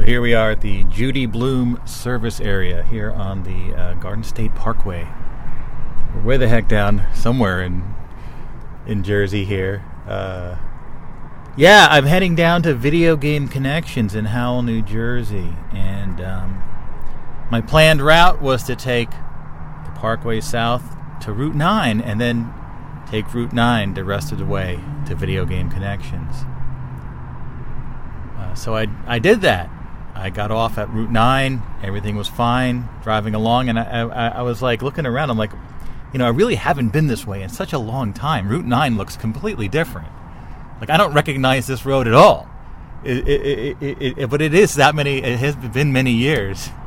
So here we are at the Judy Blume service area here on the uh, Garden State Parkway. We're way the heck down somewhere in in Jersey here. Uh, yeah, I'm heading down to Video Game Connections in Howell, New Jersey, and um, my planned route was to take the Parkway South to Route 9 and then take Route 9 the rest of the way to Video Game Connections. Uh, so I, I did that. I got off at Route 9. Everything was fine, driving along, and I, I, I was like looking around. I'm like, you know, I really haven't been this way in such a long time. Route 9 looks completely different. Like, I don't recognize this road at all. It, it, it, but it is that many, it has been many years.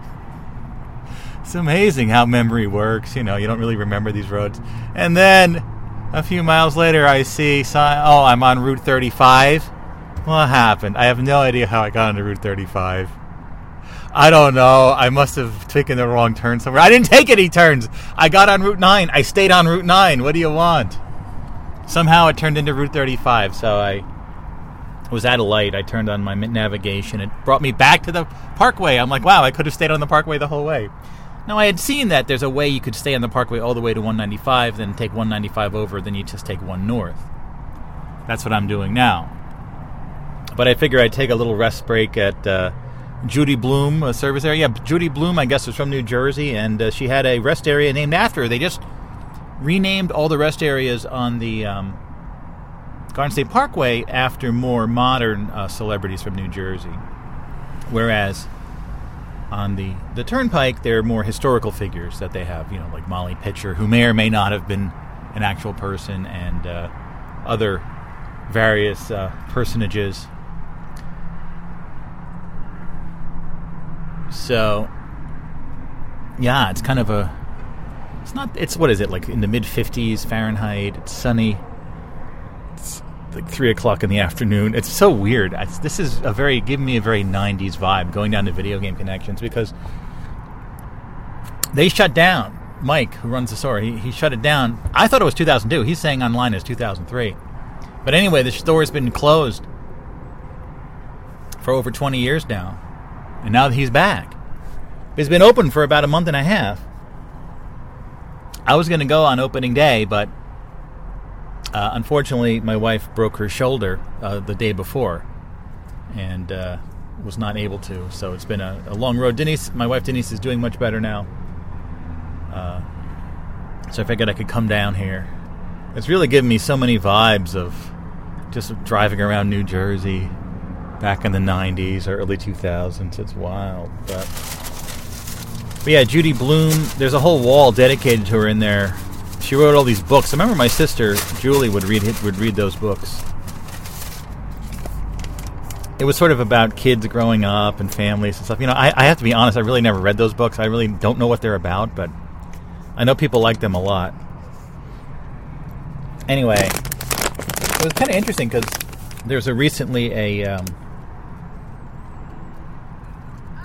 It's amazing how memory works. You know, you don't really remember these roads. And then a few miles later, I see, sign, oh, I'm on Route 35. What happened? I have no idea how I got onto Route 35. I don't know. I must have taken the wrong turn somewhere. I didn't take any turns. I got on Route 9. I stayed on Route 9. What do you want? Somehow it turned into Route 35, so I was at a light. I turned on my navigation. It brought me back to the parkway. I'm like, wow, I could have stayed on the parkway the whole way. Now, I had seen that there's a way you could stay on the parkway all the way to 195, then take 195 over, then you just take 1 north. That's what I'm doing now. But I figure I'd take a little rest break at uh, Judy Blume a service area. Yeah, Judy Blume, I guess, was from New Jersey, and uh, she had a rest area named after her. They just renamed all the rest areas on the um, Garden State Parkway after more modern uh, celebrities from New Jersey. Whereas on the, the Turnpike, they're more historical figures that they have, you know, like Molly Pitcher, who may or may not have been an actual person, and uh, other various uh, personages So, yeah, it's kind of a. It's not. It's what is it like in the mid 50s Fahrenheit? It's sunny. It's like three o'clock in the afternoon. It's so weird. It's, this is a very giving me a very 90s vibe going down to video game connections because they shut down. Mike, who runs the store, he, he shut it down. I thought it was 2002. He's saying online is 2003. But anyway, the store has been closed for over 20 years now. And now that he's back, it's been open for about a month and a half. I was going to go on opening day, but uh, unfortunately, my wife broke her shoulder uh, the day before and uh, was not able to. So it's been a, a, long road. Denise, my wife Denise, is doing much better now. Uh, so I figured I could come down here. It's really given me so many vibes of just driving around New Jersey back in the 90s or early 2000s. It's wild. But, but yeah, Judy Blume, there's a whole wall dedicated to her in there. She wrote all these books. I remember my sister, Julie, would read, would read those books. It was sort of about kids growing up and families and stuff. You know, I, I have to be honest, I really never read those books. I really don't know what they're about, but I know people like them a lot. Anyway, it was kind of interesting because there's a recently a um,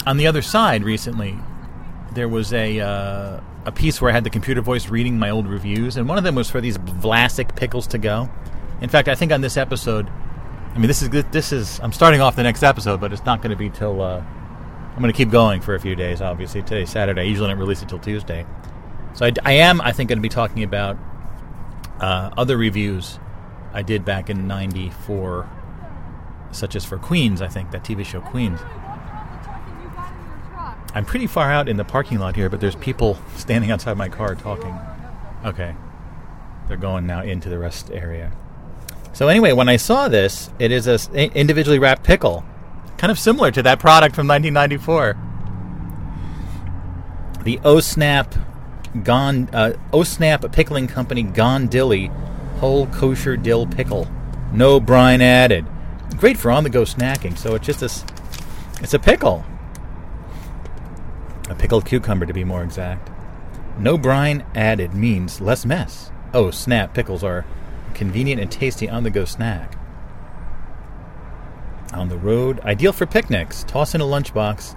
on the other side recently, there was a uh, a piece where I had the computer voice reading my old reviews, and one of them was for these Vlasic pickles to go. In fact, I think on this episode, I mean, this is this is I'm starting off the next episode, but it's not going to be till uh, I'm going to keep going for a few days. Obviously, today's Saturday. I usually don't release it till Tuesday, so I, I am I think going to be talking about uh, other reviews I did back in '94, such as for Queens. I think that TV show Queens. I'm pretty far out in the parking lot here, but there's people standing outside my car talking. Okay. They're going now into the rest area. So anyway, when I saw this, it is a individually wrapped pickle, kind of similar to that product from 1994. The O Snap Gone uh, O Snap Pickling Company Gone Dilly Whole Kosher Dill Pickle, no brine added. Great for on-the-go snacking. So it's just this. It's a pickle a pickled cucumber to be more exact. No brine added means less mess. Oh, snap, pickles are convenient and tasty on the go snack. On the road, ideal for picnics. Toss in a lunchbox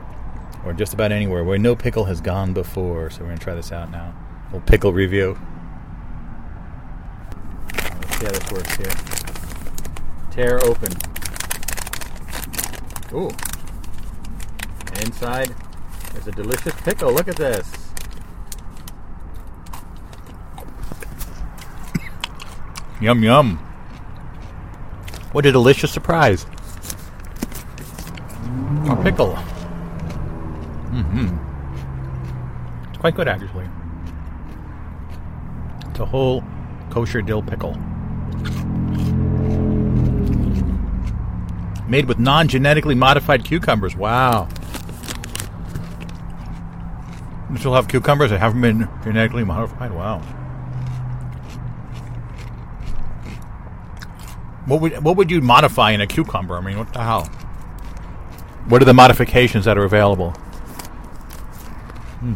or just about anywhere where no pickle has gone before. So we're going to try this out now. A little pickle review. Let's see how this works here. Tear open. Ooh. Inside is a delicious pickle. Look at this. Yum yum. What a delicious surprise. A pickle. Mm-hmm. It's quite good actually. It's a whole kosher dill pickle. Made with non genetically modified cucumbers. Wow. Still have cucumbers that haven't been genetically modified? Wow. What would what would you modify in a cucumber? I mean, what the hell? What are the modifications that are available? Hmm.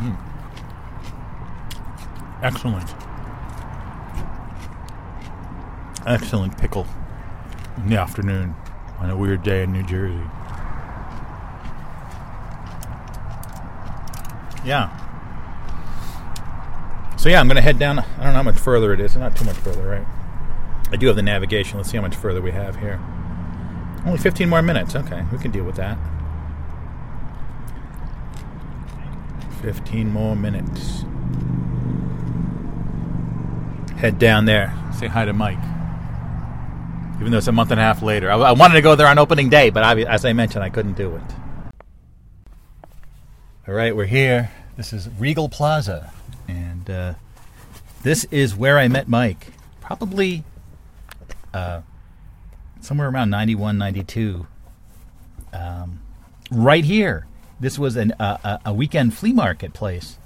Hmm. Excellent. Excellent pickle in the afternoon on a weird day in New Jersey. Yeah. So yeah, I'm to head down. I don't know how much further it is. Not too much further, right? I do have the navigation. Let's see how much further we have here. Only 15 more minutes. Okay, we can deal with that. 15 more minutes. Head down there. Say hi to Mike. Even though it's a month and a half later. I, I wanted to go there on opening day, but I, as I mentioned, I couldn't do it. All right, we're here. This is Regal Plaza, and uh, this is where I met Mike. Probably uh, somewhere around 91, 92. Um, right here. This was an, uh, a weekend flea market place,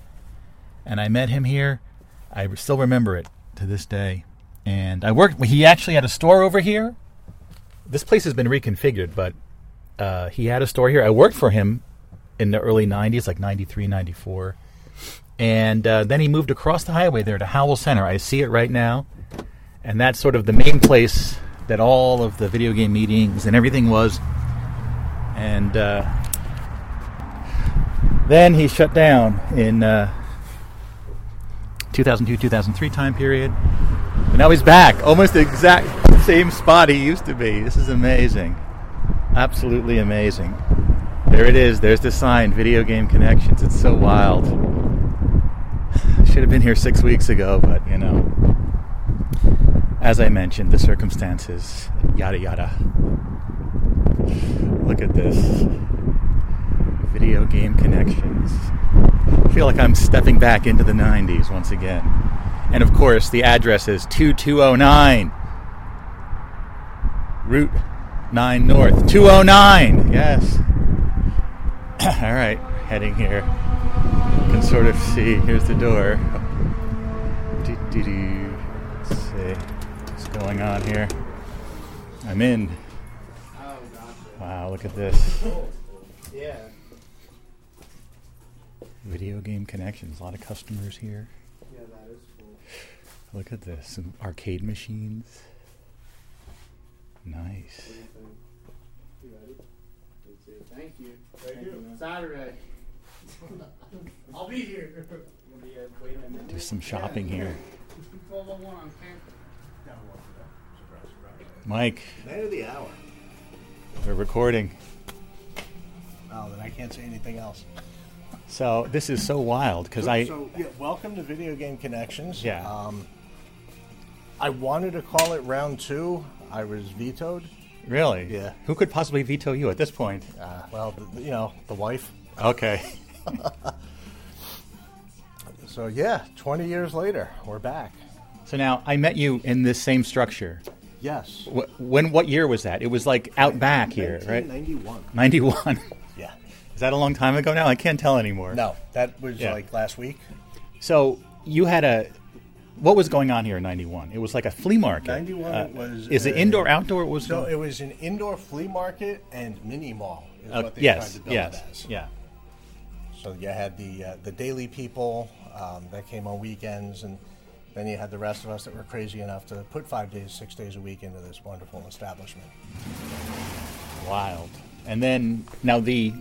and I met him here. I still remember it to this day. And I worked. He actually had a store over here. This place has been reconfigured, but uh, he had a store here. I worked for him in the early 90s, like 93, 94. And uh, then he moved across the highway there to Howell Center. I see it right now. And that's sort of the main place that all of the video game meetings and everything was. And uh, then he shut down in uh, 2002, 2003 time period. Now he's back, almost the exact same spot he used to be. This is amazing. Absolutely amazing. There it is. There's the sign, Video Game Connections. It's so wild. Should have been here six weeks ago, but you know. As I mentioned, the circumstances, yada yada. Look at this. Video Game Connections. I feel like I'm stepping back into the 90s once again. And of course, the address is 2209 Route 9 North. 209! Yes. All right, heading here. You can sort of see. Here's the door. Let's see what's going on here. I'm in. Wow, look at this. Yeah. Video game connections. A lot of customers here. Yeah, that is cool. Look at this. Some arcade machines. Nice. You? You ready? Let's see. Thank you. Thank, you. Saturday. I'll be here. You'll be uh, waiting a minute. Do some shopping here. 1201 on campus. Mike, Night of the hour. we're recording. Oh, then I can't say anything else. So this is so wild because I. So, yeah, welcome to Video Game Connections. Yeah. Um, I wanted to call it round two. I was vetoed. Really? Yeah. Who could possibly veto you at this point? Uh, well, you know, the wife. Okay. So yeah, 20 years later, we're back. So now I met you in this same structure. Yes. Wh- When? What year was that? It was like out back here, right? Ninety-one. Ninety-one. Yeah. Is that a long time ago now? I can't tell anymore. No, that was Yeah. like last week. So you had a. What was going on here in '91? It was like a flea market. 91 Uh, was. Is it indoor, outdoor? What was So going- it was an indoor flea market and mini mall. Is Uh, what they yes. tried to build Yes. it as. Yeah. So you had the uh, the daily people um, that came on weekends, and then you had the rest of us that were crazy enough to put five days, six days a week into this wonderful establishment. Wild. And then now the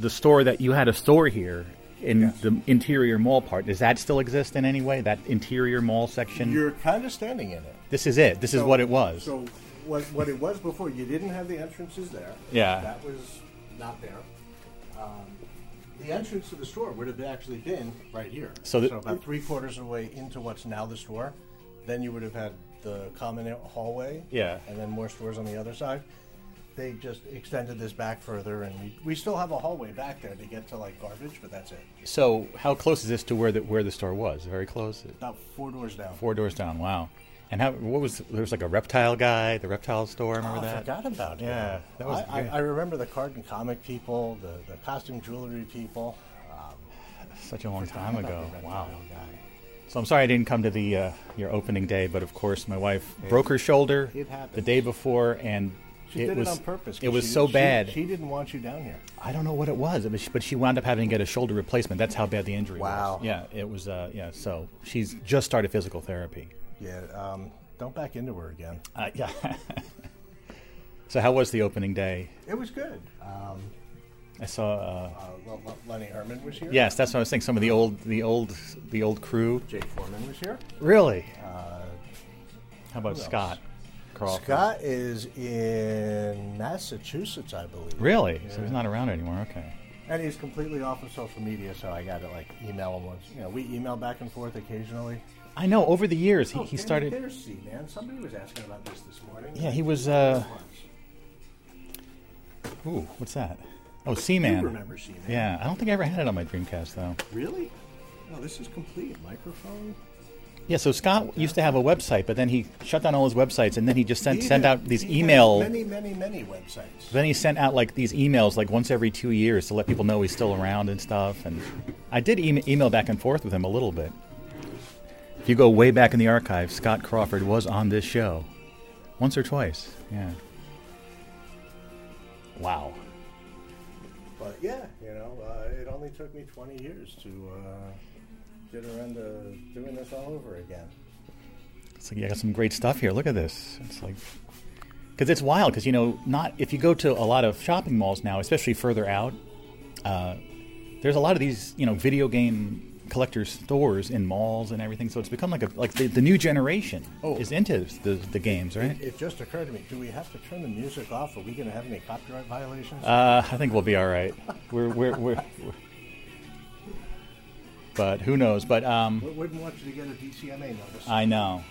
the store that you had a store here in Yes. the interior mall part. Does that still exist in any way? That interior mall section? You're kind of standing in it. this is it. This is what it was. So what, what it was before, you didn't have the entrances there. Yeah. That was not there. Um, the entrance to the store would have actually been right here. So the- about three quarters of the way into what's now the store. Then you would have had the common hallway. Yeah. And then more stores on the other side. They just extended this back further, and we, we still have a hallway back there to get to like garbage, but that's it. So how close is this to where the where the store was? Very close. About four doors down. Four doors down. Wow. And how? What was? There was like a reptile guy, the reptile store. Remember Oh, I that? forgot about it. Yeah, that was I, I. I remember the card and comic people, the, the costume jewelry people. Um, Such a long time ago. Wow. guy. So I'm sorry I didn't come to the uh, your opening day, but of course my wife broke her shoulder it the day before, and She it did was it on purpose. It was she- so she- bad. She, didn't want you down here. I don't know what it was, it was- but she wound up having to get a shoulder replacement. That's how bad the injury Wow. was. Yeah, it was. Uh, yeah, so she's just started physical therapy. Yeah. Um, don't back into her again. Uh, yeah. so how was the opening day? It was good. Um, I saw. Uh, uh, Lenny Herman was here. yes, that's what I was saying. Some of the old, the old, the old crew. Jake Foreman was here. Really? Uh, How about? Scott? Crawford? Scott is in Massachusetts, I believe. Really? So he's not around anymore. Okay. And he's completely off of social media, so I got to like email him once. You know, we email back and forth occasionally. I know. Over the years, he, Oh, he started. Darcy, man. Somebody was asking about this this morning. Yeah, he was. Uh, ooh, what's that? Oh, Seaman. remember Seaman? Yeah, I don't think I ever had it on my Dreamcast though. Really? No, this is complete. Microphone. Yeah, so Scott used to have a website, but then he shut down all his websites, and then he just sent He sent out these he had email. Many, many, many websites. Then he sent out like these emails like once every two years to let people know he's still around and stuff. And I did e- email back and forth with him a little bit. If you go way back in the archives, Scott Crawford was on this show once or twice. Yeah. Wow. But yeah, you know, uh, it only took me 20 years to uh, get around to doing this all over again. So you got some great stuff here. Look at this. It's like because it's wild. Because you know, not if you go to a lot of shopping malls now, especially further out, uh, there's a lot of these you know video game collector stores in malls and everything. So it's become like a like the, the new generation Oh. is into the the games, right? It, it just occurred to me: Do we have to turn the music off? Are we going to have any copyright violations? Uh, I think we'll be all right. We're we're, we're, we're but who knows? But um, wouldn't want you to get a DCMA notice. I know,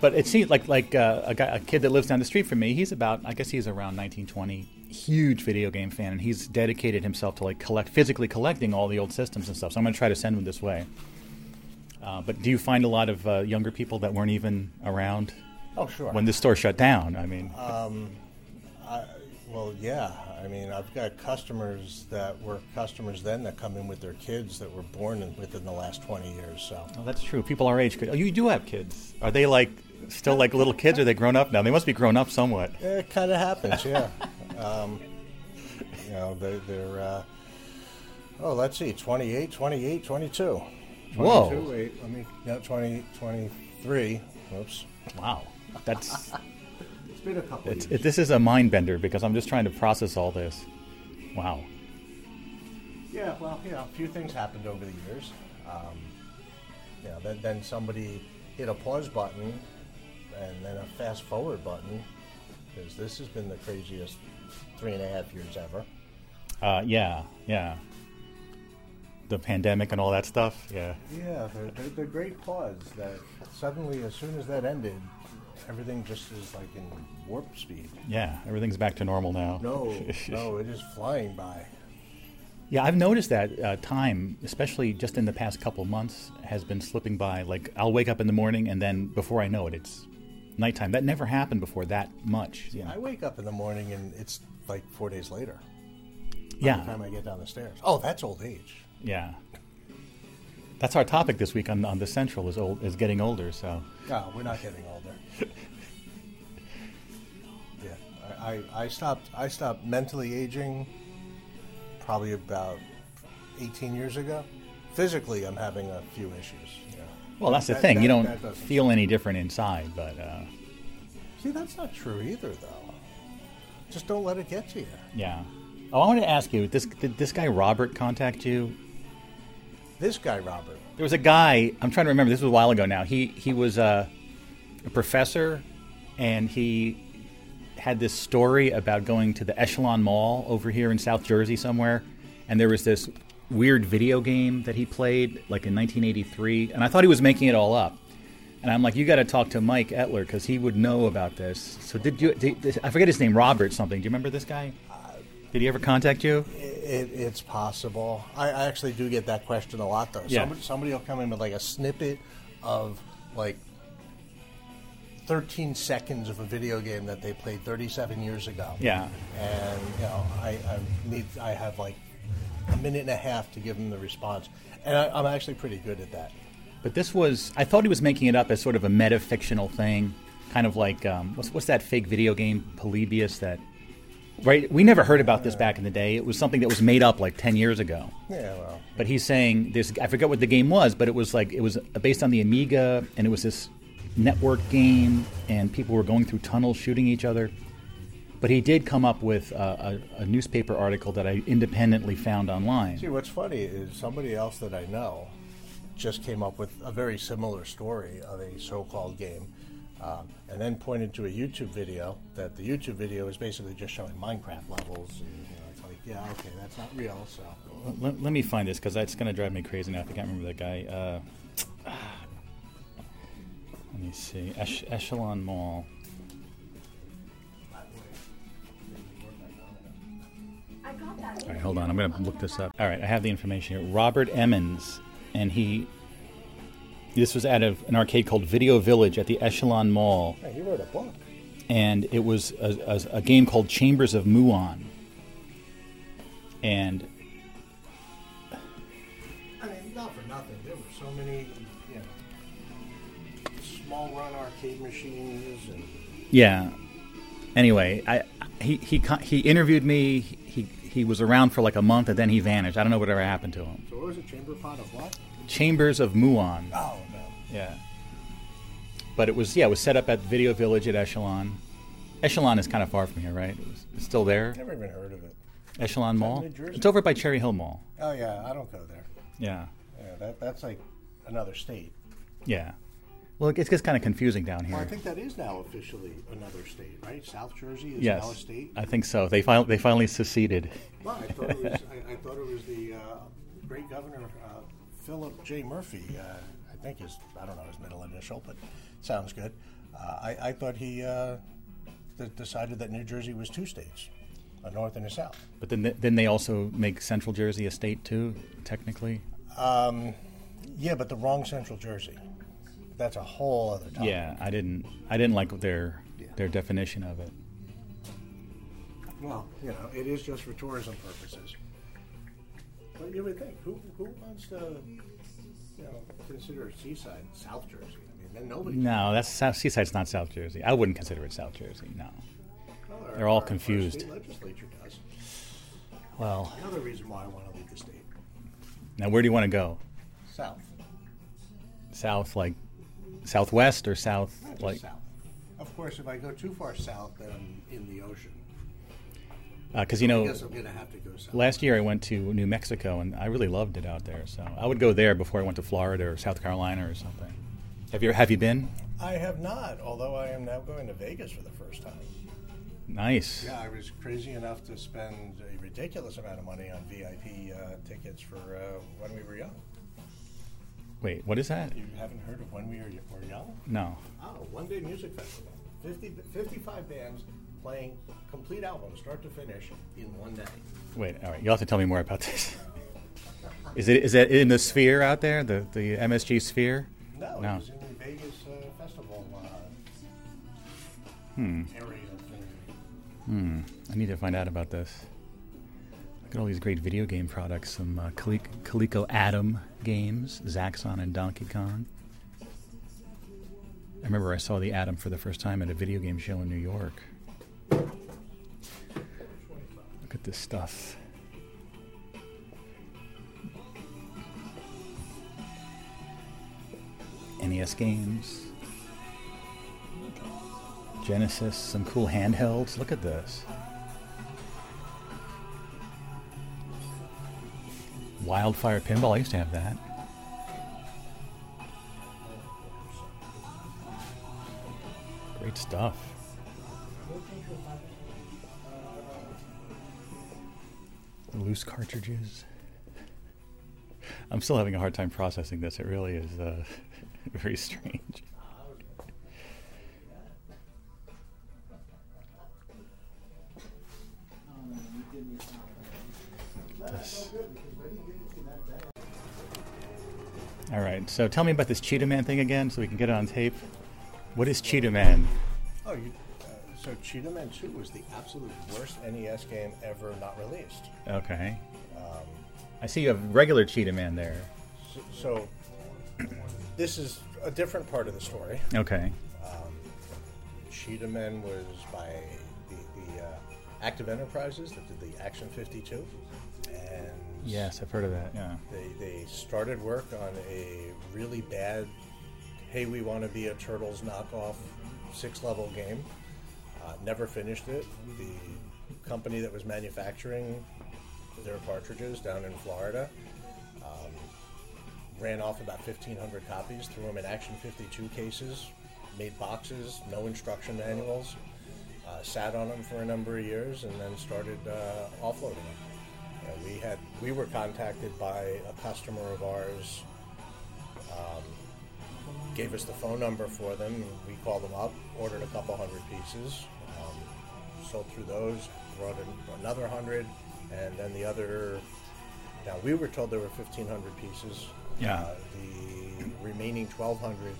but it seems like like uh, a guy, a kid that lives down the street from me. He's about, I guess he's around 1920. Huge video game fan, and he's dedicated himself to like collect, physically collecting all the old systems and stuff. So I'm going to try to send him this way. Uh, but do you find a lot of uh, younger people that weren't even around oh, sure. when this store shut down? I mean, I, well, yeah. I mean, I've got customers that were customers then that come in with their kids that were born in, within the last 20 years. So oh, that's true. People our age could. Oh, you do have kids. Are they like still like little kids? Or are they grown up now? They must be grown up somewhat. it kind of happens, yeah. um, you know, they, they're, uh, oh, let's see, 28, 28, 22. 22, Whoa. Wait, let me, yeah, 20, 23. Oops. Wow, that's It's been a couple it's, years. it, this is a mind bender because I'm just trying to process all this. Wow. Yeah, well, you know, a few things happened over the years. Um, you know, then, then somebody hit a pause button and then a fast forward button because this has been the craziest three and a half years ever. Uh, yeah, yeah. The pandemic and all that stuff. Yeah. Yeah, the, the, the great pause that suddenly, as soon as that ended, everything just is like in warp speed. Yeah, everything's back to normal now. No, no, it is flying by. Yeah, I've noticed that uh, time, especially just in the past couple months, has been slipping by. Like I'll wake up in the morning and then before I know it, it's nighttime. That never happened before that much. you know. I wake up in the morning and it's like four days later. By the Yeah, time I get down the stairs. Oh, that's old age. yeah. That's our topic this week on, on the Central is old is getting older. So No, we're not getting older. Yeah, I, I, I stopped. I stopped mentally aging probably about 18 years ago. Physically, I'm having a few issues. Yeah. well, that's the That- thing. that- you don't feel any different inside, but uh, See, that's not true either, though. Just don't let it get to you. yeah. Oh, I wanted to ask you. This did this guy Robert contact you? This guy, Robert. There was a guy. I'm trying to remember. This was a while ago now. He he was a, a professor, and he had this story about going to the Echelon Mall over here in South Jersey somewhere, and there was this weird video game that he played like in 1983, and I thought he was making it all up. And I'm like, you got to talk to Mike Etler because he would know about this. So did you? Did, I forget his name. Robert something. Do you remember this guy? Did he ever contact you? It, it's possible. I, I actually do get that question a lot, though. Yeah. Somebody, somebody will come in with like a snippet of like 13 seconds of a video game that they played 37 years ago. Yeah. And you know, I, I need I have like a minute and a half to give them the response, and I, I'm actually pretty good at that. But this was, I thought he was making it up as sort of a meta-fictional thing, kind of like, um, what's, what's that fake video game, Polybius, that, right? We never heard about this back in the day. It was something that was made up like 10 years ago. Yeah, well, But he's saying this, I forget what the game was, but it was like, it was based on the Amiga, and it was this network game, and people were going through tunnels shooting each other. But he did come up with uh, a, a newspaper article that I independently found online. See, what's funny is somebody else that I know just came up with a very similar story of a so-called game, um, and then pointed to a YouTube video that the YouTube video is basically just showing Minecraft levels, and you know, it's like, yeah, okay, that's not real. So Let, let me find this because that's going to drive me crazy now. if I can't remember that guy. Uh, let me see. Ech- Echelon Mall. I got that. All right, hold on. I'm going to look this up. All right, I have the information here. Robert Emmons, and he. This was out of an arcade called Video Village at the Echelon Mall, hey, he wrote a book. and it was a, a, a game called Chambers of Muon. And arcade machines and. Yeah. Anyway, I he he he interviewed me. He he was around for like a month and then he vanished. I don't know whatever happened to him. So what was it? Chamber pot of what? Chambers of Muon. Oh no. Yeah. But it was yeah, it was set up at Video Village at Echelon. Echelon is kind of far from here, right? It was, it's still there. Never even heard of it. Echelon Mall. It's over by Cherry Hill Mall. Oh yeah, I don't go there. Yeah. Yeah, that that's like another state. Yeah. Well, it gets, gets kind of confusing down here. Well, I think that is now officially another state, right? South Jersey is yes, now a state. I think so. They finally they finally seceded. Well, I thought it was. I, I thought it was the uh, great governor uh, Philip J. Murphy. Uh, I think his. I don't know his middle initial, but sounds good. Uh, I, I thought he uh, d- decided that New Jersey was two states, a north and a south. But then then they also make Central Jersey a state too, technically. Um, yeah, but the wrong Central Jersey. That's a whole other topic. Yeah, I didn't I didn't like their their definition of it. Well, you know, it is just for tourism purposes. But you would think, who, who wants to, you know, consider Seaside South Jersey? I mean, then nobody. No, that's South, Seaside's not South Jersey. I wouldn't consider it South Jersey. No. Well, our- they're all confused. legislature does. Well, Another reason why I want to leave the state. now where do you want to go? South. South, like southwest or south, just like south. Of course, if I go too far south, then I'm in the ocean. because you I know guess I'm going to have to go south. last year I went to New Mexico and I really loved it out there. So I would go there before I went to Florida or South Carolina or something. Have you have you been? I have not, although I am now going to Vegas for the first time. Nice. Yeah, I was crazy enough to spend a ridiculous amount of money on VIP uh, tickets for uh, when we were young. Wait, what is that? You haven't heard of when we were, were young? No. Oh, one day music festival. 50, 55 bands playing complete albums, start to finish, in one day. Wait, all right. You'll have to tell me more about this. Is it is that in the sphere out there, the the MSG sphere? No, No. it was in the Vegas uh, festival uh, Hmm. area. Hmm. I need to find out about this. At all these great video game products. Some uh, Coleco Adam games, Zaxxon and Donkey Kong. I remember I saw the Adam for the first time at a video game show in New York. Look at this stuff. NES games. Genesis, some cool handhelds. Look at this. Wildfire Pinball, I used to have that. Great stuff. Loose cartridges. I'm still having a hard time processing this. It really is uh, very strange. This. All right, so tell me about this Cheetah Man thing again so we can get it on tape. What is Cheetah Man? Oh, you, uh, so Cheetah Man 2 was the absolute worst NES game ever not released. Okay. I see you have regular Cheetah Man there. So, so this is a different part of the story. Okay. Cheetah Man was by the, the uh, Active Enterprises that did the Action 52. And Yes, I've heard of that. Yeah. They, they started work on a really bad, hey, we want to be a Turtles knockoff six level game. Uh, never finished it. The company that was manufacturing their cartridges down in Florida um, ran off about 1,500 copies, threw them in Action 52 cases, made boxes, no instruction manuals, uh, sat on them for a number of years, and then started uh, offloading them. Uh, we had we were contacted by a customer of ours. Um, gave us the phone number for them. We called them up, ordered a couple hundred pieces, um, sold through those, brought in another hundred, and then the other. Now we were told there were fifteen hundred pieces. Yeah. Uh, the remaining twelve hundred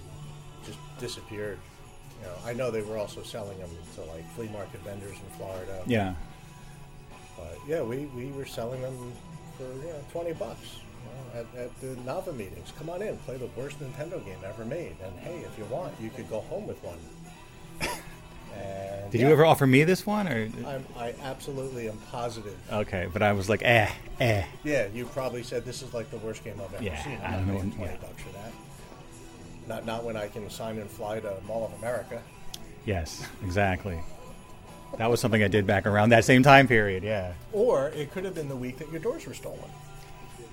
just disappeared. You know, I know they were also selling them to like flea market vendors in Florida. Yeah. But yeah, we, we were selling them for you know, 20 bucks you know, at, at the Nava meetings. Come on in, play the worst Nintendo game ever made. And hey, if you want, you could go home with one. And Did yeah, you ever offer me this one, or I'm, I absolutely am positive. okay? But I was like, eh, eh. Yeah, you probably said this is like the worst game I've ever Yeah, seen. I I'm don't know when- 20 yeah. bucks for that. Not, not when I can sign and fly to Mall of America. Yes, exactly. That was something I did back around that same time period. Yeah. Or it could have been the week that your doors were stolen.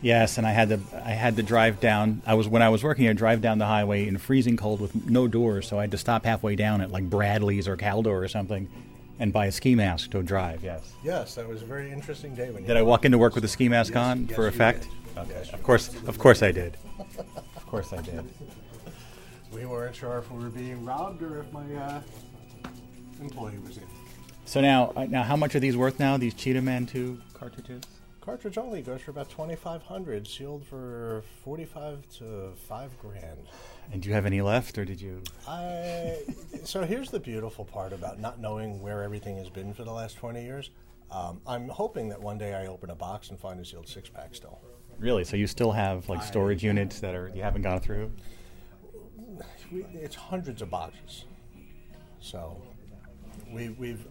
Yes, and I had to I had to drive down. I was when I was working, I'd drive down the highway in freezing cold with no doors, so I had to stop halfway down at like Bradley's or Caldor or something, and buy a ski mask to drive. Yes. Yes, that was a very interesting day when Did I walk into work with a ski mask Yes, on yes, for effect? Okay. Yes, of course, of course I did. Of course I did. We weren't sure if we were being robbed or if my uh, employee was in. So now, uh, now, how much are these worth now? These Cheetah Man two cartridges? Cartridge only goes for about twenty five hundred, sealed for forty five to five grand. And do you have any left, or did you? I so here's the beautiful part about not knowing where everything has been for the last twenty years. Um, I'm hoping that one day I open a box and find a sealed six pack still. Really? So you still have like storage units that are you haven't gone through? We, it's hundreds of boxes. So we, we've.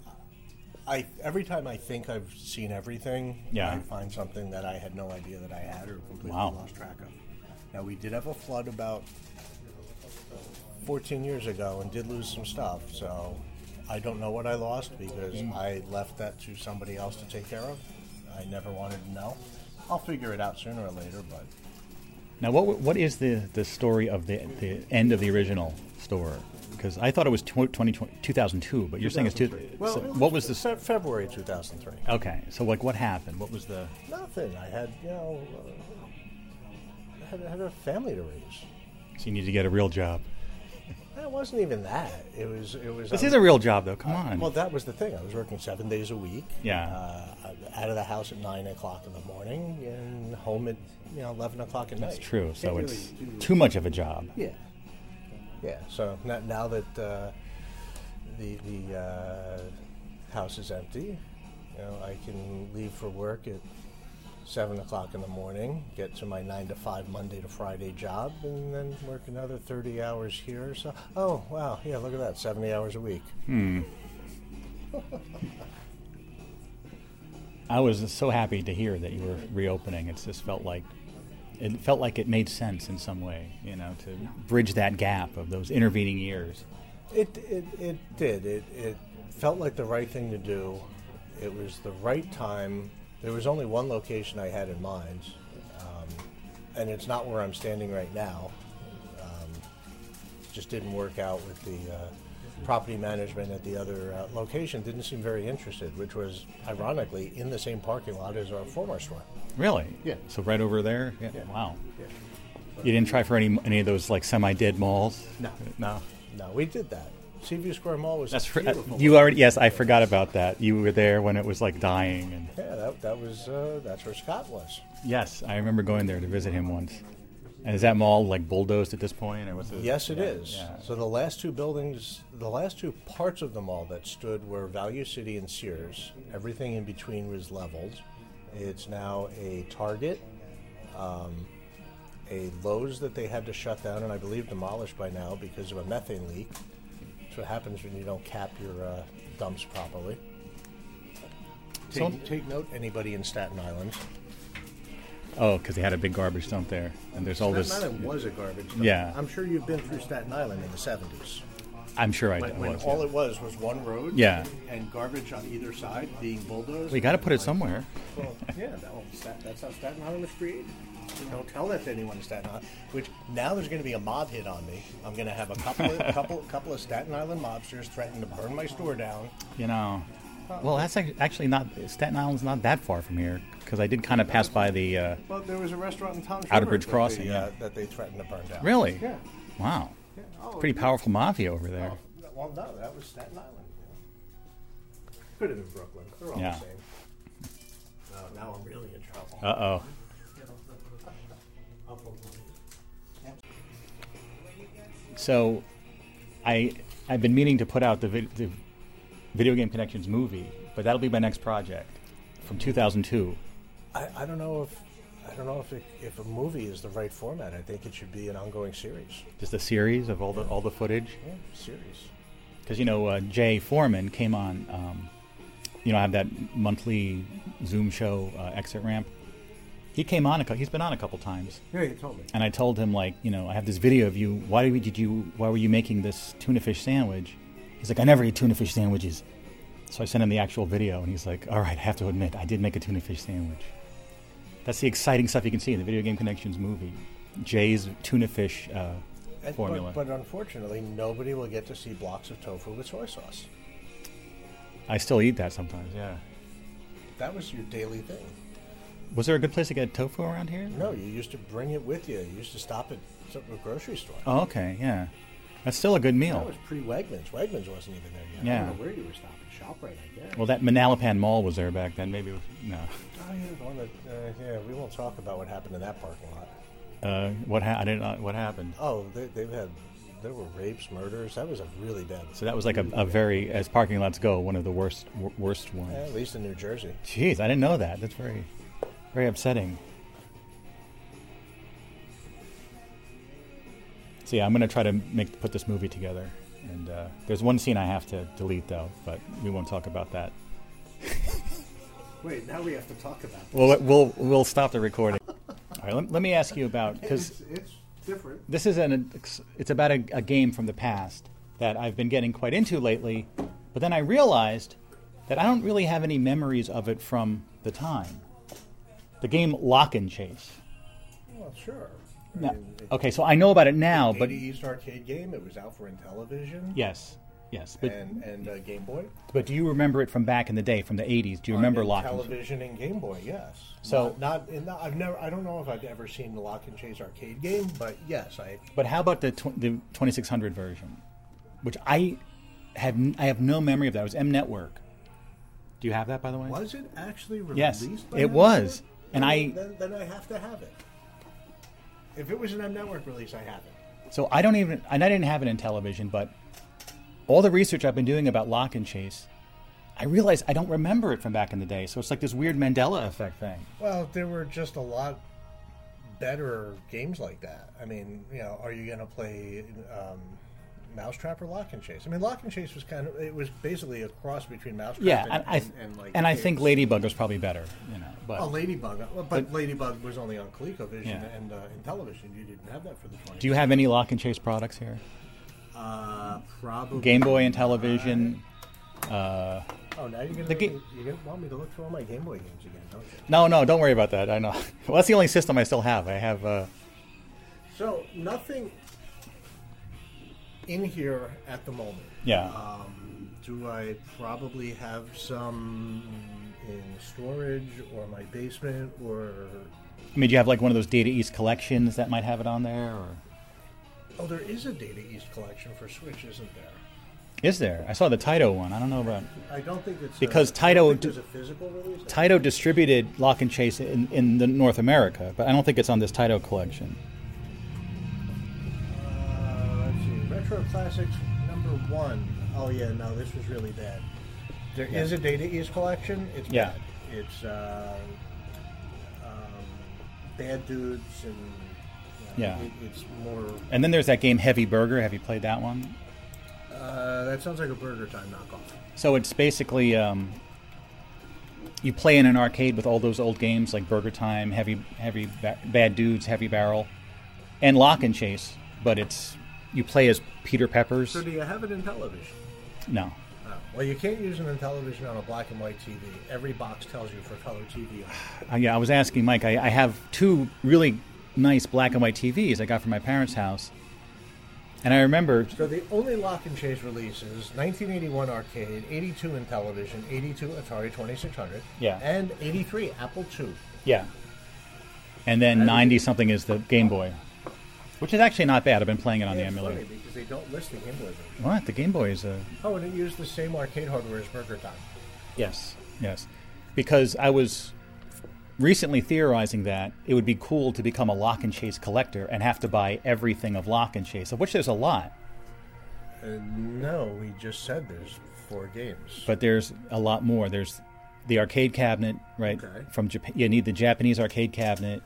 I every time I think I've seen everything, Yeah. I find something that I had no idea that I had or completely Wow. lost track of. Now we did have a flood about 14 years ago and did lose some stuff. So I don't know what I lost because Mm. I left that to somebody else to take care of. I never wanted to know. I'll figure it out sooner or later, but Now, what what is the, the story of the the end of the original store? Because I thought it was tw- 20, 2002, but you're saying it's two. Well, so it what was the? Fe- February 2003? Okay, so like what happened? What was the? Nothing. I had, you know, uh, I had, had a family to raise. So you need to get a real job. It wasn't even that. It was. It was. This um, is a real job, though. Come on. Well, that was the thing. I was working seven days a week. Yeah. Uh, out of the house at nine o'clock in the morning and home at you know eleven o'clock at That's night. That's true. So Can't it's really too much of a job. Yeah. Yeah. So now, now that uh, the the uh, house is empty, you know, I can leave for work at seven o'clock in the morning, get to my nine to five Monday to Friday job, and then work another thirty hours here. So, oh wow, yeah, look at that, seventy hours a week. Hmm. I was so happy to hear that you were reopening. It just felt like it felt like it made sense in some way, you know, to bridge that gap of those intervening years. It it, it did. It it felt like the right thing to do. It was the right time. There was only one location I had in mind, um, and it's not where I'm standing right now. Um, just didn't work out with the uh, property management at the other uh, location didn't seem very interested, which was ironically in the same parking lot as our former store. Really? Yeah. So right over there. Yeah. Yeah. Wow. Yeah. You didn't try for any any of those like semi-dead malls? No. No. No, we did that. Seaview Square Mall was That's for, uh, you already. Yes, I forgot about that. You were there when it was like dying, and yeah, that, that was uh, that's where Scott was. yes, I remember going there to visit him once. And is that mall like bulldozed at this point, or what's it? Yes, it yeah, is. yeah. So the last two buildings, the last two parts of the mall that stood were Value City and Sears. Everything in between was leveled. It's now a Target, um, a Lowe's that they had to shut down and I believe demolished by now because of a methane leak. That's what happens when you don't cap your uh, dumps properly. Take, So- take note, anybody in Staten Island. Oh, because they had a big garbage dump there, and there's all Staten this. Island was a garbage dump. Yeah. I'm sure you've been through Staten Island in the 70s. I'm sure I When, did. when was, all yeah. it was was one road, Yeah. and garbage on either side being bulldozed. We got to put it somewhere. Well, yeah, that, well, that's how Staten Island was created. Don't tell that to anyone in Staten Island. Which now there's going to be a mob hit on me. I'm going to have a couple, of, couple, couple of Staten Island mobsters threaten to burn my store down. You know. Well, that's actually not Staten Island's not that far from here because I did kind of pass by the. Uh, Well, there was a restaurant in Tom's Outer River Bridge that Crossing, they, yeah. uh, that they threatened to burn down. really? Yeah. Wow. yeah. Oh, Pretty powerful mafia over there. Oh, well, no, that was Staten Island. yeah. Could have been Brooklyn. They're all Yeah. the same. Oh, now I'm really in trouble. Uh oh. So, I I've been meaning to put out the, the Video Game Connections movie, but that'll be my next project from 2002. I, I don't know if I don't know if it, if a movie is the right format. I think it should be an ongoing series. Just a series of all the all the footage. Yeah, series. because you know uh, Jay Foreman came on. Um, you know, I have that monthly Zoom show uh, exit ramp. He came on. A, he's been on a couple times, Yeah, you told me. and I told him like, you know, I have this video of you. Why did you? Why were you making this tuna fish sandwich? He's like, I never eat tuna fish sandwiches. So I sent him the actual video, and he's like, All right, I have to admit, I did make a tuna fish sandwich. That's the exciting stuff you can see in the Video Game Connections movie. Jay's tuna fish uh, And- formula. But, but unfortunately, nobody will get to see blocks of tofu with soy sauce. I still eat that sometimes. Yeah. That was your daily thing. Was there a good place to get tofu around here? No, you used to bring it with you. You used to stop at some a grocery store. Oh, okay, yeah. That's still a good meal. That was pre Wegmans. Wegmans wasn't even there yet. Yeah. I don't know where you were stopping. Shoprite, I guess. Well, that Manalapan Mall was there back then. Maybe it was, no. oh, yeah, the one that, uh, yeah, we won't talk about what happened in that parking lot. Uh, what ha- I didn't. know what happened? Oh, they, they've had, there were rapes, murders. That was a really bad. So that was like a, a very, as parking lots go, one of the worst w- worst ones. Yeah, at least in New Jersey. Jeez, I didn't know that. That's very, very upsetting. So yeah, I'm gonna try to make put this movie together. And uh, there's one scene I have to delete though, but we won't talk about that. Wait, now we have to talk about We'll we'll we'll stop the recording. All right, let, let me ask you about because It's, it's different. this is an it's about a, a game from the past that I've been getting quite into lately, but then I realized that I don't really have any memories of it from the time. The game Lock and Chase. Well, sure. Mean, it- okay, so I know about it now, but 80s arcade game. It was out for Intellivision. yes, yes, but and and uh, Game Boy. but do you remember it from back in the day, from the '80s? Do you remember Lock and Chase? television and Game Boy? Yes. So- not, not in the, I've never. I don't know if I've ever seen the Lock and Chase arcade game, but yes, I. But how about the tw- the 2600 version, which I have n- I have no memory of that. It was M Network. Do you have that, by the way? Was it actually released? Yes, by it was. And I- then, then I have to have it. If it was an M Network release, I have it. So I don't even, and I didn't have it in television, but all the research I've been doing about Lock and Chase, I realize I don't remember it from back in the day. So it's like this weird Mandela effect thing. Well, there were just a lot better games like that. I mean, you know, are you going to play um, Mousetrap or Lock and Chase? I mean, Lock and Chase was kind of it was basically a cross between Mousetrap Yeah, and, and, I, and, and, like and I think Ladybug was probably better, you know. But Oh, Ladybug, uh, but, But- Ladybug was only on ColecoVision Yeah. and uh, Intellivision. You didn't have that for the 20. do you have any Lock and Chase products here? Uh, probably Game Boy and television. Uh, Oh, now you're gonna ga- you're gonna want me to look through all my Game Boy games again, don't you? no, no, don't worry about that. I know. Well, that's the only system I still have. I have. Uh, So nothing. In here at the moment. Yeah. Um, do I probably have some in storage or my basement or? I mean, do you have like one of those Data East collections that might have it on there, or Oh, there is a Data East collection for Switch, isn't there? is there? I saw the Taito one. I don't know about. I don't think it's Because a, Taito don't think d- there's a physical release. Taito distributed Lock and Chase in, in the North America, but I don't think it's on this Taito collection. Retro Classics number one. Oh yeah, no, this was really bad. There is Yeah. a Data East collection. It's Yeah. bad. It's uh, um, bad dudes and you know, Yeah. It, it's more. And then there's that game Heavy Burger. Have you played that one? Uh, that sounds like a Burger Time knockoff. So it's basically um, you play in an arcade with all those old games like Burger Time, Heavy Heavy ba- Bad Dudes, Heavy Barrel, and Lock and Chase. But it's you play as Peter Peppers. So do you have it Intellivision? No. Oh. Well, you can't use it Intellivision on a black and white TV. Every box tells you for color TV. Uh, yeah, I was asking Mike. I, I have two really nice black and white TVs I got from my parents' house, and I remember So the only Lock and Chase releases: 1981 arcade, 82 Intellivision, 82 Atari 2600, Yeah. and 83 Apple II. Yeah. And then 90 something is the Game Boy, which is actually not bad. I've been playing it on Yeah, the emulator. funny because they don't list the Game Boy version. What? The Game Boy is a. Oh, and it used the same arcade hardware as Burger Time. Yes, yes. Because I was recently theorizing that it would be cool to become a Lock and Chase collector and have to buy everything of Lock and Chase, of which there's a lot. Uh, no, we just said there's four games. But there's a lot more. There's the arcade cabinet, right? Okay. From Japan. You need the Japanese arcade cabinet,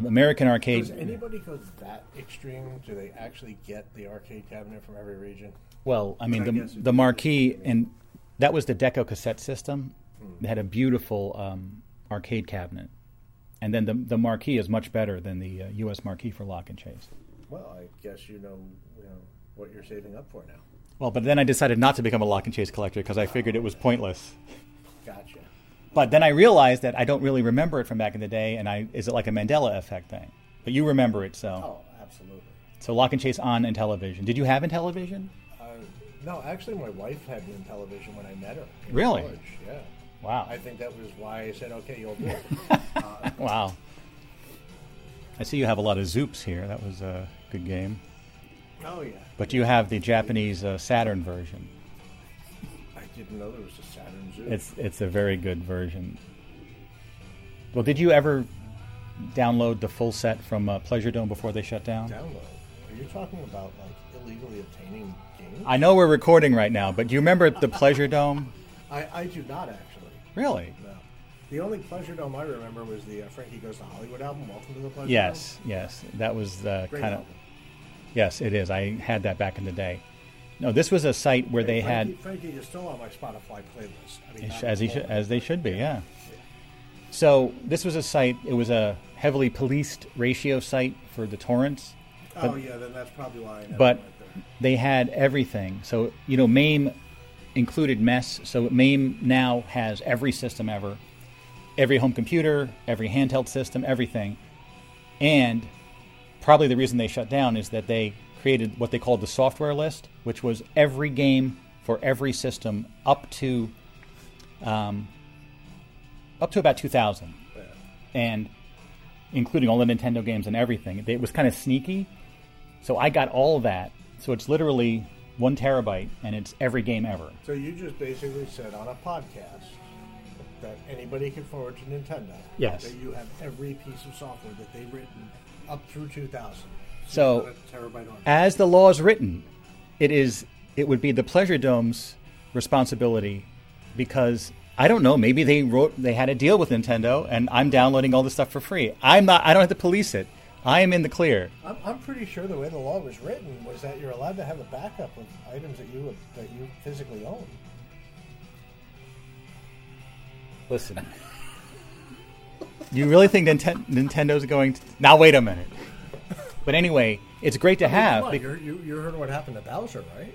the American arcade. Does anybody go that extreme? Do they actually get the arcade cabinet from every region? Well, I mean, I the, the marquee, and that was the Deco cassette system. Hmm. They had a beautiful um, arcade cabinet. And then the, the marquee is much better than the uh, U.S. marquee for Lock and Chase. Well, I guess you know, you know what you're saving up for now. Well, but then I decided not to become a Lock and Chase collector because I figured it was pointless. But then I realized that I don't really remember it from back in the day, and I is it like a Mandela effect thing? But you remember it, so Oh, absolutely. so Lock and Chase on Intellivision. Did you have Intellivision? Uh, no, actually, my wife had me Intellivision when I met her. Really? college, Yeah. Wow, I think that was why I said, okay, you'll do it. wow. I see you have a lot of Zoops here. That was a good game. oh, yeah. But you have the Japanese uh, Saturn version. I didn't know there was a. It's it's a very good version. Well, did you ever download the full set from uh, Pleasure Dome before they shut down? download. Are you talking about like illegally obtaining games? I know we're recording right now, but do you remember the Pleasure Dome? I, I do not actually. Really? No. The only Pleasure Dome I remember was the uh, Frankie Goes to Hollywood album, Welcome to the Pleasure Yes, yes. That was the Dome. Great kind of. Yes, it is. I had that back in the day. No, this was a site where they Frankie, had, Frankie is still on my Spotify playlist. I mean, as he should, as they should be. Yeah. So this was a site. It was a heavily policed ratio site for the torrents. Oh yeah, then that's probably why. I never but went there. they had everything. So you know, MAME included MESS. So MAME now has every system ever, every home computer, every handheld system, everything. And probably the reason they shut down is that they created what they called the software list, which was every game for every system up to um, up to about 2000 Yeah. and including all the Nintendo games and everything. It was kind of sneaky, so I got all that. So it's literally one terabyte, and it's every game ever. So you just basically said on a podcast that anybody can forward to Nintendo. Yes. That you have every piece of software that they've written up through 2000. So- on a terabyte on. As the law is written, it is it would be the Pleasure Dome's responsibility because I don't know. Maybe they wrote they had a deal with Nintendo, and I'm downloading all this stuff for free. I'm not. I don't have to police it. I am in the clear. I'm, I'm pretty sure the way the law was written was that you're allowed to have a backup of items that you that you physically own. Listen. You really think Ninten- Nintendo's going to. Now, wait a minute. But anyway, it's great to have. on, be- you're- you you heard what happened to Bowser, right?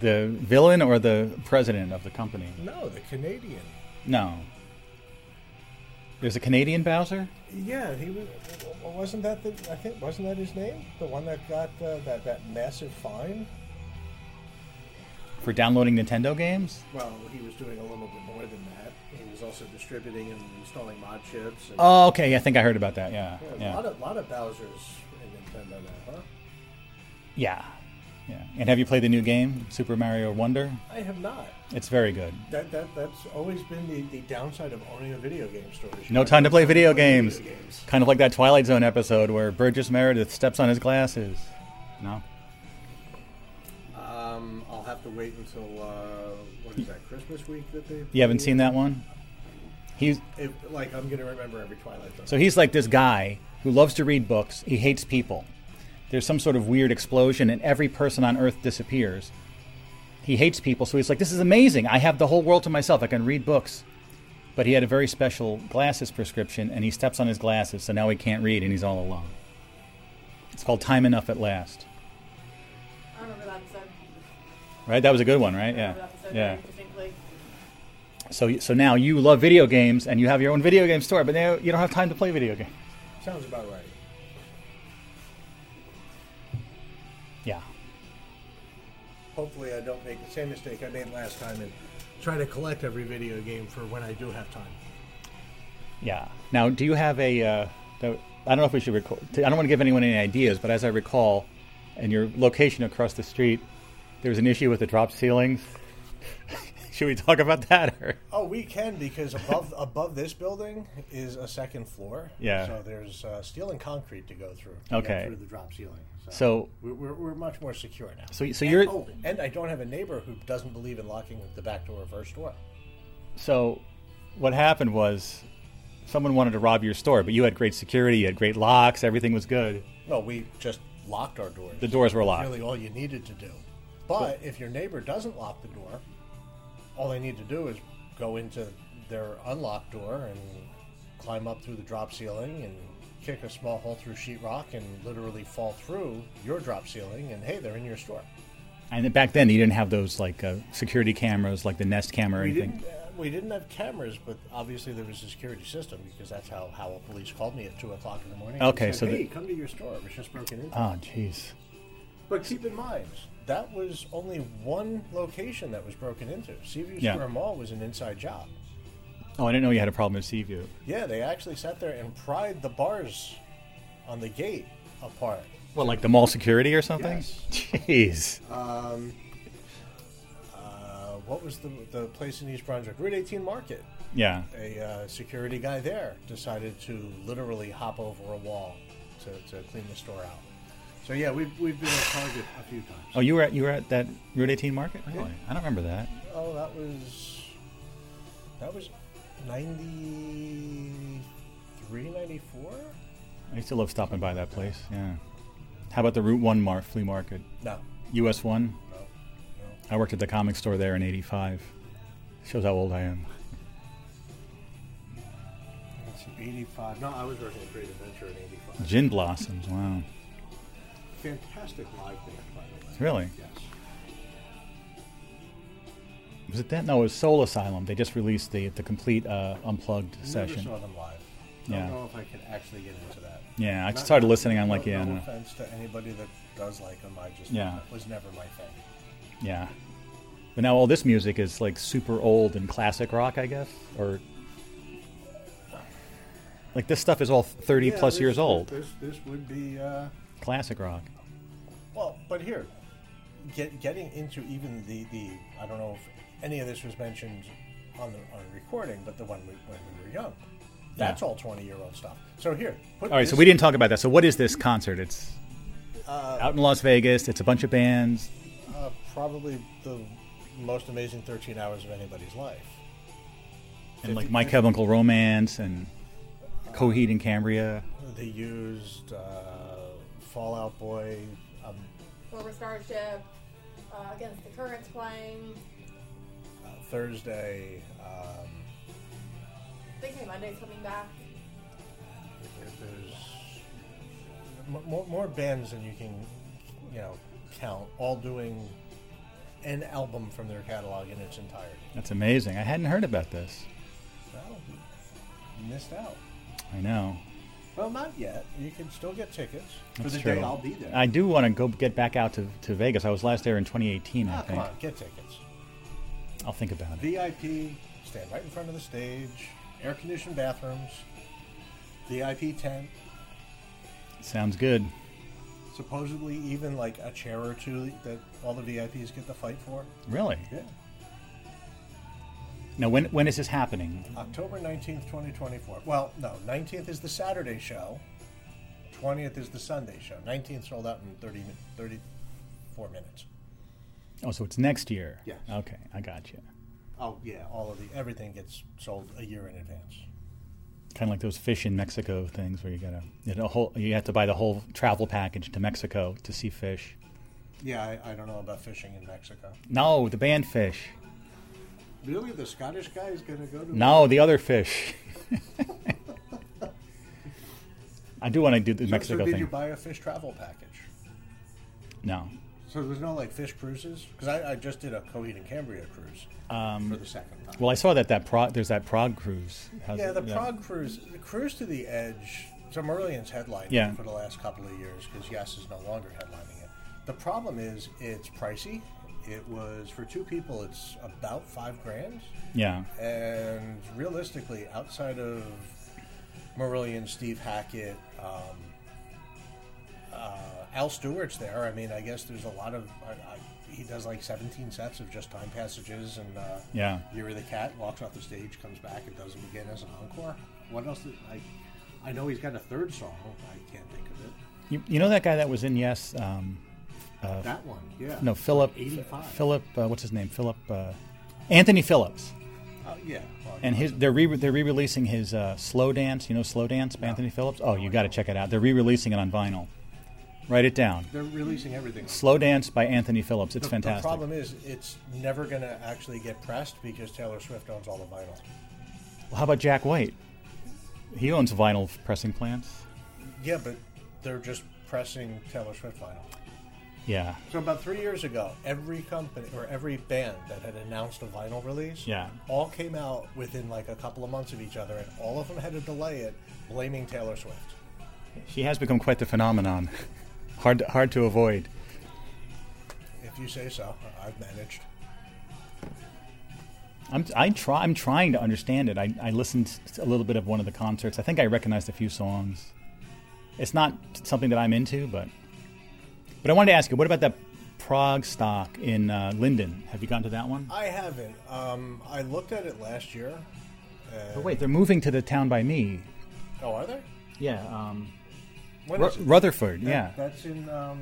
the villain or the president of the company? No, the Canadian. No. There's a Canadian Bowser. Yeah, he was. Wasn't that the? I think wasn't that his name? The one that got uh, that that massive fine. For downloading Nintendo games. Well, he was doing a little bit more than that. He was also distributing and installing mod chips. And, Oh, okay. Yeah, I think I heard about that. Yeah, yeah, a lot of lot of Bowser's in Nintendo now, huh? yeah, yeah. And have you played the new game, Super Mario Wonder? I have not. It's very good. That, that that's always been the, the downside of owning a video game store. No time to play video games. video games. Kind of like that Twilight Zone episode where Burgess Meredith steps on his glasses. No. Have to wait until uh, what is that Christmas week that they. You haven't seen that one? He's like I'm gonna remember every Twilight Zone. so he's like this guy who loves to read books. He hates people. There's some sort of weird explosion and every person on Earth disappears. He hates people, so he's like, "This is amazing! I have the whole world to myself. I can read books." But he had a very special glasses prescription, and he steps on his glasses, so now he can't read, and he's all alone. It's called Time Enough at Last. Right? That was a good one, right? Yeah. episode Yeah. So, so now you love video games and you have your own video game store, but now you don't have time to play video games. Sounds about right. Yeah. Hopefully, I don't make the same mistake I made last time and try to collect every video game for when I do have time. Yeah. Now, do you have a? Uh, the, I don't know if we should record. I don't want to give anyone any ideas, but as I recall, in your location across the street, there was an issue with the drop ceilings. should we talk about that? Or? Oh, we can because above above this building is a second floor. Yeah. So there's uh, steel and concrete to go through. to Okay. Through the drop ceiling. So- we're, we're, we're much more secure now. So, so and, you're oh, and I don't have a neighbor who doesn't believe in locking the back door reverse door. so. What happened was, someone wanted to rob your store, but you had great security, you had great locks, everything was good. No, we just locked our doors. The doors were locked. Really, all you needed to do. But if your neighbor doesn't lock the door, all they need to do is go into their unlocked door and climb up through the drop ceiling and kick a small hole through sheetrock and literally fall through your drop ceiling, and hey, they're in your store. And back then, you didn't have those like uh, security cameras, like the Nest camera or We anything. didn't, uh, we didn't have cameras, but obviously there was a security system because that's how Howell Police called me at two o'clock in the morning. Okay, said, so hey, the- come to your store. It was just broken into. Oh, jeez. But keep in mind, that was only one location that was broken into. Seaview Yeah. Square Mall was an inside job. Oh, I didn't know you had a problem with Seaview. Yeah, they actually sat there and pried the bars on the gate apart. What, like the mall security or something? Yes. Jeez. Um, uh, what was the, the place in East Brunswick? Route 18 Market. Yeah. A uh, security guy there decided to literally hop over a wall to, to clean the store out. So yeah, we've, we've been a target a few times. Oh, you were at you were at that Route 18 market? Really? I don't remember that. Oh, that was that was 93, 94? I used to love stopping by that place. Yeah. How about the Route One mar- flea market? No, US One. no, no. I worked at the comic store there in '85. Shows how old I am. It's 85. No, I was working at Great Adventure in 85. Gin Blossoms. Wow. Fantastic live band, by the way. Really? Yes. Was it that? No, it was Soul Asylum. They just released the the complete uh, unplugged Never session. saw them live. Yeah. Don't know if I could actually get into that. Yeah, I Not- started listening. I'm no, like, yeah, no no. offense to anybody that does like them. I just Yeah. was never my thing. Yeah. But now all this music is like super old and classic rock, I guess, or like this stuff is all 30 Yeah, plus this- years old. This this would be. Uh, Classic rock. Well, but here, get, getting into even the, the I don't know if any of this was mentioned on the on recording, but the one we, when we were young, that's Yeah. all twenty year old stuff. So here, put All right, so we didn't talk about that. So what is this concert? It's Uh, out in Las Vegas. It's a bunch of bands. uh, probably the most amazing thirteen hours of anybody's life. And like 50 My Chemical Romance and Coheed and Cambria. They used uh, Fallout Boy. Starship, uh, Against the Currents playing. uh, Thursday. Um, They say Monday's coming back. there's m- more, more bands than you can, you know, count, all doing an album from their catalog in its entirety. That's amazing. I hadn't heard about this. Well, missed out. I know. Well, not yet. You can still get tickets for That's the true. day I'll be there. I do want to go get back out to, to Vegas. I was last there in 2018, I Ah, come think. on, get tickets. I'll think about it. VIP, stand right in front of the stage, air conditioned bathrooms, VIP tent, Sounds good. supposedly even like a chair or two that all the VIPs get to fight for. Really? Yeah. Now, when when is this happening? October 19th, 2024. Well, no, 19th is the Saturday show, 20th is the Sunday show. 19th sold out in 30, 34 minutes. Oh, so it's next year. Yes. Okay, I got you. Oh, yeah, all of the, everything gets sold a year in advance. Kind of like those fish in Mexico things, where you gotta you, know, whole, you have to buy the whole travel package to Mexico to see fish. Yeah, I, I don't know about fishing in Mexico. No, the band fish. Really? The Scottish guy is going to go to. No, the other fish. I do want to do the So- Mexico so did thing. you buy a fish travel package? no. So there's no like fish cruises? Because I, I just did a Coheed and Cambria cruise for the second time. Um, Well, I saw that that there's that prog cruise. How's yeah, it- the prog cruise, the cruise to the edge. So Marillion's headlining Yeah. it for the last couple of years because Yes is no longer headlining it. The problem is it's pricey. It was for two people. It's about five grand, Yeah. and realistically, outside of Marillion, Steve Hackett, um, uh, Al Stewart's there. I mean, I guess there's a lot of. I, I, he does like 17 sets of just time passages, and uh, Yeah. Year of the Cat walks off the stage, comes back, and does them again as an encore. What else? Did, I I know he's got a third song. I can't think of it. You, you know that guy that was in Yes? Um, That one, yeah. no, Philip. 85. Philip. Uh, what's his name? Philip. Uh, Anthony Phillips. Uh, yeah. Well, And his they're re they're re-releasing his uh, slow dance. You know slow dance by No. Anthony Phillips. Oh, you got to check it out. They're re-releasing it on vinyl. Write it down. they're releasing everything. Slow dance by Anthony Phillips. It's the, fantastic. The problem is, it's never going to actually get pressed because Taylor Swift owns all the vinyl. Well, how about Jack White? He owns vinyl pressing plants. Yeah, but they're just pressing Taylor Swift vinyl. Yeah. So about three years ago, every company or every band that had announced a vinyl release, Yeah. all came out within like a couple of months of each other, and all of them had to delay it, blaming Taylor Swift. She has become quite the phenomenon. hard to, hard to avoid. If you say so, I've managed. I'm I try I'm trying to understand it. I, I listened to a little bit of one of the concerts. I think I recognized a few songs. It's not something that I'm into, but but I wanted to ask you, what about that ProgStock in uh, Linden? Have you gotten to that one? I haven't. Um, I looked at it last year. Oh, wait, they're moving to the town by me. Oh, are they? Yeah, um, When Ru- is it? Rutherford. That- Yeah, That's in. Um,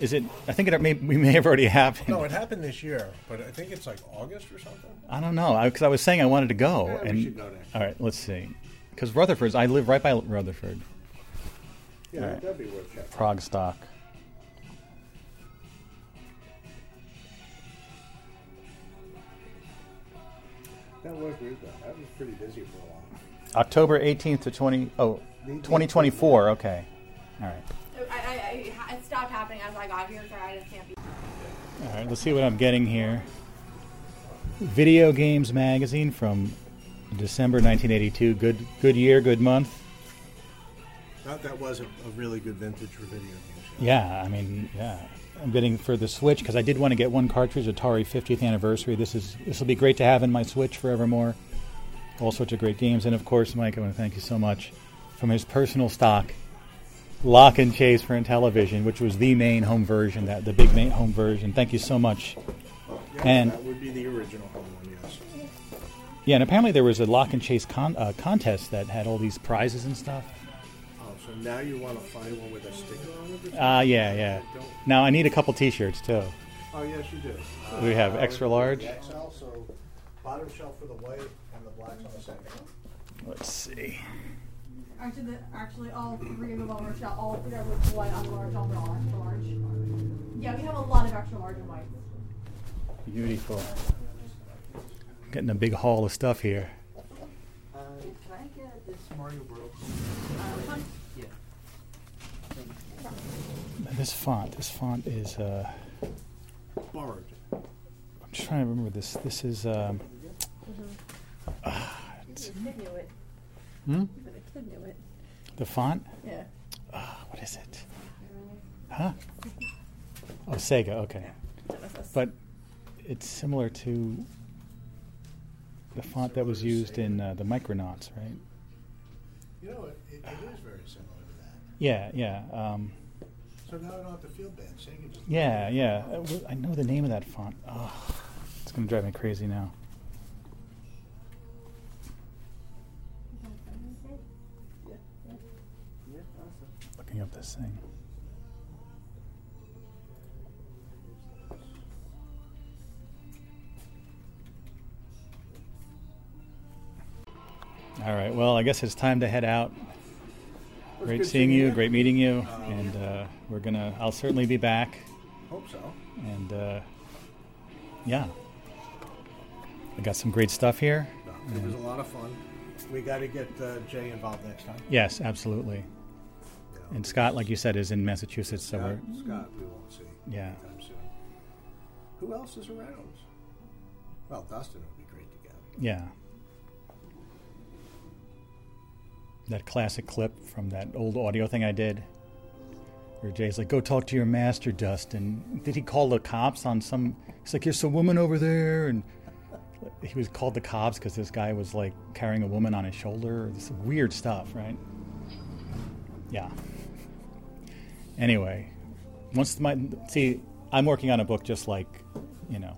is it? I think it may, we may have already happened. no, it happened this year, but I think it's like August or something. I don't know because I, was saying I wanted to go. Yeah, we should go next all right, let's see. Because Rutherford's, I live right by Rutherford. Yeah, right. that'd be worth checking. Prague stock. That was weird though. That was pretty busy for a while. October 18th to 20. Oh, 2024. Okay. All right. I, I, I, it stopped happening as I got here, so I just can't be. All right. Let's see what I'm getting here. Video Games Magazine from December 1982. Good, good year, good month. That, that was a, a really good vintage for video games. Yeah, I mean, yeah. I'm getting for the Switch because I did want to get one cartridge, Atari 50th anniversary. This is this will be great to have in my Switch forevermore. All sorts of great games, and of course, Mike, I want to thank you so much from his personal stock, Lock and Chase for Intellivision, which was the main home version, that the big main home version. Thank you so much. Yeah, And- that would be the original home one, yes. Yeah, and apparently there was a Lock and Chase con- uh, contest that had all these prizes and stuff. Now you want to find one with a sticker on it? or something? Ah, yeah, yeah. Now I need a couple T-shirts too. Oh, yes, you do. We have Uh, extra large? XL, so bottom shelf for the white and the blacks on the second. Let's see. Actually, the, actually, all three of them are shot. All three of them are white on large, all all extra large. Yeah, we have a lot of extra large and white. Beautiful. Getting a big haul of stuff here. Uh, can I get this Mario World? Yeah. This font, this font is. Uh, Borrowed. I'm just trying to remember this. This is. Um, You knew it. Hmm? Even a kid knew it. The font? Yeah. Ah, what is it? Huh? Oh, Sega. Okay, but it's similar to the font that was used in uh, the Micronauts, right? You know, it, it, it is very similar to that. Yeah, yeah, um, So now I don't have to feel bad. Sega just yeah, yeah. Uh, I know the name of that font. Oh, it's gonna drive me crazy now. Looking up this thing. All right. Well, I guess it's time to head out. Great seeing you. you. Great meeting you. Um, and uh, we're gonna. I'll certainly be back. Hope so. And uh, yeah, I got some great stuff here. No, it was a lot of fun. We got to get uh, Jay involved next time. Yes, absolutely. Know, And Scott, like you said, is in Massachusetts, so Scott, we're Scott, we won't see Yeah. soon. Who else is around? Well, Dustin would be great to get. yeah. That classic clip from that old audio thing I did, where Jay's like, "Go talk to your master, Dustin." Did he call the cops on some? He's like, "There's a woman over there," and he was called the cops because this guy was like carrying a woman on his shoulder. This weird stuff, right? Yeah. Anyway, once my see, I'm working on a book just like, you know,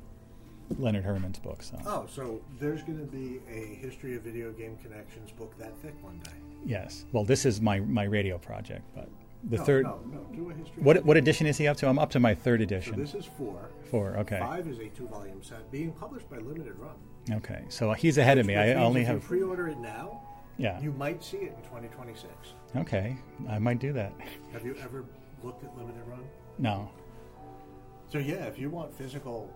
Leonard Herman's book. So Oh, so there's going to be a history of video game connections book that thick one day. yes, well, this is my my radio project, but the no, third. No, no, do a history. What what edition is he up to? I'm up to my third edition. So this is four. Four. Okay. Five is a two-volume set being published by Limited Run. Okay. So he's ahead of me. Which I only if have. you pre-order it now, Yeah. you might see it in 2026. Okay. I might do that. Have you ever looked at Limited Run? No. So yeah, if you want physical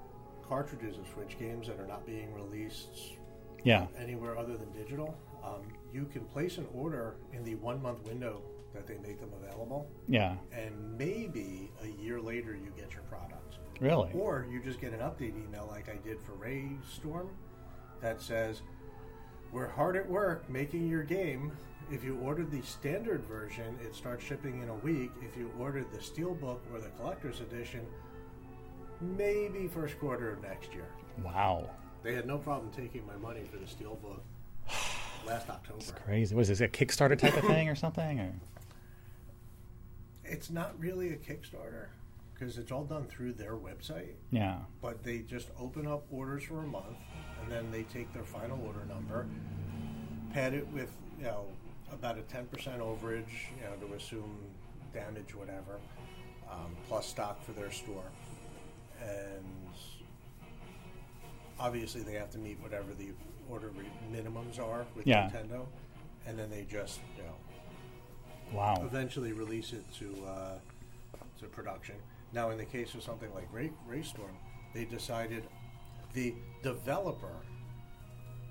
cartridges of Switch games that are not being released Yeah. anywhere other than digital, um, you can place an order in the one-month window that they make them available, Yeah. and maybe a year later you get your product. Really. Or you just get an update email like I did for Ray Storm that says, We're hard at work making your game. If you ordered the standard version, it starts shipping in a week. If you ordered the Steelbook or the collector's edition, maybe first quarter of next year. Wow. They had no problem taking my money for the Steelbook last October. It's crazy. Was this? A Kickstarter type of thing or something? Or? It's not really a Kickstarter because it's all done through their website. Yeah. but they just open up orders for a month and then they take their final order number pad it with you know about a 10% overage you know to assume damage whatever um, plus stock for their store and obviously they have to meet whatever the order re- minimums are with Yeah. nintendo and then they just you know Wow. eventually release it to uh, to production. Now, in the case of something like Ray, Raystorm, they decided the developer.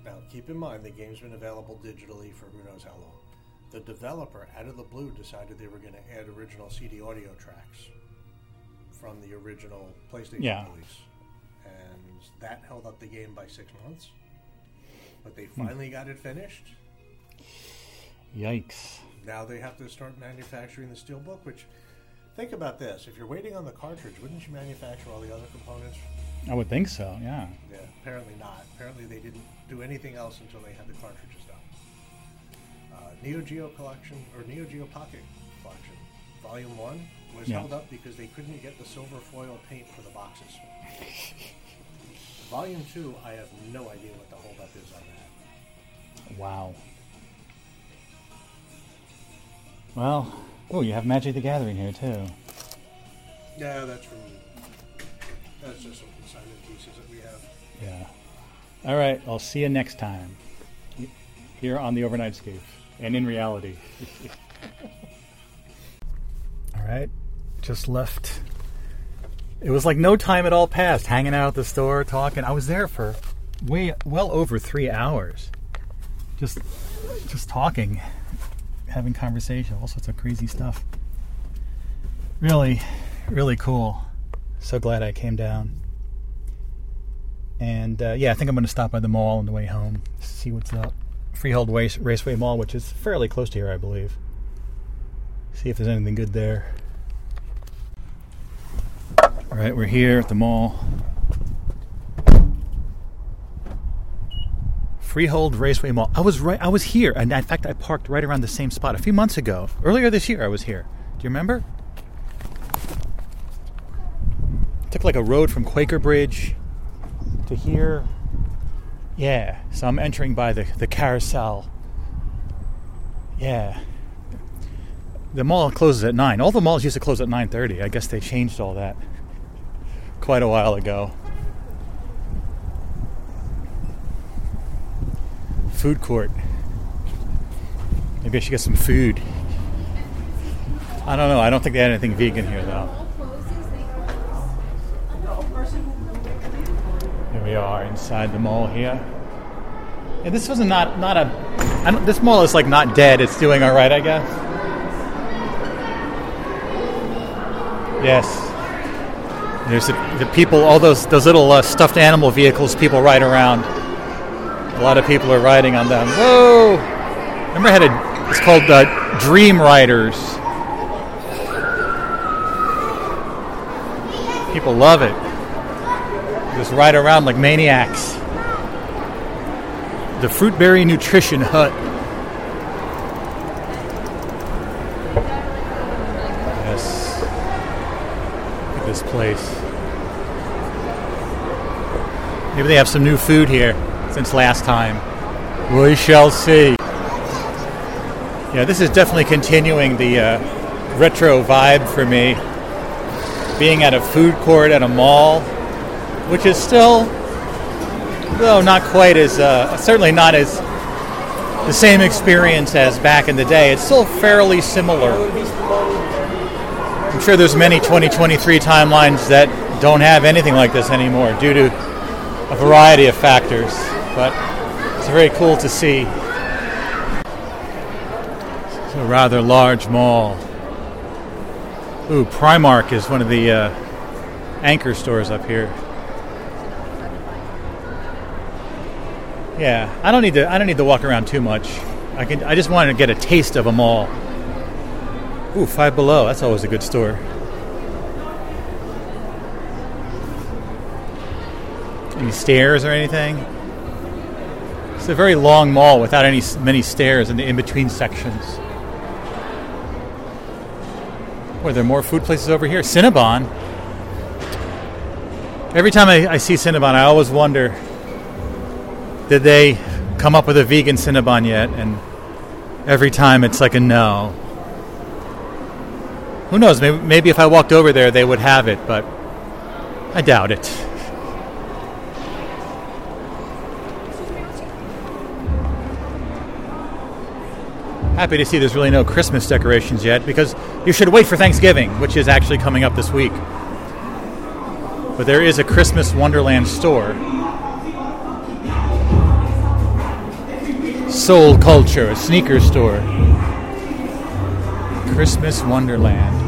Now, keep in mind the game's been available digitally for who knows how long. The developer, out of the blue, decided they were going to add original CD audio tracks from the original PlayStation Yeah. release, and that held up the game by six months. But they Hmm. finally got it finished Yikes. now they have to start manufacturing the steelbook which think about this if you're waiting on the cartridge wouldn't you manufacture all the other components I would think so. Yeah. yeah apparently not apparently they didn't do anything else until they had the cartridges done uh, neo geo collection or neo geo pocket volume 1 was Yeah. held up because they couldn't get the silver foil paint for the boxes volume 2 i have no idea what the holdup is on that Wow. Well, oh, you have Magic the Gathering here too. yeah that's from that's just some consignment pieces that we have Yeah. All right. I'll see you next time. Here on the Overnightscape and in reality. right. Just left. It was like no time at all passed hanging out at the store talking. I was there for way well over three hours. Just just talking, having conversation, all sorts of crazy stuff. Really, really cool. So glad I came down. And uh, yeah, I think I'm going to stop by the mall on the way home, see what's up. Freehold Race, Raceway Mall, which is fairly close to here, I believe. See if there's anything good there. All right, we're here at the mall. Freehold Raceway Mall. I was right. I was here, and in fact, I parked right around the same spot a few months ago. Earlier this year, I was here. Do you remember? Took like a road from Quaker Bridge to here. Yeah, so I'm entering by the the carousel. Yeah. The mall closes at nine. All the malls used to close at nine thirty. I guess they changed all that quite a while ago. Food court. Maybe I should get some food. I don't know. I don't think they had anything vegan here though. Here we are inside the mall here. Yeah, this was not not a. This mall is like not dead. It's doing all right, I guess. Yes. There's the, the people, all those those little uh, stuffed animal vehicles people ride around. A lot of people are riding on them. Whoa! Remember, I had a. It's called uh, Dream Riders. People love it. Just ride around like maniacs. The Fruitberry Nutrition Hut. Yes. Look at this place. Maybe they have some new food here since last time. We shall see. Yeah, this is definitely continuing the uh, retro vibe for me. Being at a food court at a mall, which is still, though not quite as, uh, certainly not as the same experience as back in the day. It's still fairly similar. I'm sure there's many 2023 timelines that don't have anything like this anymore due to a variety of factors, but it's very cool to see. It's a rather large mall. Ooh, Primark is one of the uh, anchor stores up here. Yeah, I don't need to. I don't need to walk around too much. I can. I just wanted to get a taste of a mall. Ooh, Five Below. That's always a good store. Any stairs or anything? It's a very long mall without any many stairs in the in between sections. Were there are more food places over here? Cinnabon. Every time I, I see Cinnabon, I always wonder did they come up with a vegan Cinnabon yet? And every time it's like a no. Who knows? Maybe, maybe if I walked over there, they would have it, but I doubt it. Happy to see there's really no Christmas decorations yet because you should wait for Thanksgiving, which is actually coming up this week. But there is a Christmas Wonderland store. Soul Culture, a sneaker store. Christmas Wonderland.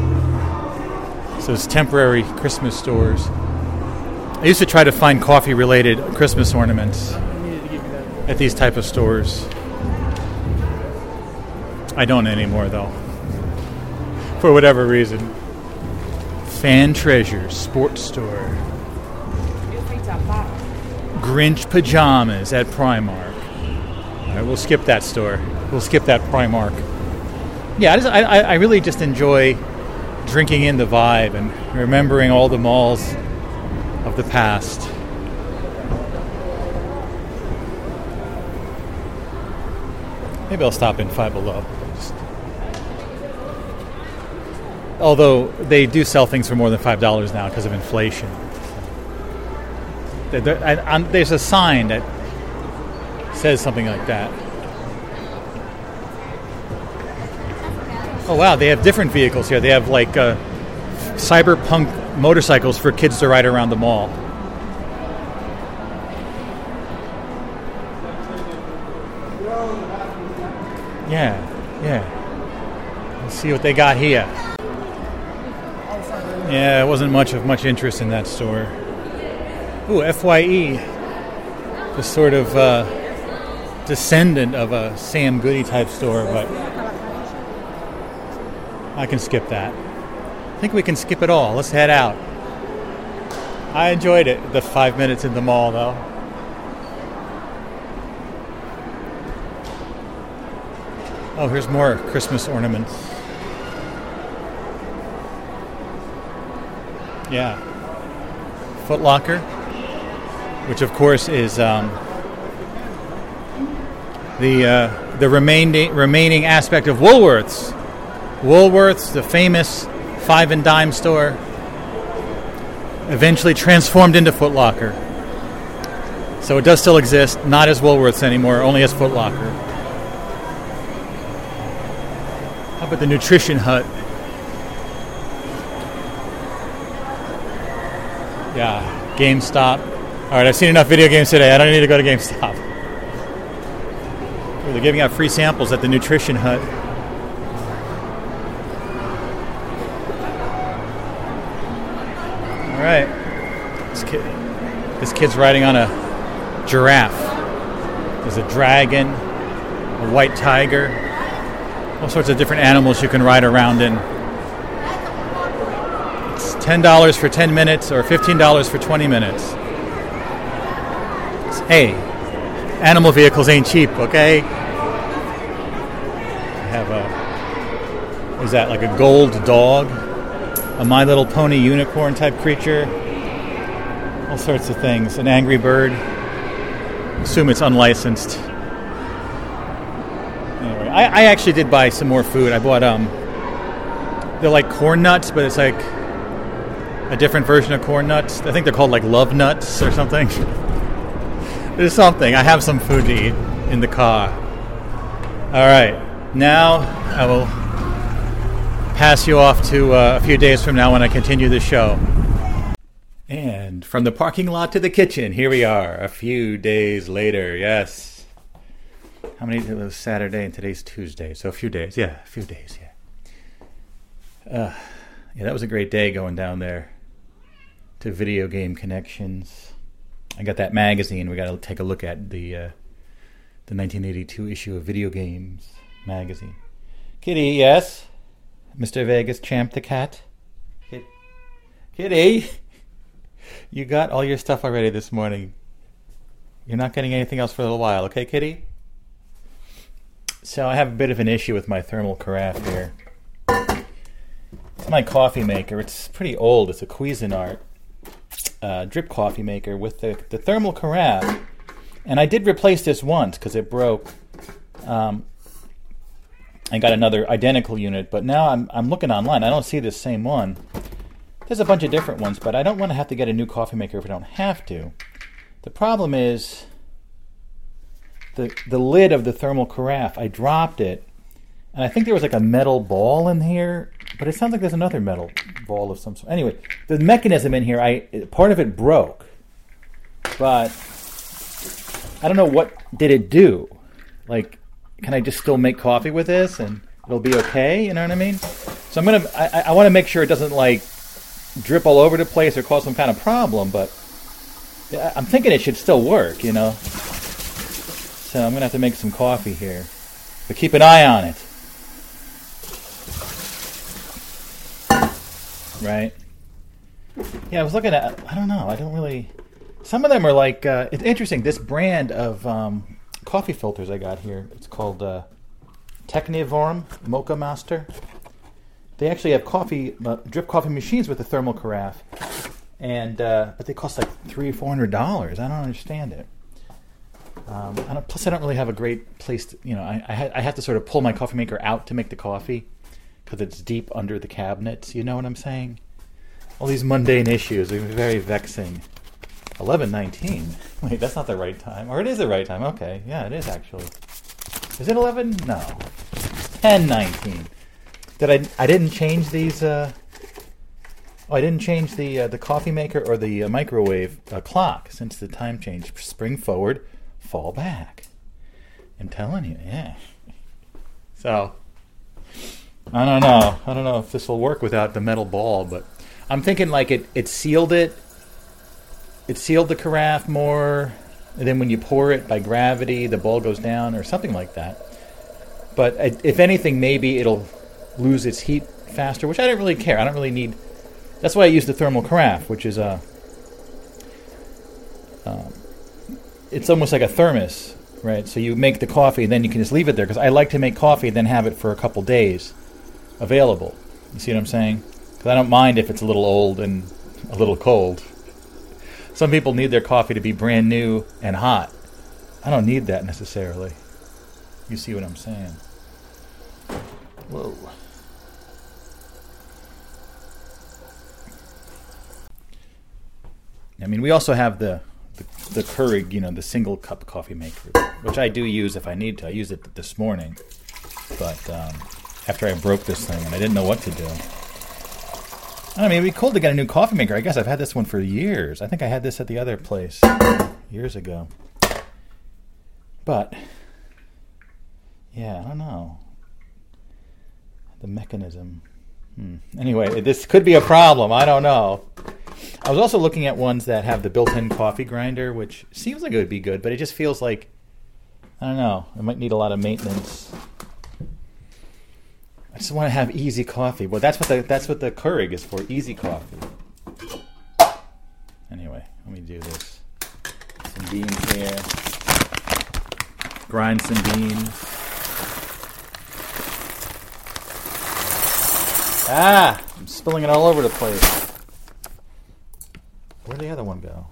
It's temporary Christmas stores. I used to try to find coffee related Christmas ornaments at these type of stores. I don't anymore though. For whatever reason. Fan Treasures Sports Store. Grinch Pajamas at Primark. All right, we'll skip that store. We'll skip that Primark. Yeah, I, just, I, I really just enjoy drinking in the vibe and remembering all the malls of the past. Maybe I'll stop in Five Below. Although they do sell things for more than five dollars now because of inflation. There's a sign that says something like that. Oh wow, they have different vehicles here. They have like uh, cyberpunk motorcycles for kids to ride around the mall. Yeah, yeah. Let's see what they got here. Yeah, it wasn't much of much interest in that store. Ooh, Fye, the sort of uh, descendant of a Sam Goody type store, but I can skip that. I think we can skip it all. Let's head out. I enjoyed it, the five minutes in the mall, though. Oh, here's more Christmas ornaments. Yeah. Foot Locker, which of course is um, the uh, the remaining remaining aspect of Woolworths. Woolworths, the famous five and dime store, eventually transformed into Foot Locker. So it does still exist, not as Woolworths anymore, only as Foot Locker. How about the Nutrition Hut? Yeah, GameStop. All right, I've seen enough video games today. I don't need to go to GameStop. They're giving out free samples at the Nutrition Hut. All right, this kid, this kid's riding on a giraffe. There's a dragon, a white tiger, all sorts of different animals you can ride around in. It's ten dollars for ten minutes or fifteen dollars for twenty minutes. It's, Hey, animal vehicles ain't cheap, okay? I have a is that like a gold dog, a My Little Pony unicorn type creature, all sorts of things. An angry bird. Assume it's unlicensed. Anyway, I, I actually did buy some more food. I bought um, they're like corn nuts, but it's like a different version of corn nuts. I think they're called like love nuts or something. There's something. I have some food to eat in the car. All right, now I will pass you off to uh, a few days from now when I continue the show. And from the parking lot to the kitchen, here we are, a few days later. Yes. How many? It was Saturday and today's Tuesday, so a few days. Yeah, a few days. Yeah. Uh, yeah, that was a great day going down there to Video Game Connections. I got that magazine. We got to take a look at the uh, the 1982 issue of Video Games magazine. Kitty, yes, Mr. Vegas, Champ the cat. Kit- Kitty, you got all your stuff already this morning. You're not getting anything else for a little while, okay, Kitty? So I have a bit of an issue with my thermal carafe here. It's my coffee maker. It's pretty old. It's a Cuisinart uh, drip coffee maker with the, the thermal carafe. And I did replace this once because it broke. Um, I got another identical unit, but now I'm, I'm looking online. I don't see the same one. There's a bunch of different ones, but I don't want to have to get a new coffee maker if I don't have to. The problem is the the lid of the thermal carafe. I dropped it, and I think there was like a metal ball in here, but it sounds like there's another metal ball of some sort. Anyway, the mechanism in here, I part of it broke, but I don't know what did it do. Like, can I just still make coffee with this and it'll be okay? You know what I mean? So I'm gonna I, I want to make sure it doesn't like drip all over the place or cause some kind of problem, but I'm thinking it should still work. You know. So I'm gonna have to make some coffee here, but keep an eye on it. Right. Yeah, I was looking at. I don't know. I don't really. Some of them are like. Uh, it's interesting. This brand of um, coffee filters I got here. It's called uh, Technivorm Moccamaster. They actually have coffee uh, drip coffee machines with a thermal carafe, and uh, but they cost like three four hundred dollars. I don't understand it. Um, I don't, plus, I don't really have a great place. To, you know, I I, ha- I have to sort of pull my coffee maker out to make the coffee because it's deep under the cabinets. You know what I'm saying? All these mundane issues are very vexing. Eleven nineteen. Wait, that's not the right time, or it is the right time. Okay, yeah, it is actually. Is it eleven? No, ten nineteen. Did I? I didn't change these. Uh, oh, I didn't change the uh, the coffee maker or the uh, microwave uh, clock since the time change. Spring forward, fall back. I'm telling you, yeah. So I don't know. I don't know if this will work without the metal ball, but I'm thinking like it, it sealed it. It sealed the carafe more. and then when you pour it by gravity, the bowl goes down, or something like that. But if anything, maybe it'll lose its heat faster, which I don't really care. I don't really need. That's why I use the thermal carafe, which is a. Um, it's almost like a thermos, right? So you make the coffee, and then you can just leave it there. Because I like to make coffee, and then have it for a couple days available. You see what I'm saying? Because I don't mind if it's a little old and a little cold. Some people need their coffee to be brand new and hot. I don't need that necessarily. You see what I'm saying? Whoa. I mean, we also have the, the the Keurig, you know, the single cup coffee maker, which I do use if I need to. I used it this morning, but um, after I broke this thing and I didn't know what to do. I mean, it'd be cool to get a new coffee maker. I guess I've had this one for years. I think I had this at the other place years ago. But yeah, I don't know the mechanism. Hmm. Anyway, this could be a problem. I don't know. I was also looking at ones that have the built-in coffee grinder, which seems like it would be good, but it just feels like I don't know. It might need a lot of maintenance. I just want to have easy coffee. Well, that's what the that's what the Keurig is for. Easy coffee. Anyway, let me do this. Some beans here. Grind some beans. Ah, I'm spilling it all over the place. Where'd the other one go?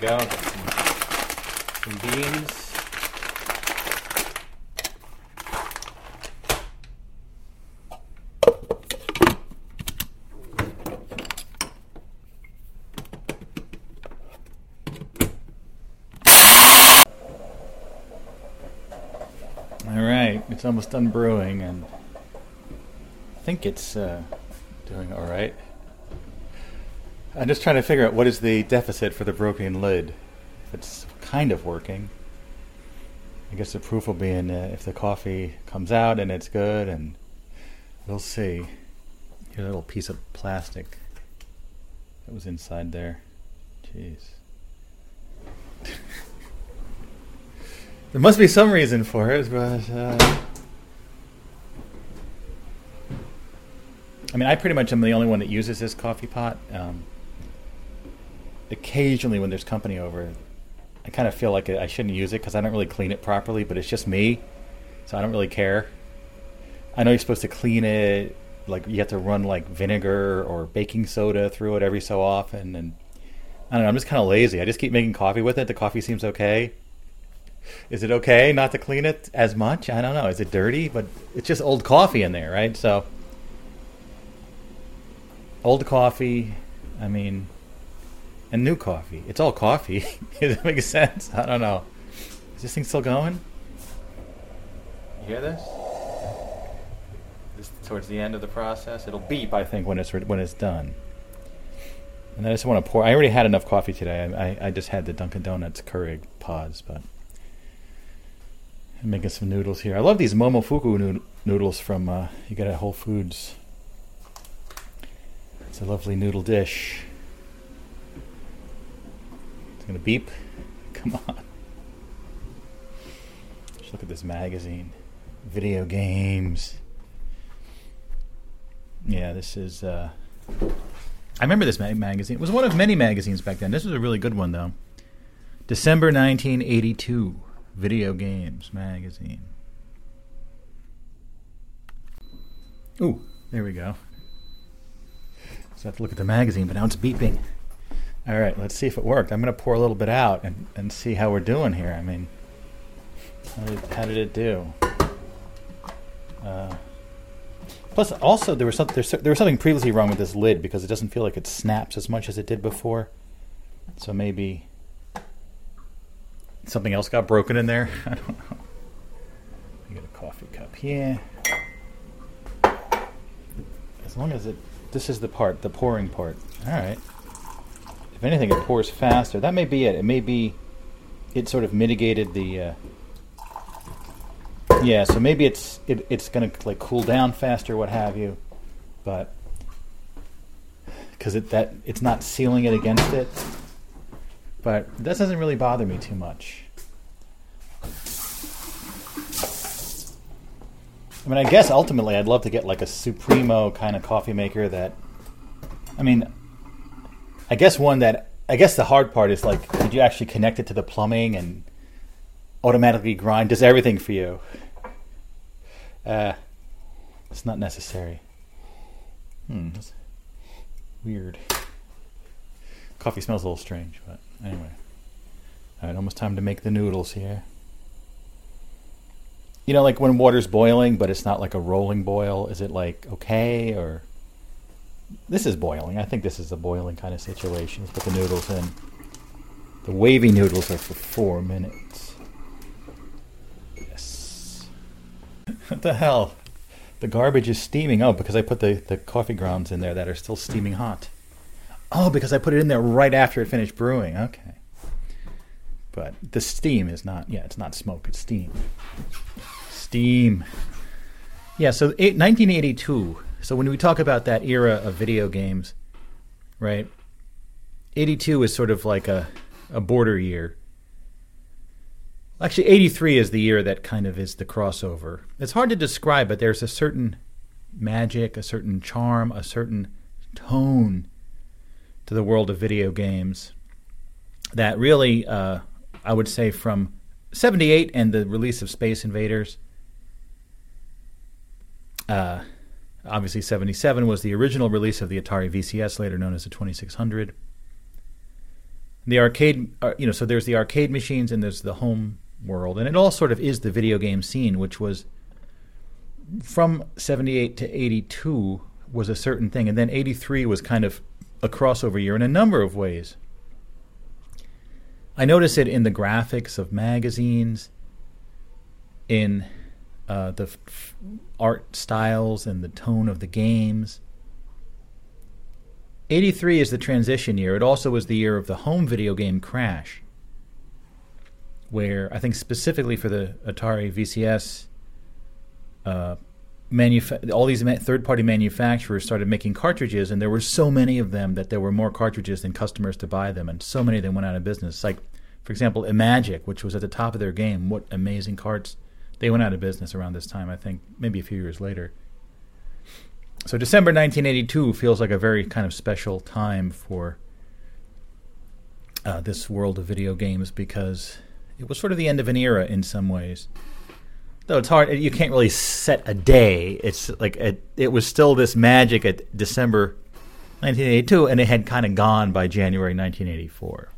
Go. Got some, some beans. All right, it's almost done brewing, and I think it's uh, doing all right. I'm just trying to figure out what is the deficit for the broken lid. It's kind of working, I guess the proof will be in uh, if the coffee comes out and it's good, and we'll see. Here's a little piece of plastic that was inside there. Jeez. There must be some reason for it, but uh, I mean, I pretty much am the only one that uses this coffee pot. Um, occasionally, when there's company over, I kind of feel like I shouldn't use it because I don't really clean it properly. But it's just me, so I don't really care. I know you're supposed to clean it, like you have to run like vinegar or baking soda through it every so often, and I don't know. I'm just kind of lazy. I just keep making coffee with it. The coffee seems okay. Is it okay not to clean it as much? I don't know. Is it dirty? But it's just old coffee in there, right? So, old coffee, I mean, and new coffee. It's all coffee. Does that make sense? I don't know. Is this thing still going? You hear this? This towards the end of the process. It'll beep, I think, when it's re- when it's done. And I just want to pour. I already had enough coffee today. I, I, I just had the Dunkin' Donuts Keurig pods, but I'm making some noodles here. I love these Momofuku nood- noodles from uh, you get at Whole Foods. It's a lovely noodle dish. Gonna beep. Come on. Just look at this magazine. Video games. Yeah, this is. Uh, I remember this mag- magazine. It was one of many magazines back then. This was a really good one, though. December 1982. Video Games Magazine. Ooh, there we go. So I have to look at the magazine, but now it's beeping. All right, let's see if it worked. I'm going to pour a little bit out and, and see how we're doing here. I mean, how did, how did it do? Uh, plus, also there was some, there was something previously wrong with this lid because it doesn't feel like it snaps as much as it did before. So maybe something else got broken in there. I don't know. You got a coffee cup here. As long as it, this is the part, the pouring part. All right. If anything, it pours faster. That may be it. It may be it sort of mitigated the. Uh, yeah, so maybe it's it, it's gonna like cool down faster, what have you, but because it that it's not sealing it against it. But that doesn't really bother me too much. I mean, I guess ultimately I'd love to get like a Supremo kind of coffee maker that. I mean, I guess one that. I guess the hard part is like, did you actually connect it to the plumbing and automatically grind? Does everything for you? Uh, it's not necessary. Hmm, that's weird. Coffee smells a little strange, but anyway. All right, almost time to make the noodles here. You know, like when water's boiling, but it's not like a rolling boil. Is it like okay or? This is boiling. I think this is a boiling kind of situation. Let's put the noodles in. The wavy noodles are for four minutes. Yes. what the hell? The garbage is steaming. Oh, because I put the, the coffee grounds in there that are still steaming hot. Oh, because I put it in there right after it finished brewing. Okay. But the steam is not, yeah, it's not smoke, it's steam. Steam. Yeah, so eight, 1982. So when we talk about that era of video games, right? 82 is sort of like a, a border year. Actually, 83 is the year that kind of is the crossover. It's hard to describe, but there's a certain magic, a certain charm, a certain tone to the world of video games that really, uh, I would say, from 78 and the release of Space Invaders. Uh, obviously, 77 was the original release of the Atari VCS, later known as the 2600. The arcade, uh, you know, so there's the arcade machines and there's the home world, and it all sort of is the video game scene, which was from 78 to 82 was a certain thing, and then 83 was kind of a crossover year in a number of ways. I notice it in the graphics of magazines, in uh, the art styles and the tone of the games. 83 is the transition year. It also was the year of the home video game crash, where I think specifically for the Atari VCS, uh, all these ma- third-party manufacturers started making cartridges, and there were so many of them that there were more cartridges than customers to buy them, and so many of them went out of business. Like, for example, Imagic, which was at the top of their game. What amazing carts! They went out of business around this time, I think, maybe a few years later. So December 1982 feels like a very kind of special time for uh, this world of video games because it was sort of the end of an era in some ways. Though it's hard, you can't really set a day. It's like it, it was still this magic at December 1982, and it had kind of gone by January 1984.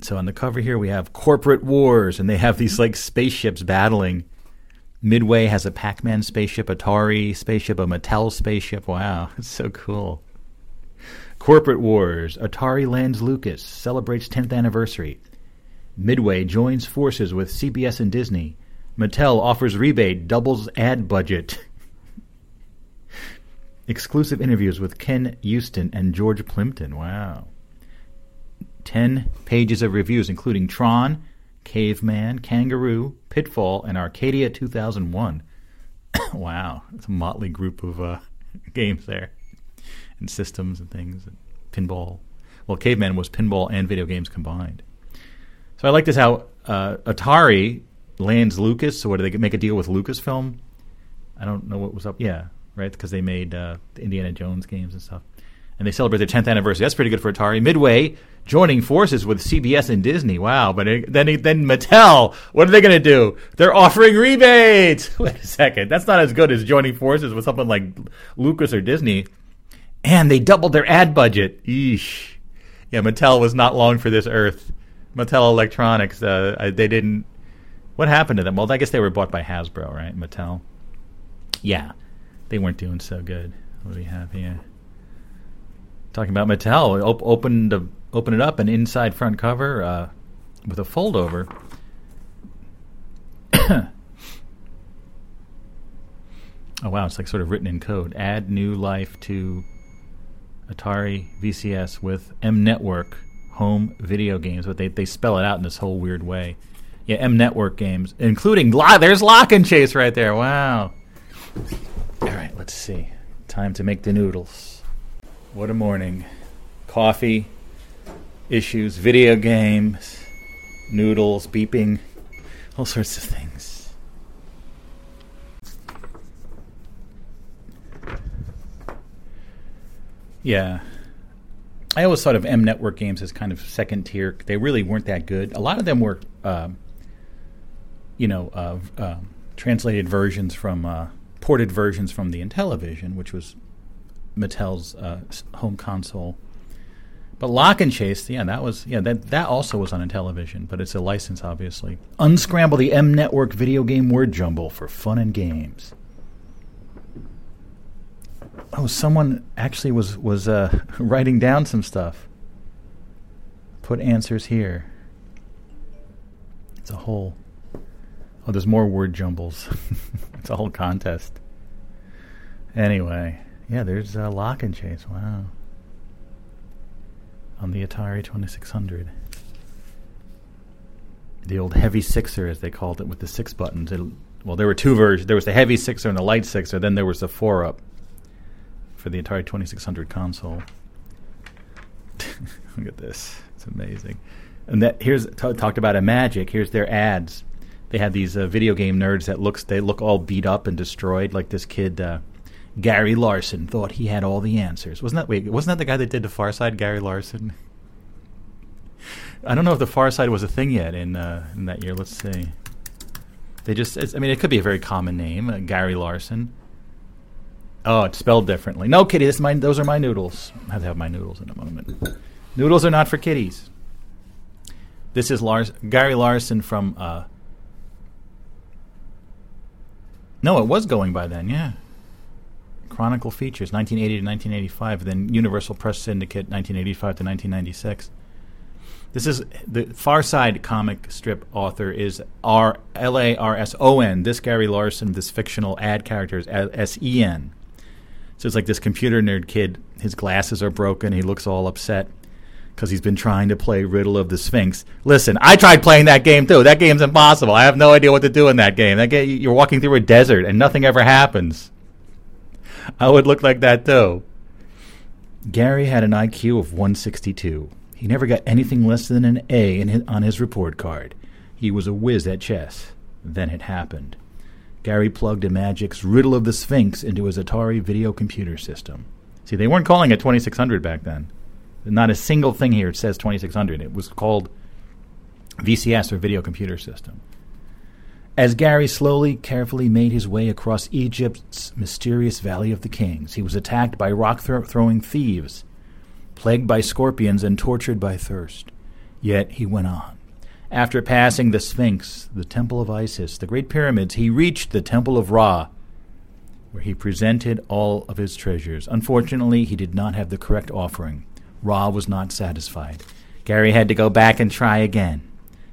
So on the cover here, we have corporate wars, and they have these like spaceships battling. Midway has a Pac-Man spaceship, Atari spaceship, a Mattel spaceship. Wow, it's so cool. Corporate Wars. Atari lands Lucas, celebrates 10th anniversary. Midway joins forces with CBS and Disney. Mattel offers rebate, doubles ad budget. Exclusive interviews with Ken Uston and George Plimpton. Wow. 10 pages of reviews, including Tron, Caveman, Kangaroo, Pitfall, and Arcadia 2001. wow. It's a motley group of uh, games there, and systems and things, and pinball. Well, Caveman was pinball and video games combined. So I like this how uh, Atari lands Lucas. So what do they make a deal with Lucasfilm? I don't know what was up. Yeah, right, because they made uh, the Indiana Jones games and stuff, and they celebrate their 10th anniversary. That's pretty good for Atari. Midway joining forces with CBS and Disney. Wow, but it, then then Mattel, what are they going to do? They're offering rebates. Wait a second, that's not as good as joining forces with something like Lucas or Disney. And they doubled their ad budget. Eesh. Yeah, Mattel was not long for this earth. Mattel Electronics, uh, they didn't. What happened to them? Well, I guess they were bought by Hasbro, right? Mattel. Yeah, they weren't doing so good. What do we have here? Talking about Mattel, op- opened the, open it up, an inside front cover uh, with a fold over. oh wow, it's like sort of written in code. Add new life to Atari VCS with M Network home video games, but they, they spell it out in this whole weird way. Yeah, M Network games, including lo- there's Lock and Chase right there. Wow. All right, let's see. Time to make the noodles. What a morning. Coffee, issues, video games, noodles, beeping, all sorts of things. Yeah. I always thought of M Network games as kind of second tier. They really weren't that good. A lot of them were, uh, you know, uh, uh, translated versions from, uh, ported versions from the Intellivision, which was Mattel's uh, home console. But Lock and Chase, yeah, that was yeah that that also was on Intellivision. but it's a license, obviously. Unscramble the M Network video game word jumble for fun and games. Oh, someone actually was was uh, writing down some stuff. Put answers here. It's a whole. Oh, there's more word jumbles. it's a whole contest. Anyway, yeah, there's uh, Lock and Chase. Wow. On the Atari 2600. The old heavy sixer, as they called it, with the six buttons. It, well, there were two versions. There was the heavy sixer and the light sixer. Then there was the four up for the Atari 2600 console. Look at this; it's amazing. And that here's t- talked about a magic. Here's their ads. They had these uh, video game nerds that looks they look all beat up and destroyed, like this kid uh, Gary Larson thought he had all the answers. Wasn't that wait? Wasn't that the guy that did the Far Side, Gary Larson? I don't know if the Far Side was a thing yet in uh, in that year. Let's see. They just, I mean, it could be a very common name, uh, Gary Larson. Oh, it's spelled differently. No, kitty. This is my, those are my noodles. I have to have my noodles in a moment. Noodles are not for kitties. This is Lars, Gary Larson from. Uh, no, it was going by then. Yeah. Chronicle Features, 1980 to 1985. Then Universal Press Syndicate, 1985 to 1996. This is the Far Side comic strip author is R L A R S O N. This Gary Larson, this fictional ad character is S E N. So it's like this computer nerd kid. His glasses are broken. He looks all upset because he's been trying to play Riddle of the Sphinx. Listen, I tried playing that game too. That game's impossible. I have no idea what to do in that game. That game, you're walking through a desert and nothing ever happens. I would look like that too. Gary had an IQ of 162. He never got anything less than an A his, on his report card. He was a whiz at chess. Then it happened. Gary plugged Imagic's Riddle of the Sphinx into his Atari video computer system. See, they weren't calling it 2600 back then. Not a single thing here says 2600. It was called VCS or Video Computer System. As Gary slowly, carefully made his way across Egypt's mysterious Valley of the Kings, he was attacked by rock thro- throwing thieves, plagued by scorpions, and tortured by thirst. Yet he went on. After passing the Sphinx, the Temple of Isis, the Great Pyramids, he reached the Temple of Ra, where he presented all of his treasures. Unfortunately, he did not have the correct offering. Ra was not satisfied. Gary had to go back and try again,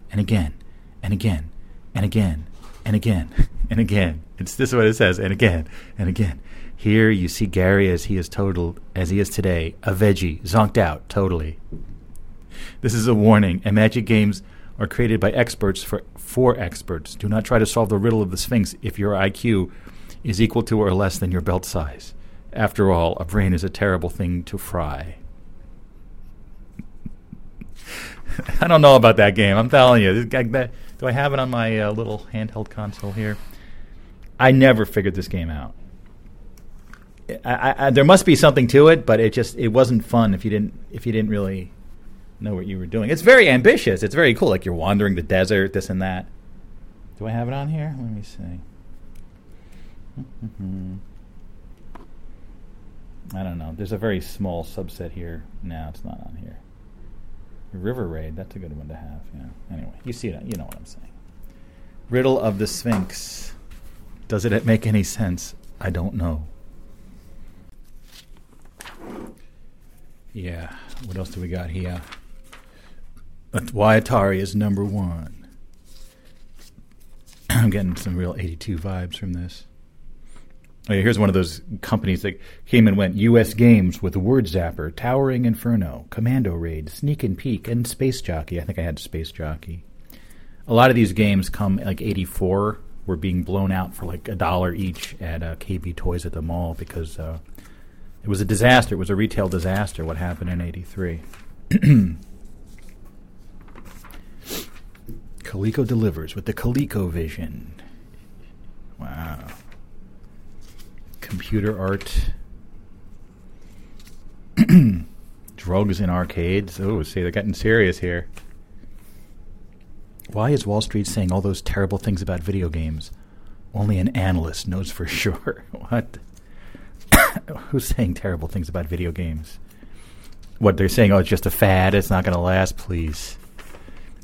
and again, and again, and again, and again, and again. It's this is what it says, and again, and again. Here you see Gary as he is total as he is today, a veggie, zonked out totally. This is a warning. And Imagic games are created by experts for for experts. Do not try to solve the riddle of the Sphinx if your IQ is equal to or less than your belt size. After all, a brain is a terrible thing to fry. I don't know about that game. I'm telling you. Guy, that, do I have it on my uh, little handheld console here? I never figured this game out. I, I, there must be something to it, but it just it wasn't fun if you didn't if you didn't really know what you were doing. It's very ambitious. It's very cool. Like you're wandering the desert, this and that. Do I have it on here? Let me see. I don't know. There's a very small subset here. Now it's not on here. River Raid. That's a good one to have. Yeah. Anyway, you see that. You know what I'm saying. Riddle of the Sphinx. Does it make any sense? I don't know. Yeah. What else do we got here? Why Atari is number one. I'm getting some real 82 vibes from this. Here's one of those companies that came and went. U.S. Games with Word Zapper, Towering Inferno, Commando Raid, Sneak and Peek, and Space Jockey. I think I had Space Jockey. A lot of these games come like 84 were being blown out for like a dollar each at uh, KB Toys at the mall because uh, it was a disaster. It was a retail disaster what happened in 83. Coleco delivers with the ColecoVision. Wow computer art, drugs in arcades. Oh, see, they're getting serious here. Why is Wall Street saying all those terrible things about video games? Only an analyst knows for sure. what? Who's saying terrible things about video games? What they're saying? Oh, it's just a fad. It's not going to last. Please.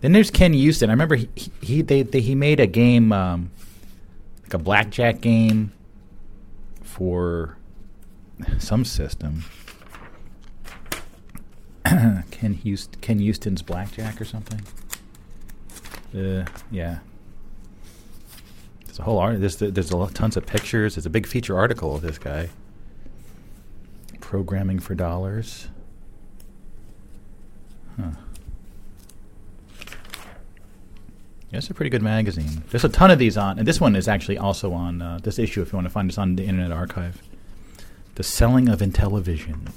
Then there's Ken Uston. I remember he he they, they he made a game, um, like a blackjack game for some system. Ken Ken Uston's Blackjack or something. Uh, yeah. There's a whole art. There's there's a lot, tons of pictures. There's a big feature article of this guy. Programming for dollars. Huh. Yeah, it's a pretty good magazine. There's a ton of these on, and this one is actually also on uh, this issue. If you want to find this on the Internet Archive, the selling of Intellivision.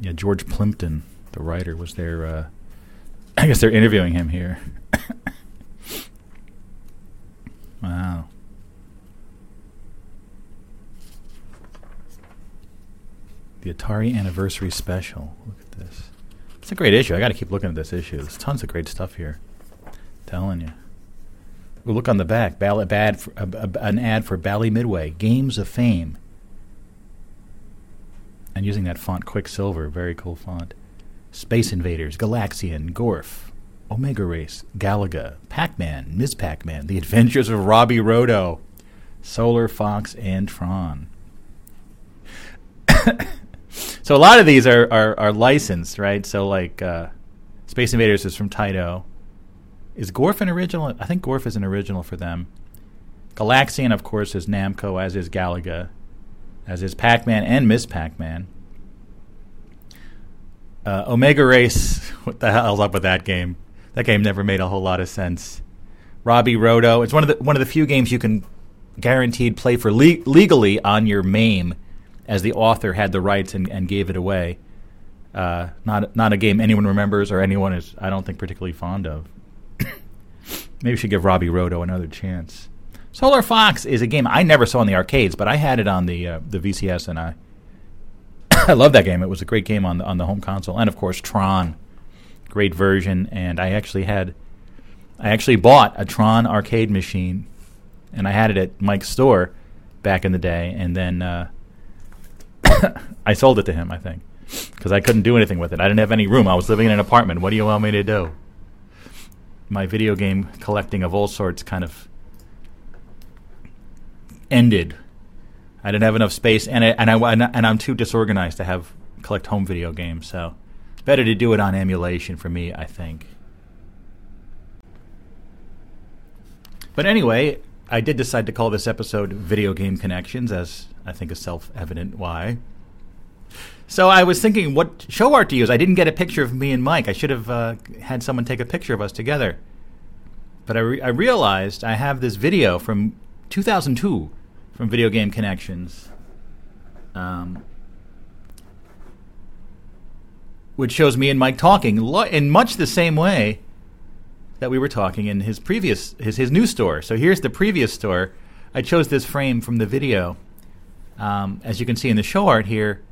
Yeah, George Plimpton, the writer, was there. Uh, I guess they're interviewing him here. wow. The Atari Anniversary Special. Look. It's a great issue. I got to keep looking at this issue. There's tons of great stuff here. telling you. We'll look on the back. Ball- bad for, uh, an ad for Bally Midway, Games of Fame. And using that font Quicksilver, very cool font. Space Invaders, Galaxian, Gorf, Omega Race, Galaga, Pac Man, Ms. Pac Man, The Adventures of Robby Roto, Solar Fox, and Tron. So a lot of these are, are, are licensed, right? So like uh, Space Invaders is from Taito. Is Gorf an original? I think Gorf is an original for them. Galaxian, of course, is Namco, as is Galaga, as is Pac-Man and Miss Pac-Man. Uh, Omega Race, what the hell's up with that game? That game never made a whole lot of sense. Robby Roto, it's one of the one of the few games you can guaranteed play for le- legally on your MAME as the author had the rights and, and gave it away. Uh, not not a game anyone remembers or anyone is I don't think particularly fond of. Maybe we should give Robby Roto another chance. Solar Fox is a game I never saw in the arcades, but I had it on the uh, the VCS and I I love that game. It was a great game on the on the home console, and of course Tron, great version. And I actually had I actually bought a Tron arcade machine, and I had it at Mike's store back in the day, and then. Uh, I sold it to him, I think, because I couldn't do anything with it. I didn't have any room. I was living in an apartment. What do you want me to do? My video game collecting of all sorts kind of ended. I didn't have enough space, and I, and I and I'm too disorganized to have collect home video games. So, better to do it on emulation for me, I think. But anyway, I did decide to call this episode Video Game Connections, as I think is self evident why. So I was thinking what show art to use. I didn't get a picture of me and Mike. I should have uh, had someone take a picture of us together. But I, re- I realized I have this video from 2002 from Video Game Connections, um, which shows me and Mike talking lo- in much the same way that we were talking in his previous his his new store. So here's the previous store. I chose this frame from the video, um, as you can see in the show art here,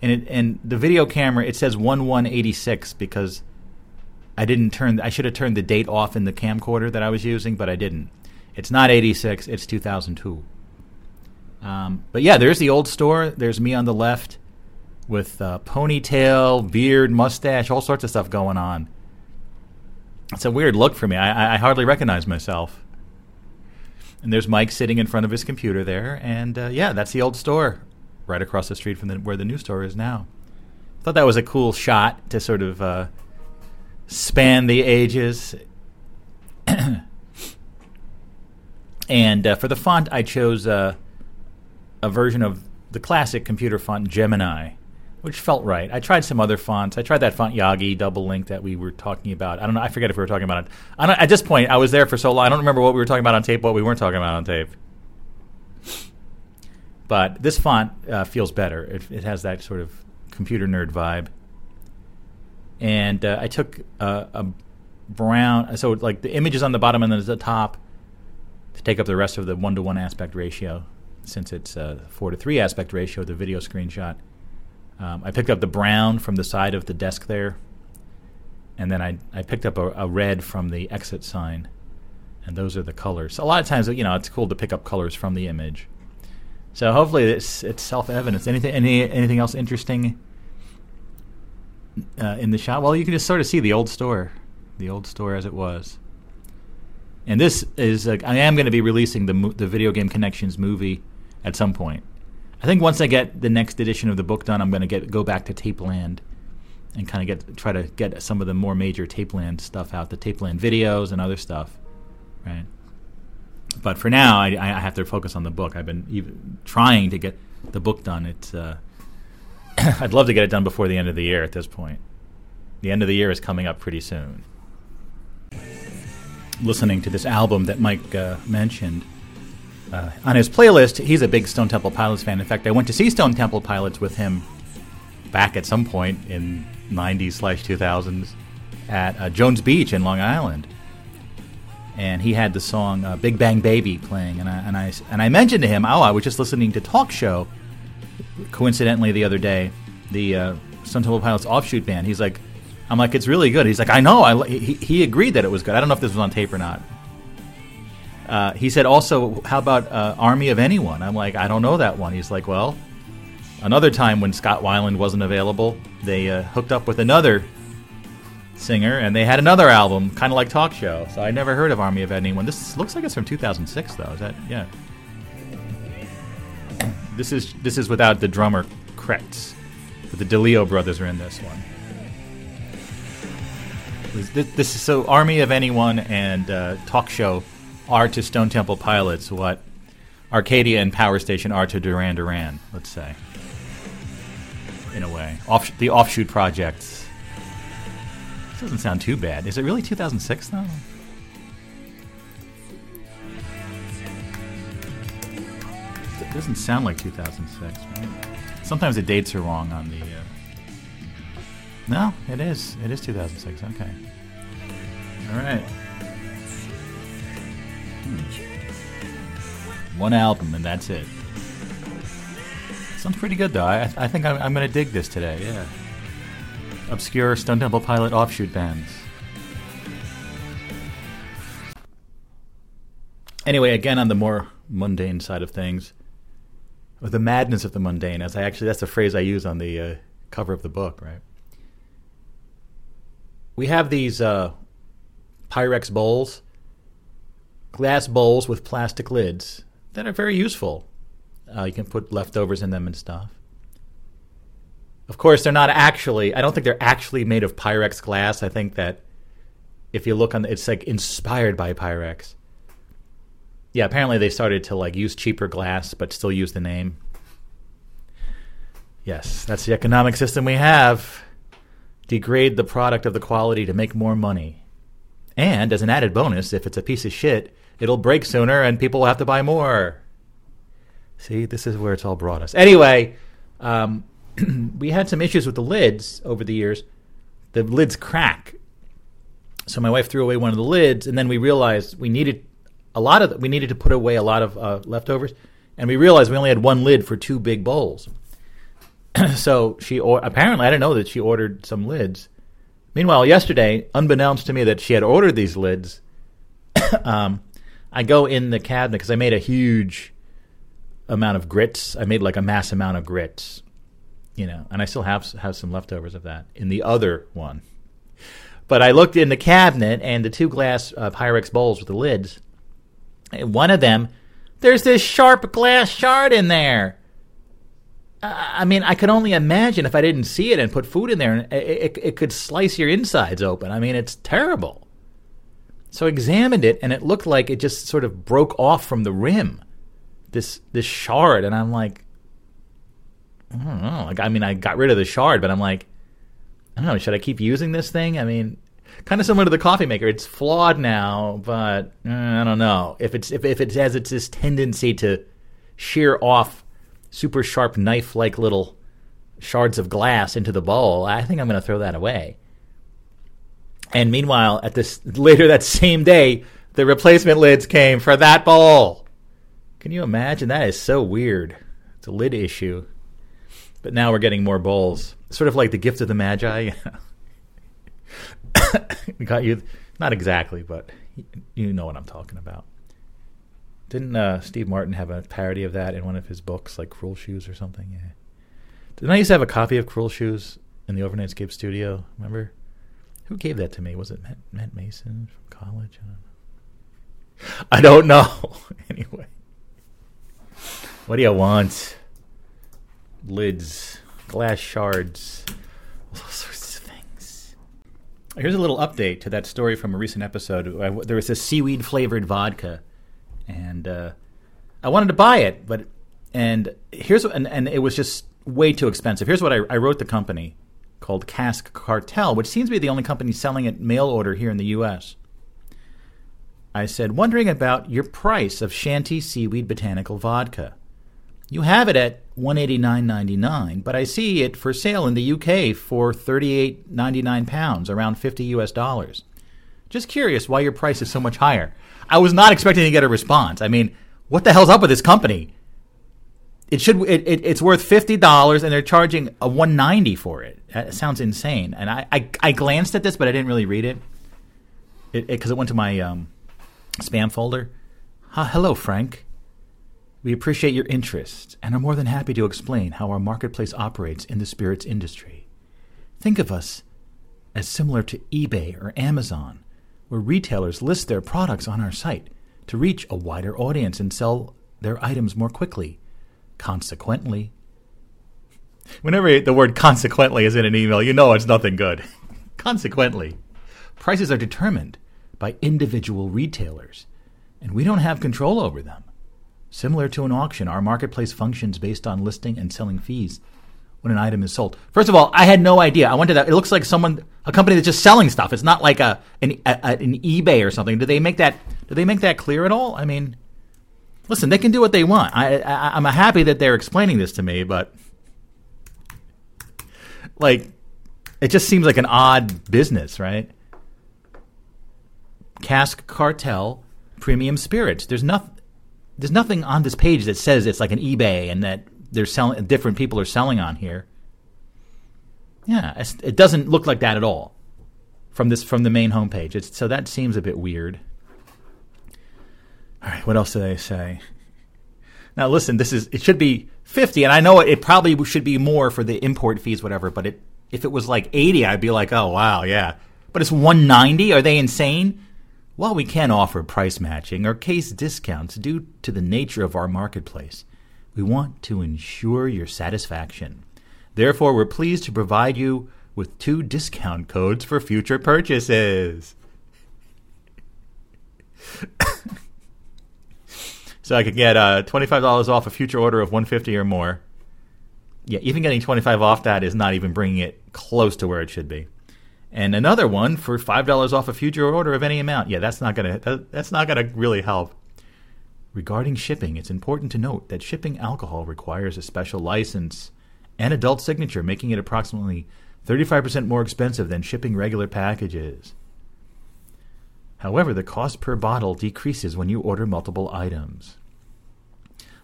and it, and the video camera it says one one eighty six because I didn't turn I should have turned the date off in the camcorder that I was using, but I didn't. It's not eighty six. It's two thousand two. Um, but yeah, there's the old store. There's me on the left with uh, ponytail, beard, mustache, all sorts of stuff going on. It's a weird look for me. I, I hardly recognize myself. And there's Mike sitting in front of his computer there, and uh, yeah, that's the old store, right across the street from the, where the new store is now. I Thought that was a cool shot to sort of uh, span the ages. and uh, for the font, I chose uh, a version of the classic computer font Gemini, which felt right. I tried some other fonts. I tried that font Yagi double link that we were talking about. I don't know. I forget if we were talking about it. At this point, I was there for so long. I don't remember what we were talking about on tape, what we weren't talking about on tape. But this font uh, feels better. It, it has that sort of computer nerd vibe. And uh, I took a brown, so like the image is on the bottom and then the top to take up the rest of the one to one aspect ratio, since it's a four to three aspect ratio, the video screenshot. Um, I picked up the brown from the side of the desk there, and then I, I picked up a, a red from the exit sign, and those are the colors. A lot of times, you know, it's cool to pick up colors from the image. So hopefully, it's it's self evident. Anything any anything else interesting uh, in the shot? Well, you can just sort of see the old store, the old store as it was. And this is uh, I am going to be releasing the mo- the video game connections movie at some point. I think once I get the next edition of the book done, I'm going to get go back to Tapeland and kind of get try to get some of the more major Tapeland stuff out, the Tapeland videos and other stuff, right? But for now, I, I have to focus on the book. I've been even trying to get the book done. It's uh, I'd love to get it done before the end of the year. At this point, the end of the year is coming up pretty soon. Listening to this album that Mike uh, mentioned uh, on his playlist, he's a big Stone Temple Pilots fan. In fact, I went to see Stone Temple Pilots with him back at some point in '90s slash 2000s at uh, Jones Beach in Long Island, and he had the song uh, "Big Bang Baby" playing, and I and I and I mentioned to him, "Oh, I was just listening to Talk Show." Coincidentally, the other day, the uh, Stone Temple Pilots offshoot band. He's like, "I'm like, it's really good." He's like, "I know." I li-" he he agreed that it was good. I don't know if this was on tape or not. Uh, he said also, "How about uh, Army of Anyone?" I'm like, "I don't know that one." He's like, "Well." Another time when Scott Weiland wasn't available, they uh, hooked up with another singer, and they had another album, kind of like Talk Show. So I never heard of Army of Anyone. This looks like it's from 2006, though. Is that yeah? This is this is without the drummer Kretz, but the DeLeo brothers are in this one. This, this is so Army of Anyone and uh, Talk Show are to Stone Temple Pilots what Arcadia and Power Station are to Duran Duran. Let's say, in a way, Off, the offshoot projects. This doesn't sound too bad. Is it really 2006 though? It doesn't sound like 2006, right? Sometimes the dates are wrong on the. Uh... No, it is. It is 2006. Okay. All right. Hmm. One album and that's it. Sounds pretty good though. I, I think I'm, I'm going to dig this today. Yeah. Obscure Stone Temple Pilot offshoot bands. Anyway, again on the more mundane side of things, or the madness of the mundane, as I actually that's the phrase I use on the uh, cover of the book, right? We have these uh, Pyrex bowls, glass bowls with plastic lids that are very useful. Uh, you can put leftovers in them and stuff. Of course, they're not actually. I don't think they're actually made of Pyrex glass. I think that if you look on, it's like inspired by Pyrex. Yeah, apparently they started to like use cheaper glass, but still use the name. Yes, that's the economic system we have. Degrade the product of the quality to make more money. And as an added bonus, if it's a piece of shit, it'll break sooner and people will have to buy more. See, this is where it's all brought us. Anyway, um, we had some issues with the lids over the years. The lids crack. So my wife threw away one of the lids, and then we realized we needed a lot of we needed to put away a lot of uh, leftovers, and we realized we only had one lid for two big bowls. so she or- apparently I didn't know that she ordered some lids. Meanwhile, yesterday, unbeknownst to me that she had ordered these lids, um, I go in the cabinet because I made a huge amount of grits. I made like a mass amount of grits, you know, and I still have have some leftovers of that in the other one. But I looked in the cabinet and the two glass uh, Pyrex bowls with the lids. And one of them, there's this sharp glass shard in there. I mean, I could only imagine if I didn't see it and put food in there, it, it, it could slice your insides open. I mean, it's terrible. So I examined it, and it looked like it just sort of broke off from the rim. this this shard, and I'm like, I don't know. Like, I mean, I got rid of the shard, but I'm like, I don't know. Should I keep using this thing? I mean, kind of similar to the coffee maker. It's flawed now, but uh, I don't know if it's if, if it has its this tendency to shear off super sharp knife like little shards of glass into the bowl. I think I'm going to throw that away. And meanwhile, at this later that same day, the replacement lids came for that bowl. Can you imagine? That is so weird. It's a lid issue. But now we're getting more bowls. Sort of like the gift of the Magi. Got you. Not exactly, but you know what I'm talking about. Didn't uh, Steve Martin have a parody of that in one of his books, like Cruel Shoes or something? Yeah. Didn't I used to have a copy of Cruel Shoes in the Overnightscape studio? Remember? Who gave that to me? Was it Matt, Matt Mason from college? I don't know. I don't know. anyway. What do you want? Lids, glass shards, all sorts of things. Here's a little update to that story from a recent episode. There was this seaweed flavored vodka, and uh, I wanted to buy it, but and here's and, and it was just way too expensive. Here's what I, I wrote the company called Cask Cartel, which seems to be the only company selling it mail order here in the U.S. I said, wondering about your price of Shanty Seaweed Botanical Vodka. You have it at one eighty nine ninety nine, but I see it for sale in the UK for thirty eight ninety nine pounds, around fifty US dollars. Just curious why your price is so much higher. I was not expecting to get a response. I mean, what the hell's up with this company? It should it, it, it's worth fifty dollars and they're charging a one ninety for it. That sounds insane. And I, I, I glanced at this, but I didn't really read it because it, it, went to my um, spam folder. Uh, hello, Frank. We appreciate your interest and are more than happy to explain how our marketplace operates in the spirits industry. Think of us as similar to eBay or Amazon, where retailers list their products on our site to reach a wider audience and sell their items more quickly. Consequently, whenever the word consequently is in an email, you know it's nothing good. Consequently, prices are determined by individual retailers, and we don't have control over them. Similar to an auction, our marketplace functions based on listing and selling fees when an item is sold. First of all, I had no idea. I went to that. It looks like someone, a company that's just selling stuff. It's not like a an, a, an eBay or something. Do they make that? Do they make that clear at all? I mean, listen, they can do what they want. I, I I'm happy that they're explaining this to me, but like, it just seems like an odd business, right? Cask Cartel Premium Spirits. There's nothing there's nothing on this page that says it's like an eBay and that there's selling different people are selling on here. Yeah, it doesn't look like that at all from this from the main homepage. It's, so that seems a bit weird. All right, what else do they say? Now listen, this is it should be 50 and I know it probably should be more for the import fees whatever, but it if it was like 80 I'd be like, "Oh, wow, yeah." But it's 190? Are they insane? While we can offer price matching or case discounts due to the nature of our marketplace, we want to ensure your satisfaction. Therefore, we're pleased to provide you with two discount codes for future purchases. so I could get uh, $25 off a future order of 150 or more. Yeah, even getting 25 off that is not even bringing it close to where it should be and another one for five dollars off a future order of any amount. Yeah, that's not gonna that, that's not gonna really help. Regarding shipping, it's important to note that shipping alcohol requires a special license and adult signature, making it approximately 35% more expensive than shipping regular packages. However, the cost per bottle decreases when you order multiple items.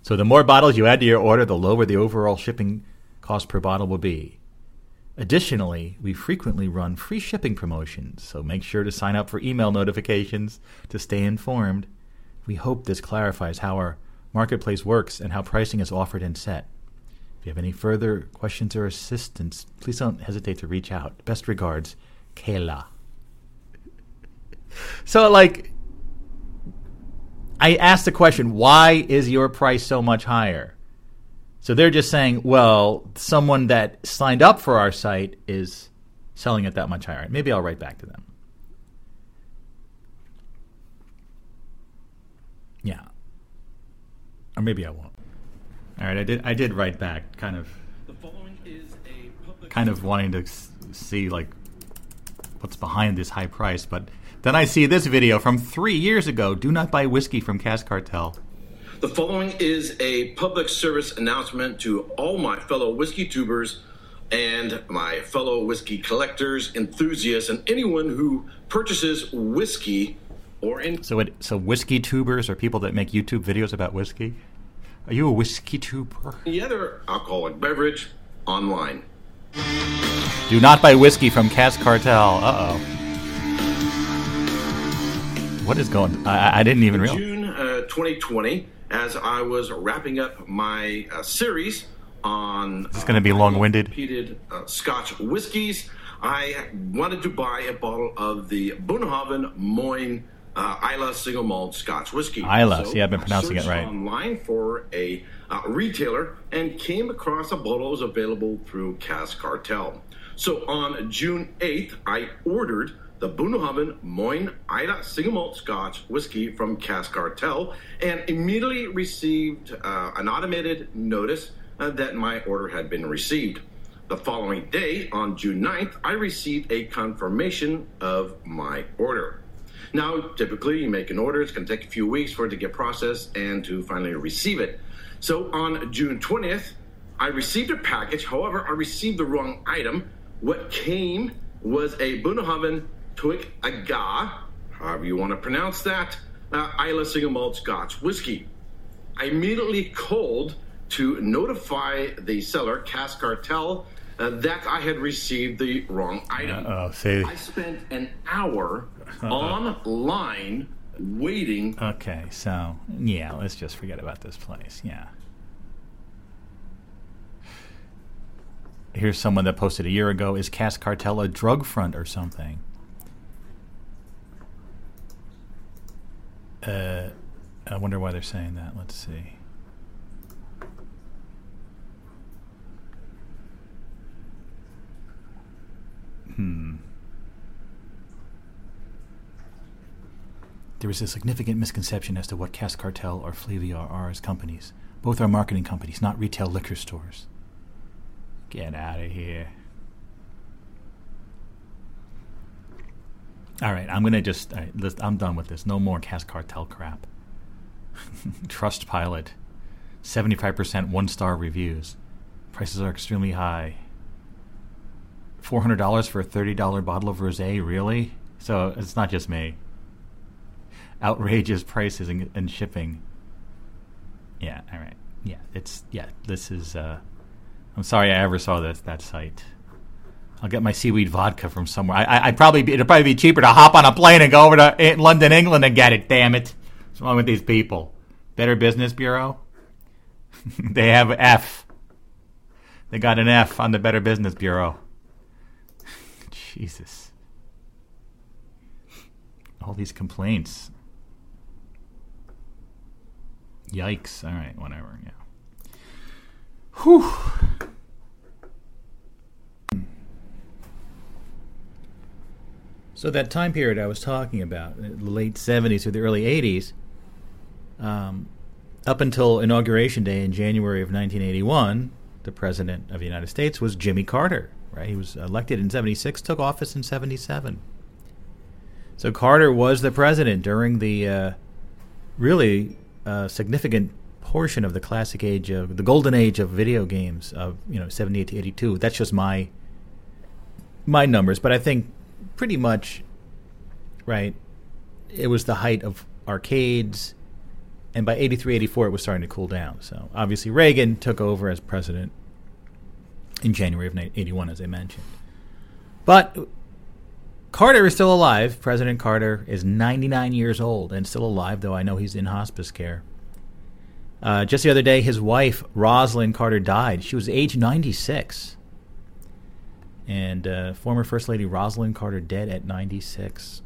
So, the more bottles you add to your order, the lower the overall shipping cost per bottle will be. Additionally, we frequently run free shipping promotions, so make sure to sign up for email notifications to stay informed. We hope this clarifies how our marketplace works and how pricing is offered and set. If you have any further questions or assistance, please don't hesitate to reach out. Best regards, Kayla. so, like, I asked the question why is your price so much higher? So they're just saying, well, someone that signed up for our site is selling it that much higher. Maybe I'll write back to them. Yeah. Or maybe I won't. All right, I did. I did write back, kind of, The following is a public kind of wanting to see like what's behind this high price, but then I see this video from three years ago. Do not buy whiskey from Cask Cartel. The following is a public service announcement to all my fellow whiskey tubers and my fellow whiskey collectors, enthusiasts, and anyone who purchases whiskey or in So, it, so whiskey tubers are people that make YouTube videos about whiskey. Are you a whiskey tuber? any other alcoholic beverage online. Do not buy whiskey from Cask Cartel. Uh oh. What is going? I, I- I didn't even realize. June uh, 2020, as I was wrapping up my uh, series on Is this gonna be long-winded? repeated uh, Scotch whiskies, I wanted to buy a bottle of the Bunnahabhain Moyne uh, Islay single malt Scotch whiskey. Islay, see, I've been pronouncing it right. Online for a uh, retailer and came across a bottle that was available through Cask Cartel. So on June 8th, I ordered the Bunnahabhain Moyne Ida single malt Scotch whiskey from Cask Cartel and immediately received uh, an automated notice uh, that my order had been received. The following day, on June 9th, I received a confirmation of my order. Now, typically, you make an order, it's going to take a few weeks for it to get processed and to finally receive it. So on June 20th, I received a package. However, I received the wrong item. What came was a Bunnahabhain Twig Aga, however you want to pronounce that, uh, Islay single malt Scotch whiskey. I immediately called to notify the seller, Cask Cartel, uh, that I had received the wrong item. See. I spent an hour online waiting. Okay, so yeah, let's just forget about this place. Yeah. Here's someone that posted a year ago: Is Cask Cartel a drug front or something? Uh, I wonder why they're saying that. Let's see. Hmm. There is a significant misconception as to what Cask Cartel or Flaviar are as companies. Both are marketing companies, not retail liquor stores. Get out of here. All right, I'm gonna just. Right, I'm done with this. No more Cask Cartel crap. Trust Pilot, 75% one star reviews. Prices are extremely high. $400 for a $30 bottle of rose, really? So it's not just me outrageous prices and, and shipping. Yeah, all right. Yeah, it's yeah. This is. uh I'm sorry I ever saw this that site. I'll get my seaweed vodka from somewhere. I, I'd probably be, it'd probably be cheaper to hop on a plane and go over to eh, London, England, and get it. Damn it! What's wrong with these people? Better Business Bureau. they have F. They got an F on the Better Business Bureau. Jesus. All these complaints. Yikes. All right, whatever. Yeah. Whew. So that time period I was talking about, uh, the late 70s or the early 80s, um, up until Inauguration Day in January of 1981, the President of the United States was Jimmy Carter, right? He was elected in 76, took office in 77. So Carter was the president during the uh, really uh, significant portion of the classic age of the golden age of video games of you know 78 to 82. That's just my my numbers, but I think pretty much right. It was the height of arcades, and by 83, 84, it was starting to cool down. So obviously Reagan took over as president in January of 81, as I mentioned. But Carter is still alive. President Carter is 99 years old and still alive, though I know he's in hospice care. Uh, just the other day, his wife, Rosalynn Carter, died. She was age 96. And uh, former First Lady Rosalynn Carter dead at 96.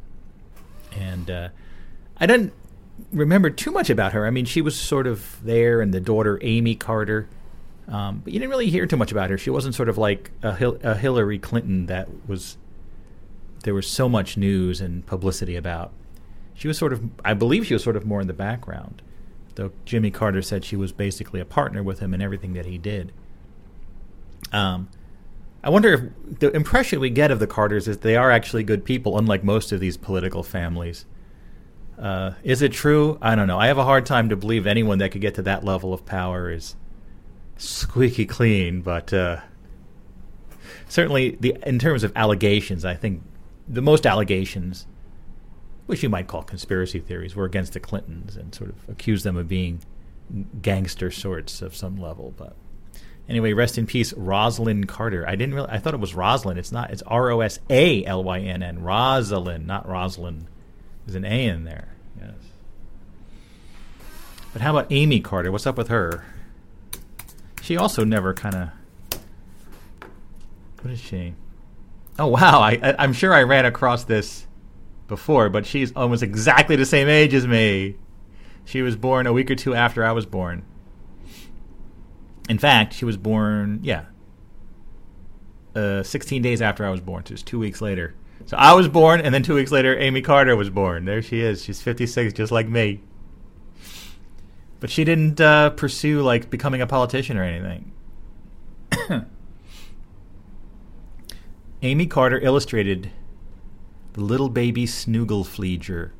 And uh, I didn't remember too much about her. I mean, she was sort of there, and the daughter, Amy Carter. Um, but you didn't really hear too much about her. She wasn't sort of like a, Hil- a Hillary Clinton that was there was so much news and publicity about. She was sort of, I believe, she was sort of more in the background. though Jimmy Carter said she was basically a partner with him in everything that he did. Um, I wonder if the impression we get of the Carters is they are actually good people, unlike most of these political families. Uh, is it true? I don't know. I have a hard time to believe anyone that could get to that level of power is squeaky clean, but uh, certainly the in terms of allegations, I think the most allegations, which you might call conspiracy theories, were against the Clintons and sort of accused them of being gangster sorts of some level. But anyway, rest in peace, Rosalynn Carter. I didn't really. I thought it was Rosalind. It's not. It's R O S A L Y N N. Rosalind, not Rosalind. There's an A in there. Yes. But how about Amy Carter? What's up with her? She also never kind of. What is she? Oh wow! I, I I'm sure I ran across this before, but she's almost exactly the same age as me. She was born a week or two after I was born. In fact, she was born, yeah, uh, 16 days after I was born. So it was two weeks later. So I was born, and then two weeks later, Amy Carter was born. There she is. She's 56, just like me. But she didn't uh, pursue like becoming a politician or anything. Amy Carter illustrated The Little Baby Snooglefleeger,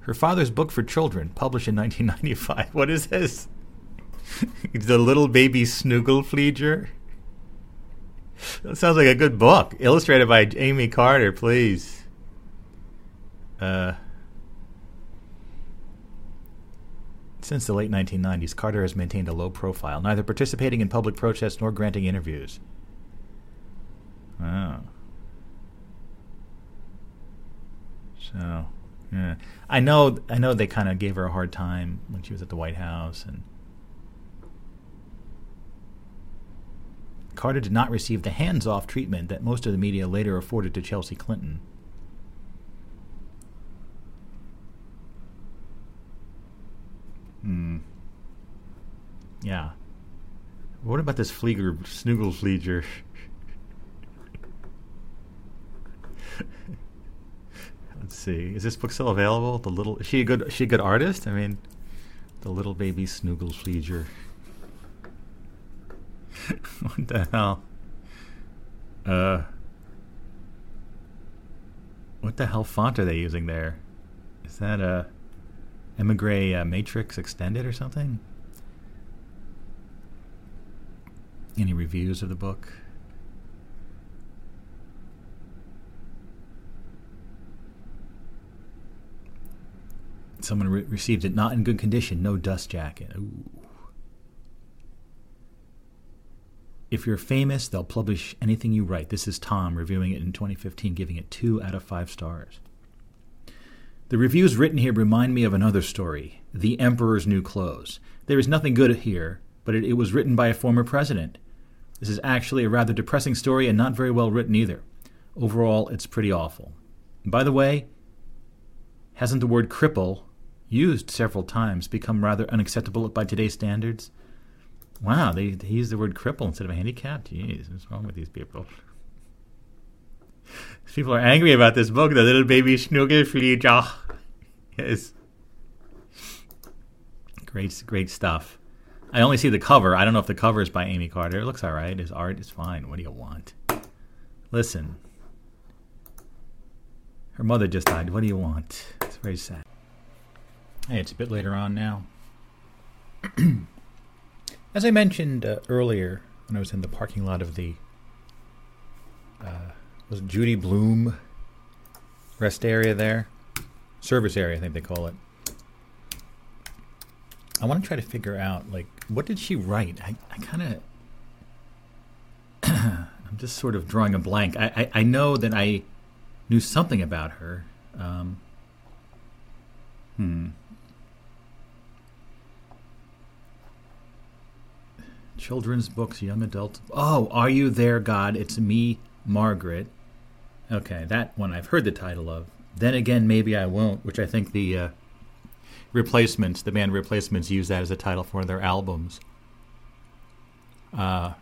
her father's book for children, published in 1995. What is this? the Little Baby Snooglefleeger? That sounds like a good book. Illustrated by Amy Carter, please. Uh, since the late 1990s, Carter has maintained a low profile, neither participating in public protests nor granting interviews. Oh. So, yeah. I know I know they kind of gave her a hard time when she was at the White House and Carter did not receive the hands off treatment that most of the media later afforded to Chelsea Clinton. Hmm. Yeah. What about this Flieger, Snooglefleeger? Let's see. Is this book still available? The little is she a good is she a good artist? I mean, the little baby Snooglefleeger. what the hell? Uh, what the hell font are they using there? Is that a Emigre uh, Matrix Extended or something? Any reviews of the book? Someone re- received it not in good condition, no dust jacket. Ooh. If you're famous, they'll publish anything you write. This is Tom reviewing it in 2015, giving it two out of five stars. The reviews written here remind me of another story The Emperor's New Clothes. There is nothing good here, but it, it was written by a former president. This is actually a rather depressing story and not very well written either. Overall, it's pretty awful. And by the way, hasn't the word cripple, used several times, become rather unacceptable by today's standards? Wow, they, they use the word cripple instead of handicapped. Jeez, what's wrong with these people? People are angry about this book, The Little Baby Snooglefleeger. Yes. Great, great stuff. I only see the cover. I don't know if the cover is by Amy Carter. It looks all right. His art is fine. What do you want? Listen. Her mother just died. What do you want? It's very sad. Hey, it's a bit later on now. As I mentioned uh, earlier, when I was in the parking lot of the uh, was Judy Blume rest area there, service area, I think they call it. I want to try to figure out like what did she write. I, I kind of I'm just sort of drawing a blank. I, I, I know that I knew something about her. Um, hmm. Children's books, young adult. Oh, Are You There, God? It's Me, Margaret. Okay, that one I've heard the title of. Then again, maybe I won't, which I think the uh, replacements, the band replacements, use that as a title for their albums. Uh,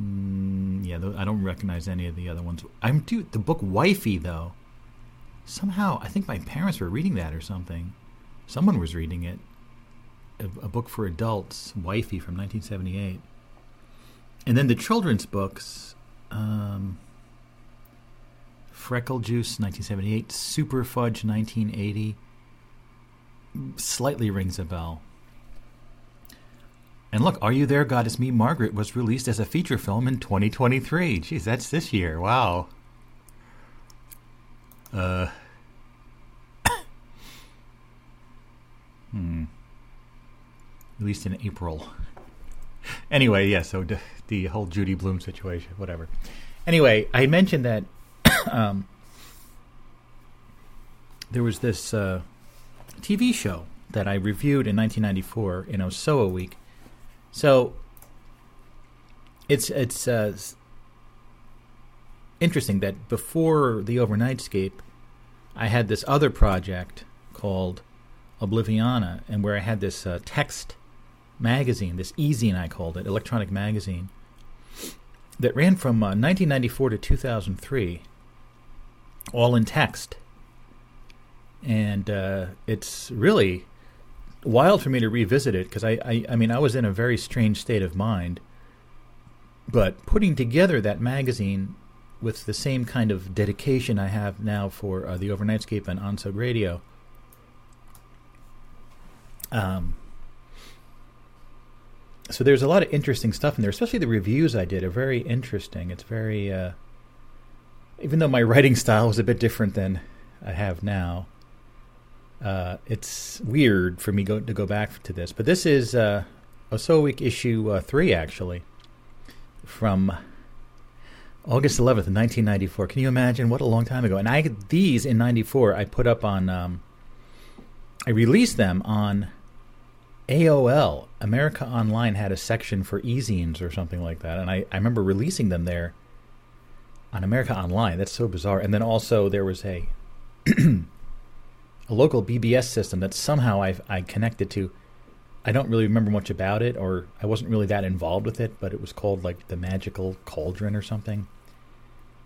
mm, yeah, I don't recognize any of the other ones. I'm dude, the book Wifey though. Somehow, I think my parents were reading that or something. Someone was reading it. A, book for adults, Wifey from 1978. And then the children's books, um, Freckle Juice 1978, Super Fudge 1980, slightly rings a bell. And look, Are You There, God Is Me, Margaret was released as a feature film in 2023. Jeez, that's this year. Wow. Uh. hmm. Released in April. Anyway, yeah, so the, the whole Judy Blume situation, whatever. Anyway, I mentioned that um, there was this uh, TV show that I reviewed in 1994 in OsoaWeek so it's it's uh, interesting that before the Overnightscape, I had this other project called Obliviana, and where I had this uh, text magazine, this e-zine I called it, electronic magazine, that ran from uh, 1994 to 2003, all in text. And uh, it's really wild for me to revisit it because I, I, I mean, I was in a very strange state of mind. But putting together that magazine with the same kind of dedication I have now for uh, the Overnightscape and Onsug Radio, um, so there's a lot of interesting stuff in there, especially the reviews I did are very interesting. It's very, uh, even though my writing style was a bit different than I have now, uh, it's weird for me go, to go back to this, but this is uh, OsoaWeek issue uh, three, actually, from August 11th, 1994. Can you imagine what a long time ago? And I these in '94 I put up on, um, I released them on AOL. America Online had a section for e-zines or something like that, and I, I remember releasing them there on America Online. That's so bizarre. And then also there was a a local BBS system that somehow I I connected to. I don't really remember much about it, or I wasn't really that involved with it, but it was called like the Magical Cauldron or something.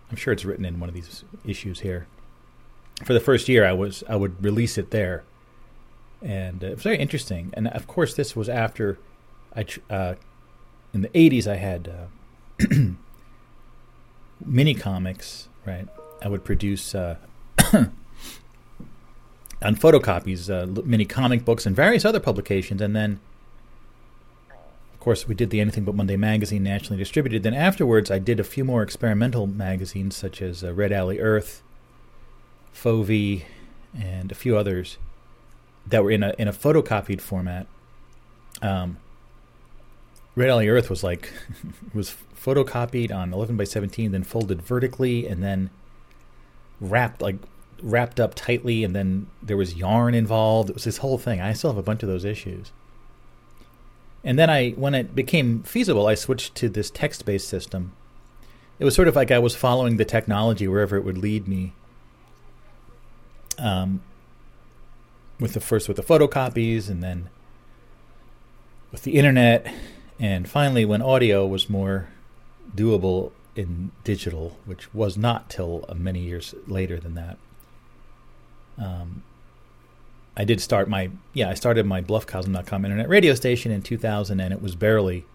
I'm sure it's written in one of these issues here. For the first year, I was I would release it there, and uh, it was very interesting. And of course, this was after I uh, in the 80s I had uh, mini comics. Right, I would produce. Uh, on photocopies, uh, many comic books, and various other publications. And then, of course, we did the Anything But Monday magazine nationally distributed. Then afterwards, I did a few more experimental magazines, such as Red Alley Earth, Fovi, and a few others that were in a in a photocopied format. Um, Red Alley Earth was like was photocopied on 11 by 17, then folded vertically, and then wrapped like wrapped up tightly, and then there was yarn involved. It was this whole thing. I still have a bunch of those issues. And then I, when it became feasible, I switched to this text-based system. It was sort of like I was following the technology wherever it would lead me. Um, with the first with the photocopies, and then with the internet, and finally when audio was more doable in digital, which was not till many years later than that. Um, I did start my yeah I started my bluffcosm.com internet radio station in 2000 and it was barely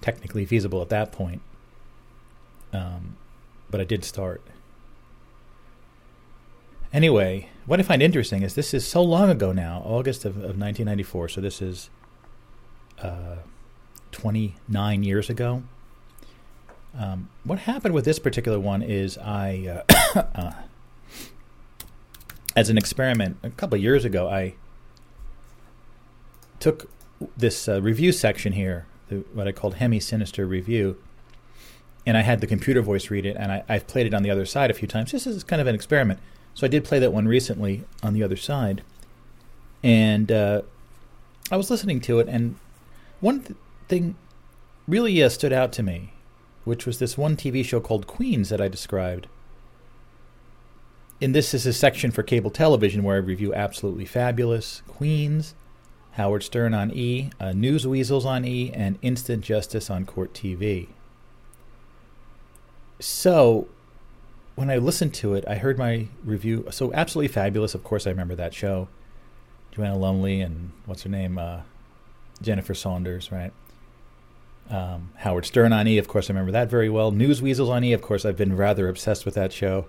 technically feasible at that point. Um, but I did start. Anyway, what I find interesting is this is so long ago now, August of, of 1994. So this is uh, 29 years ago. Um, what happened with this particular one is I uh, uh, as an experiment a couple of years ago, I took this uh, review section here, the, what I called Hemi Sinister Review, and I had the computer voice read it, and I, have played it on the other side a few times. This is kind of an experiment. So I did play that one recently on the other side, and uh, I was listening to it, and one th- thing really uh, stood out to me, which was this one TV show called Queens that I described and this is a section for cable television where I review Absolutely Fabulous, Queens, Howard Stern on E, uh, Newsweasels on E, and Instant Justice on Court TV. So, when I listened to it, I heard my review. So, Absolutely Fabulous, of course, I remember that show. Joanna Lumley and what's her name? Uh, Jennifer Saunders, right? Um, Howard Stern on E, of course, I remember that very well. Newsweasels on E, of course, I've been rather obsessed with that show,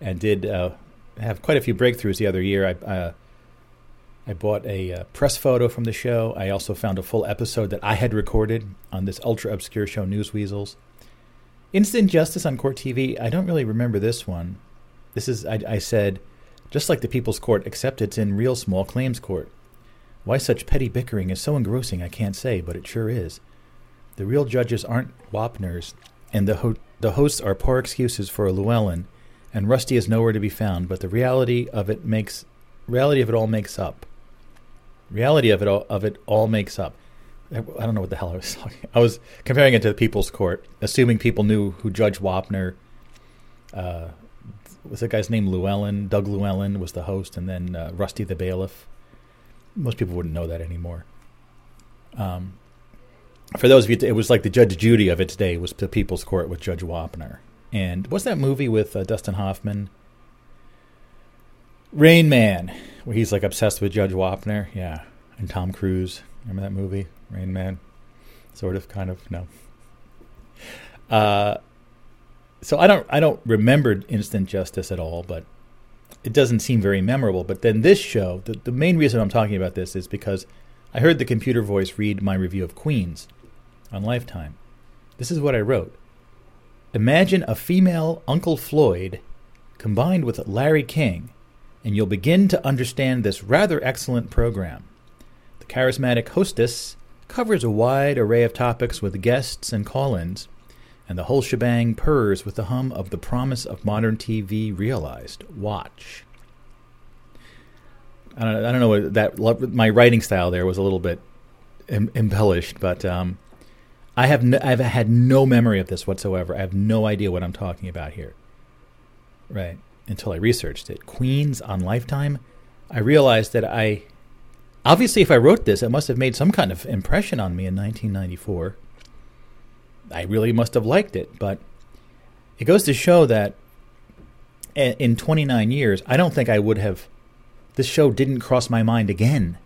and did uh, have quite a few breakthroughs the other year. I uh, I bought a uh, press photo from the show. I also found a full episode that I had recorded on this ultra obscure show, Newsweasels. Instant Justice on Court TV. I don't really remember this one. This is I, I said, just like the People's Court, except it's in real small claims court. Why such petty bickering is so engrossing, I can't say, but it sure is. The real judges aren't Wapners, and the ho- the hosts are poor excuses for a Llewellyn, and Rusty is nowhere to be found. But the reality of it makes reality of it all makes up. Reality of it all of it all makes up. I don't know what the hell I was talking. I was comparing it to the People's Court, assuming people knew who Judge Wapner. Uh, was the guy's name Llewellyn? Doug Llewellyn was the host, and then uh, Rusty the bailiff. Most people wouldn't know that anymore. Um, for those of you, it was like the Judge Judy of its day was the People's Court with Judge Wapner. And what's that movie with uh, Dustin Hoffman? Rain Man, where he's like obsessed with Judge Wapner. Yeah, and Tom Cruise. Remember that movie, Rain Man? Sort of, kind of, no. Uh, so I don't, I don't remember Instant Justice at all, but it doesn't seem very memorable. But then this show, the, the main reason I'm talking about this is because I heard the computer voice read my review of Queens on Lifetime. This is what I wrote. Imagine a female Uncle Floyd combined with Larry King, and you'll begin to understand this rather excellent program. The charismatic hostess covers a wide array of topics with guests and call ins, and the whole shebang purrs with the hum of the promise of modern TV realized. Watch. I don't, I don't know that my writing style there was a little bit em- embellished, but um, I have no, I've had no memory of this whatsoever. I have no idea what I'm talking about here. Right until I researched it. Queens on Lifetime. I realized that I obviously if I wrote this, it must have made some kind of impression on me in 1994. I really must have liked it, but it goes to show that in 29 years, I don't think I would have this show didn't cross my mind again.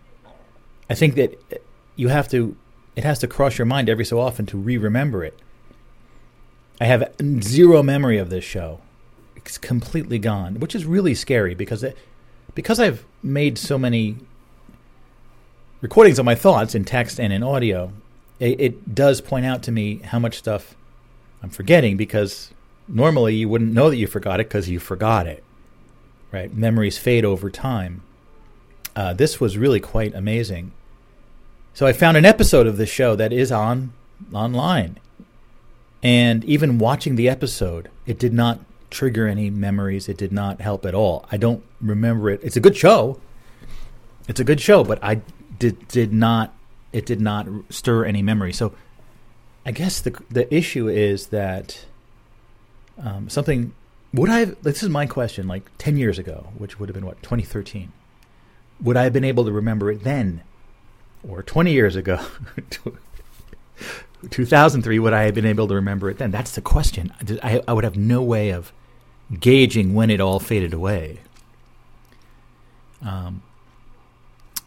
I think that uh, you have to, it has to cross your mind every so often to re remember it. I have zero memory of this show. It's completely gone, which is really scary because it, because I've made so many recordings of my thoughts in text and in audio, it, it does point out to me how much stuff I'm forgetting because normally you wouldn't know that you forgot it because you forgot it right? Memories fade over time. Uh, this was really quite amazing. So I found an episode of this show that is on online, and even watching the episode, it did not trigger any memories. It did not help at all. I don't remember it. It's a good show. It's a good show, but I did did not. It did not stir any memory. So I guess the the issue is that um, something would I this is my question, like 10 years ago, which would have been what, 2013, would I have been able to remember it then? Or 20 years ago, 2003, would I have been able to remember it then? That's the question. I, I would have no way of gauging when it all faded away. Um,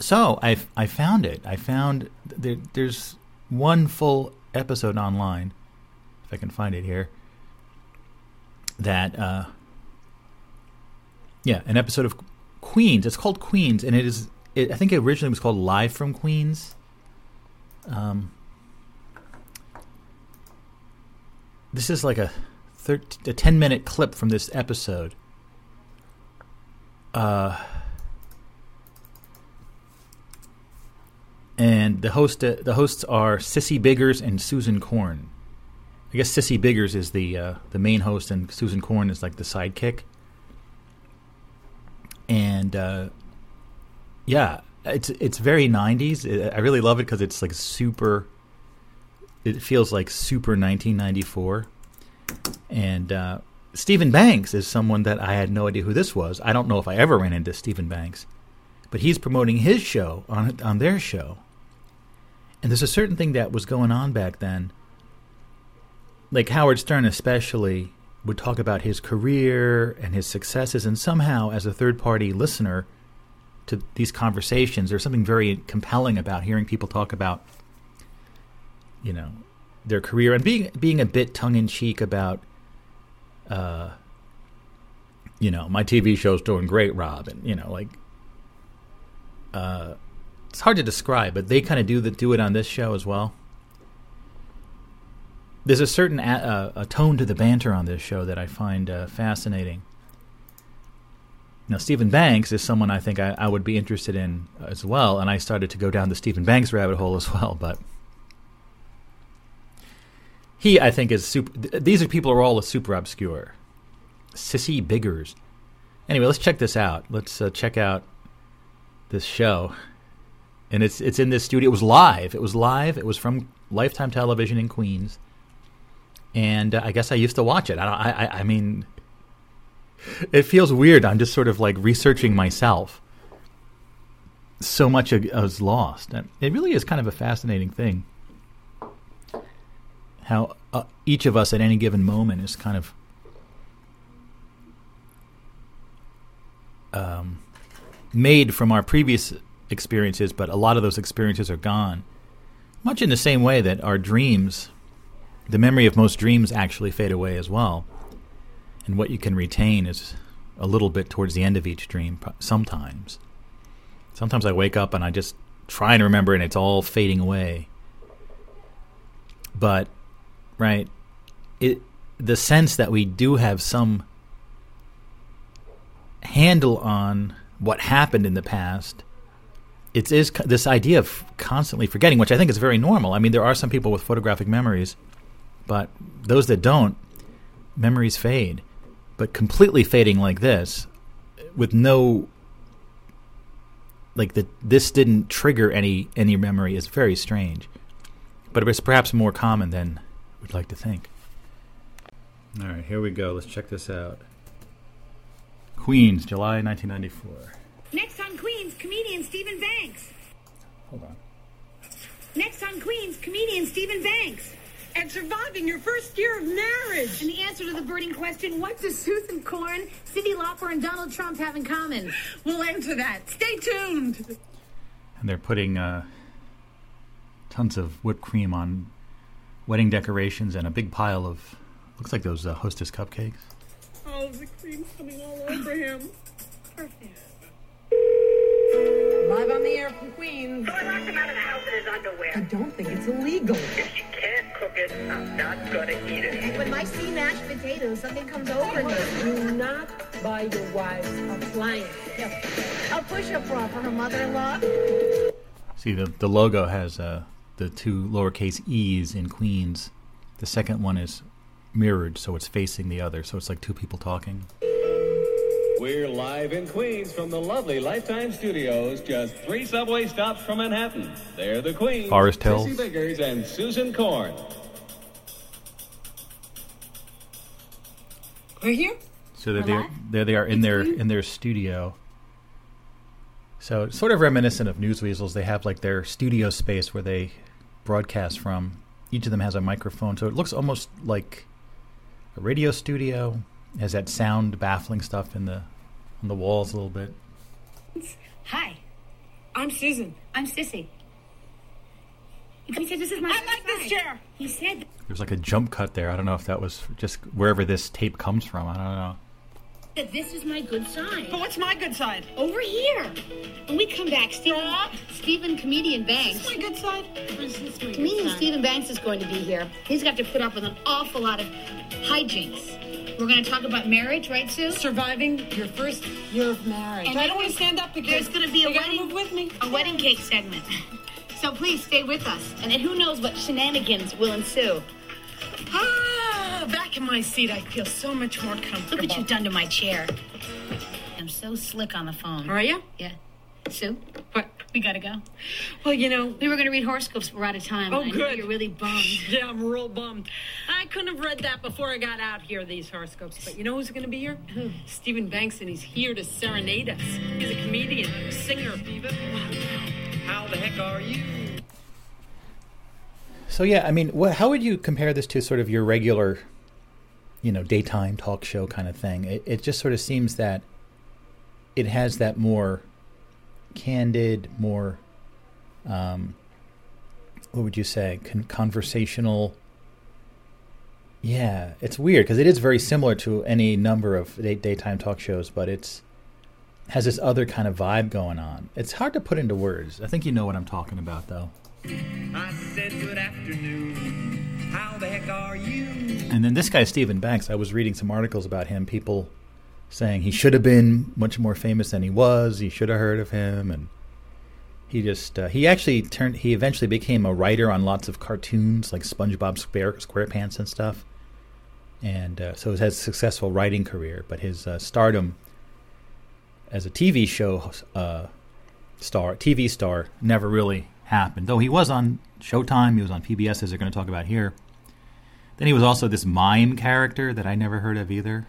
so I, I found it. I found there, there's one full episode online, if I can find it here that uh, yeah, an episode of Queens. It's called Queens, and it is. It, I think it originally was called Live from Queens. Um, this is like a thir- a ten minute clip from this episode. Uh, and the host uh, the hosts are Sissy Biggers and Susan Korn. I guess Sissy Biggers is the uh, the main host, and Susan Korn is like the sidekick. And uh, yeah, it's it's very '90s. I really love it because it's like super. It feels like super 1994. And uh, Steven Banks is someone that I had no idea who this was. I don't know if I ever ran into Steven Banks, but he's promoting his show on on their show. And there's a certain thing that was going on back then like Howard Stern especially would talk about his career and his successes and somehow as a third party listener to these conversations. There's something very compelling about hearing people talk about, you know, their career and being being a bit tongue in cheek about, uh, you know, my TV show's doing great, Rob, and you know, like, uh, it's hard to describe, but they kind of do the do it on this show as well. There's a certain a, uh, a tone to the banter on this show that I find uh, fascinating. Now, Steven Banks is someone I think I, I, would be interested in as well, and I started to go down the Steven Banks rabbit hole as well. But he, I think, is super. These are people are all super obscure. Sissy Biggers. Anyway, let's check this out. Let's uh, check out this show, and it's it's in this studio. It was live. It was live. It was from Lifetime Television in Queens, and uh, I guess I used to watch it. I, I, I mean it feels weird. I'm just sort of like researching myself. So much is lost. It really is kind of a fascinating thing. How uh, each of us at any given moment is kind of um, made from our previous experiences, but a lot of those experiences are gone. Much in the same way that our dreams, the memory of most dreams actually fade away as well. And what you can retain is a little bit towards the end of each dream sometimes. Sometimes i wake up and i just try and remember and it's all fading away. But right it the sense that we do have some handle on what happened in the past it is this idea of constantly forgetting which i think is very normal. I mean there are some people with photographic memories but those that don't memories fade. But completely fading like this with no like that this didn't trigger any any memory is very strange. But it's perhaps more common than we'd like to think. All right here we go. Let's check this out. Queens july 1994 next on queens comedian steven banks hold on next on queens comedian steven banks and surviving your first year of marriage. And the answer to the burning question what does Susan Korn, Cyndi Lauper, and Donald Trump have in common? We'll answer that. Stay tuned. And they're putting uh, tons of whipped cream on wedding decorations and a big pile of, looks like those uh, hostess cupcakes. Oh, the cream's coming all over him. Perfect. Live on the air from Queens. So I locked him out of the house in his underwear. I don't think it's illegal. If she can't cook it, I'm not gonna eat it. When I see mashed potatoes, something comes over me. Do not buy your wives appliance. Yeah. A push-up bra for her mother-in-law. See, the, the logo has uh, the two lowercase e's in Queens. The second one is mirrored, so it's facing the other, so it's like two people talking. We're live in Queens from the lovely Lifetime Studios, just three subway stops from Manhattan. They're the Queens, Forest Hills, Sissy Biggers, and Susan Korn. We're here. So they're there, there they are in their in their studio. So it's sort of reminiscent of Newsweasels. They have like their studio space where they broadcast from. Each of them has a microphone, so it looks almost like a radio studio has that sound baffling stuff in the on the walls a little bit. Hi, I'm Susan. I'm Sissy. He said this is my. I like this chair. He said. There's like a jump cut there. I don't know if that was just wherever this tape comes from. I don't know. That this is my good side. But what's my good side? Over here. When we come back, Steven, Steven comedian Banks. Is this my good side? Or is this my Comedian good side? Steven Banks is going to be here. He's got to put up with an awful lot of hijinks. We're going to talk about marriage, right, Sue? Surviving your first year of marriage. And I don't want to stand up because There's going to be a wedding, move with me. a wedding cake segment. So please stay with us, and then who knows what shenanigans will ensue. Ah, back in my seat, I feel so much more comfortable. Look what you've done to my chair. I'm so slick on the phone. Are you? Yeah. Sue, What? We gotta go. Well, you know. We were gonna read horoscopes, but we're out of time. Oh, and I know good. You're really bummed. Yeah, I'm real bummed. I couldn't have read that before I got out here, these horoscopes. But you know who's going to be here? Steven Banks, and he's here to serenade us. He's a comedian, a singer. How the heck are you? So yeah, I mean, wh- how would you compare this to sort of your regular, you know, daytime talk show kind of thing? It, it just sort of seems that it has that more candid, more um, what would you say, Con- conversational. Yeah, it's weird because it is very similar to any number of day- daytime talk shows, but it's has this other kind of vibe going on. It's hard to put into words. I think you know what I'm talking about, though. I said good afternoon. How the heck are you? And then this guy, Steven Banks, I was reading some articles about him. People saying he should have been much more famous than he was. He should have heard of him, and he just uh, he actually turned. He eventually became a writer on lots of cartoons like SpongeBob Square, SquarePants and stuff. And uh, so he has a successful writing career, but his uh, stardom as a TV show uh, star, TV star, never really happened. Though he was on Showtime, he was on PBS, as they're going to talk about here. Then he was also this mime character that I never heard of either.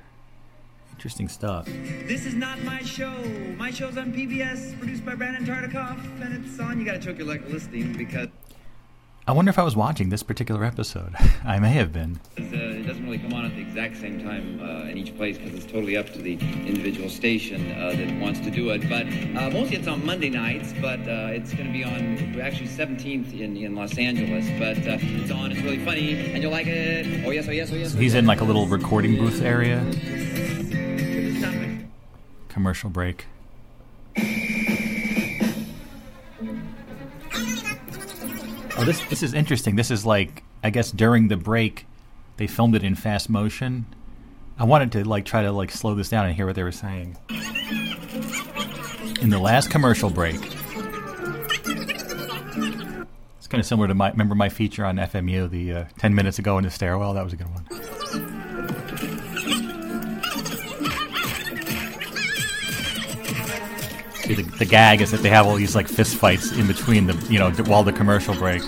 Interesting stuff. This is not my show. My show's on PBS, produced by Brandon Tartikoff, and it's on. You gotta choke your leg listening because I wonder if I was watching this particular episode. I may have been. Uh, it doesn't really come on at the exact same time uh, in each place because it's totally up to the individual station uh, that wants to do it. But uh, mostly it's on Monday nights, but uh, it's going to be on actually 17th in, in Los Angeles. But uh, it's on, it's really funny, and you'll like it. Oh, yes, oh, yes, oh, yes. So he's in like a little recording booth area. Commercial break. Oh, this this is interesting. This is like I guess during the break, they filmed it in fast motion. I wanted to like try to like slow this down and hear what they were saying. In the last commercial break, it's kind of similar to my remember my feature on FMU the uh, ten minutes ago in the stairwell. That was a good one. The, the gag is that they have all these like fist fights in between the you know while the commercial break.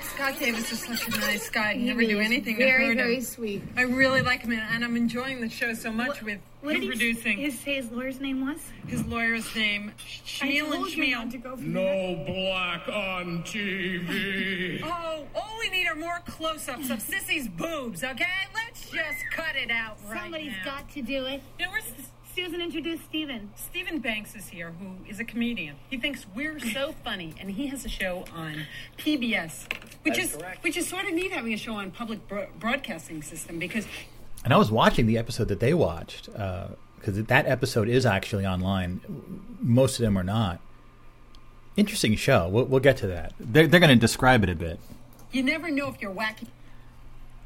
Scott Davis is such a nice guy. He, He never do anything very, to hurt very him. sweet. I really like him, and and I'm enjoying the show so much with What him did producing. His, say his lawyer's name was? His lawyer's name, Sheila told you Schmiel. not to go for No black on TV. Oh, all we need are more close-ups of Sissy's boobs, okay? Let's just cut it out right Somebody's now. got to do it. Yeah, where's Susan introduced Steven. Stephen Banks is here, who is a comedian. He thinks we're so funny, and he has a show on PBS, which That's is which is sort of neat having a show on public bro- broadcasting system because And I was watching the episode that they watched uh, because that episode is actually online. Most of them are not. Interesting show. We'll, we'll get to that. They're, they're going to describe it a bit. you never know if you're wacky.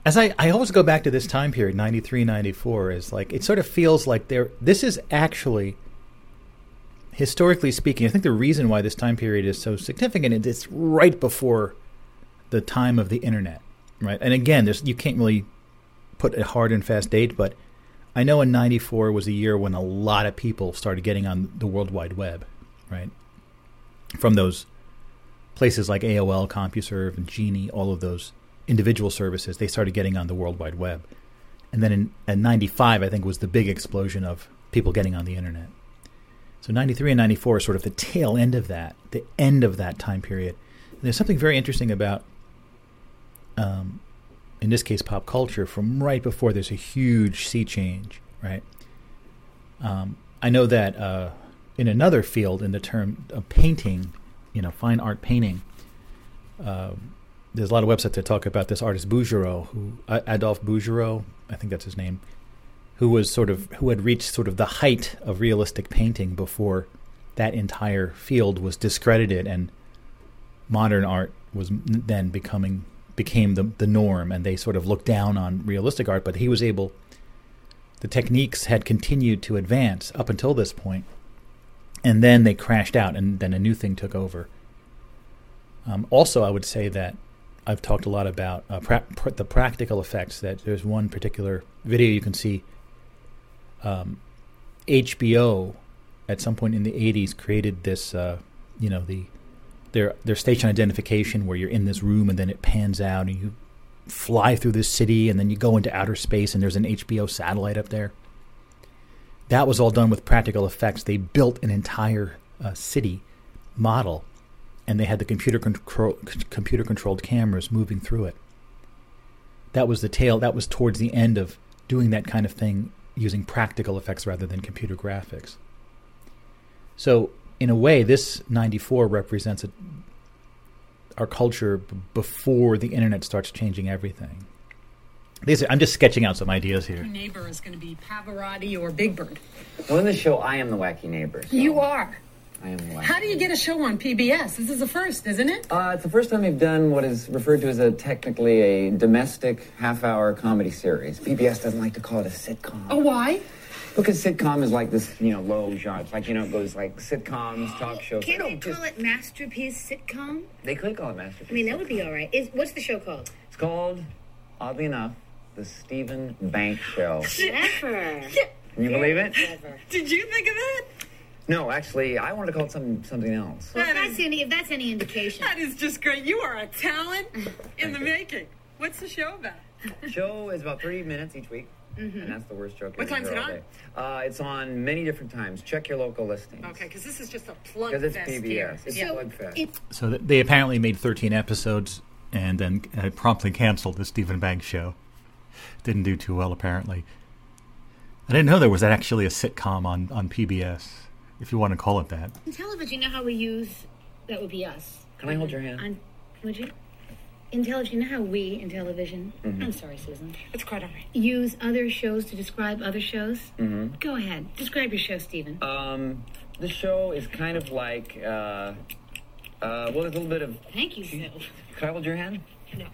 As I, I always go back to this time period, 93, 94, is like, it sort of feels like there, this is actually, historically speaking, I think the reason why this time period is so significant is it's right before the time of the internet, right? And again, there's, you can't really put a hard and fast date, but I know in 94 was a year when a lot of people started getting on the World Wide Web, right? From those places like AOL, CompuServe, and Genie, all of those individual services, they started getting on the World Wide Web. And then in, in 95, I think, was the big explosion of people getting on the internet. So 93 and 94 is sort of the tail end of that, the end of that time period. And there's something very interesting about, um, in this case, pop culture from right before there's a huge sea change, right? Um, I know that uh, in another field, in the term of painting, you know, fine art painting, um, there's a lot of websites that talk about this artist Bouguereau, who Adolphe Bouguereau, I think that's his name, who was sort of who had reached sort of the height of realistic painting before that entire field was discredited and modern art was then becoming became the the norm. And they sort of looked down on realistic art but he was able the techniques had continued to advance up until this point and then they crashed out and then a new thing took over. Um, also i would say that i've talked a lot about uh, pra- pr- the practical effects that there's one particular video you can see um, hbo at some point in the 80s created this uh, you know the their their station identification where you're in this room and then it pans out and you fly through this city and then you go into outer space and there's an HBO satellite up there. That was all done with practical effects. They built an entire uh, city model and they had the computer control computer controlled cameras moving through it. That was the tail that was towards the end of doing that kind of thing using practical effects rather than computer graphics. So, in a way, this 94 represents a, our culture b- before the internet starts changing everything. These are, I'm just sketching out some ideas here. Your neighbor is going to be Pavarotti or Big Bird. Well, in the show, I am the wacky neighbor. so You are. I am the wacky. How do you get a show on PBS? This is the first, isn't it? Uh, it's the first time we've done what is referred to as a technically a domestic half-hour comedy series. PBS doesn't like to call it a sitcom. Oh, why? Because sitcom is like this, you know, low genre. It's like you know, it goes like sitcoms, talk shows. Can't They they don't call it masterpiece sitcom? They could call it masterpiece. I mean, that would be all right. Is, what's the show called? It's called, oddly enough, the Steven Banks Show. Clever. Can you believe it? Never. Did you think of that? No, actually, I wanted to call it some something else. Well, if that's any, if that's any indication. That is just great. You are a talent in the making. What's the show about? show is about 30 minutes each week. Mhm. And that's the worst joke. What time's it on? Uh, it's on many different times. Check your local listings. Okay, because this is just a plug Because it's fest PBS. here. It's Yeah. a plug fest. So they apparently made 13 episodes and then uh, promptly canceled the Steven Banks show. Didn't do too well, apparently. I didn't know there was actually a sitcom on, on PBS, if you want to call it that. In television, you know how we use that would be us. Can I hold your hand? On, would you? In television, you know how we in television. Mhm. I'm sorry, Susan. It's quite all right. Use other shows to describe other shows. Mm-hmm. Go ahead, describe your show, Steven. Um, the show is kind of like, uh, uh, well, there's a little bit of. Thank you, Sue. Can I hold your hand? No.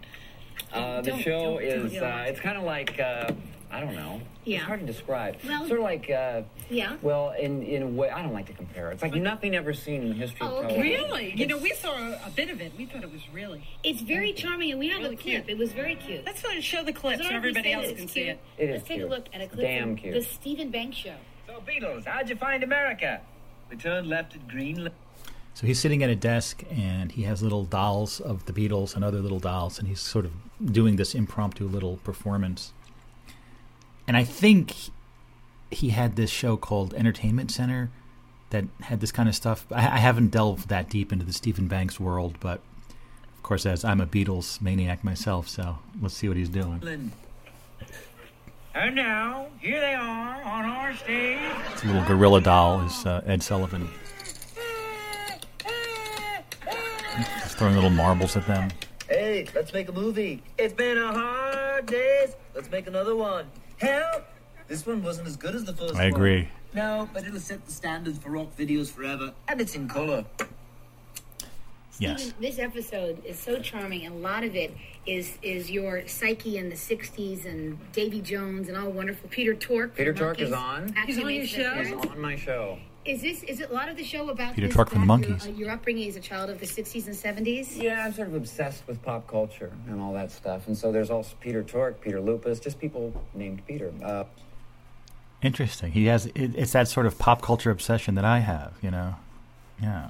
Uh, the show don't- don't is, yell uh, it's kind of like, uh, I don't know. Yeah. It's hard to describe. Well- sort of like, uh, Yeah. well, in, in a way, I don't like to compare. It's like nothing ever seen in the history Oh, of okay. television. Really? You know, we saw a, a bit of it. We thought it was really. It's very charming, and we have Really a clip. cute. It was very cute. Let's show the clip so all right if we everybody else can it's see it. It is Let's take cute. a look at a clip damn from cute. the Steven Banks Show. So, Beatles, how'd you find America? We turned left at Green. So he's sitting at a desk and he has little dolls of the Beatles and other little dolls, and he's sort of doing this impromptu little performance. And I think he had this show called Entertainment Center that had this kind of stuff. I, I haven't delved that deep into the Steven Banks world, but of course, as I'm a Beatles maniac myself, so let's see what he's doing. And now, here they are on our stage. It's a little gorilla doll is uh, Ed Sullivan. He's throwing little marbles at them. Hey, let's make a movie. It's been a hard day. Let's make another one. Hell, this one wasn't as good as the first one. I agree. No, but it'll set the standards for rock videos forever. And it's in color. Yes. Steven, this episode is so charming, and a lot of it is is your psyche in the '60s and Davy Jones and all wonderful. Peter Tork. Peter Tork is on. He's on your show? He's on my show. Is this is it a lot of the show about Peter this, Tork from the about your- Monkees. uh, Your, upbringing as a child of the '60s and '70s. Yeah, I'm sort of obsessed with pop culture and all that stuff. And so there's also Peter Tork, Peter Lupus, just people named Peter. Uh, Interesting. He has. It, it's that sort of pop culture obsession that I have. You know. Yeah.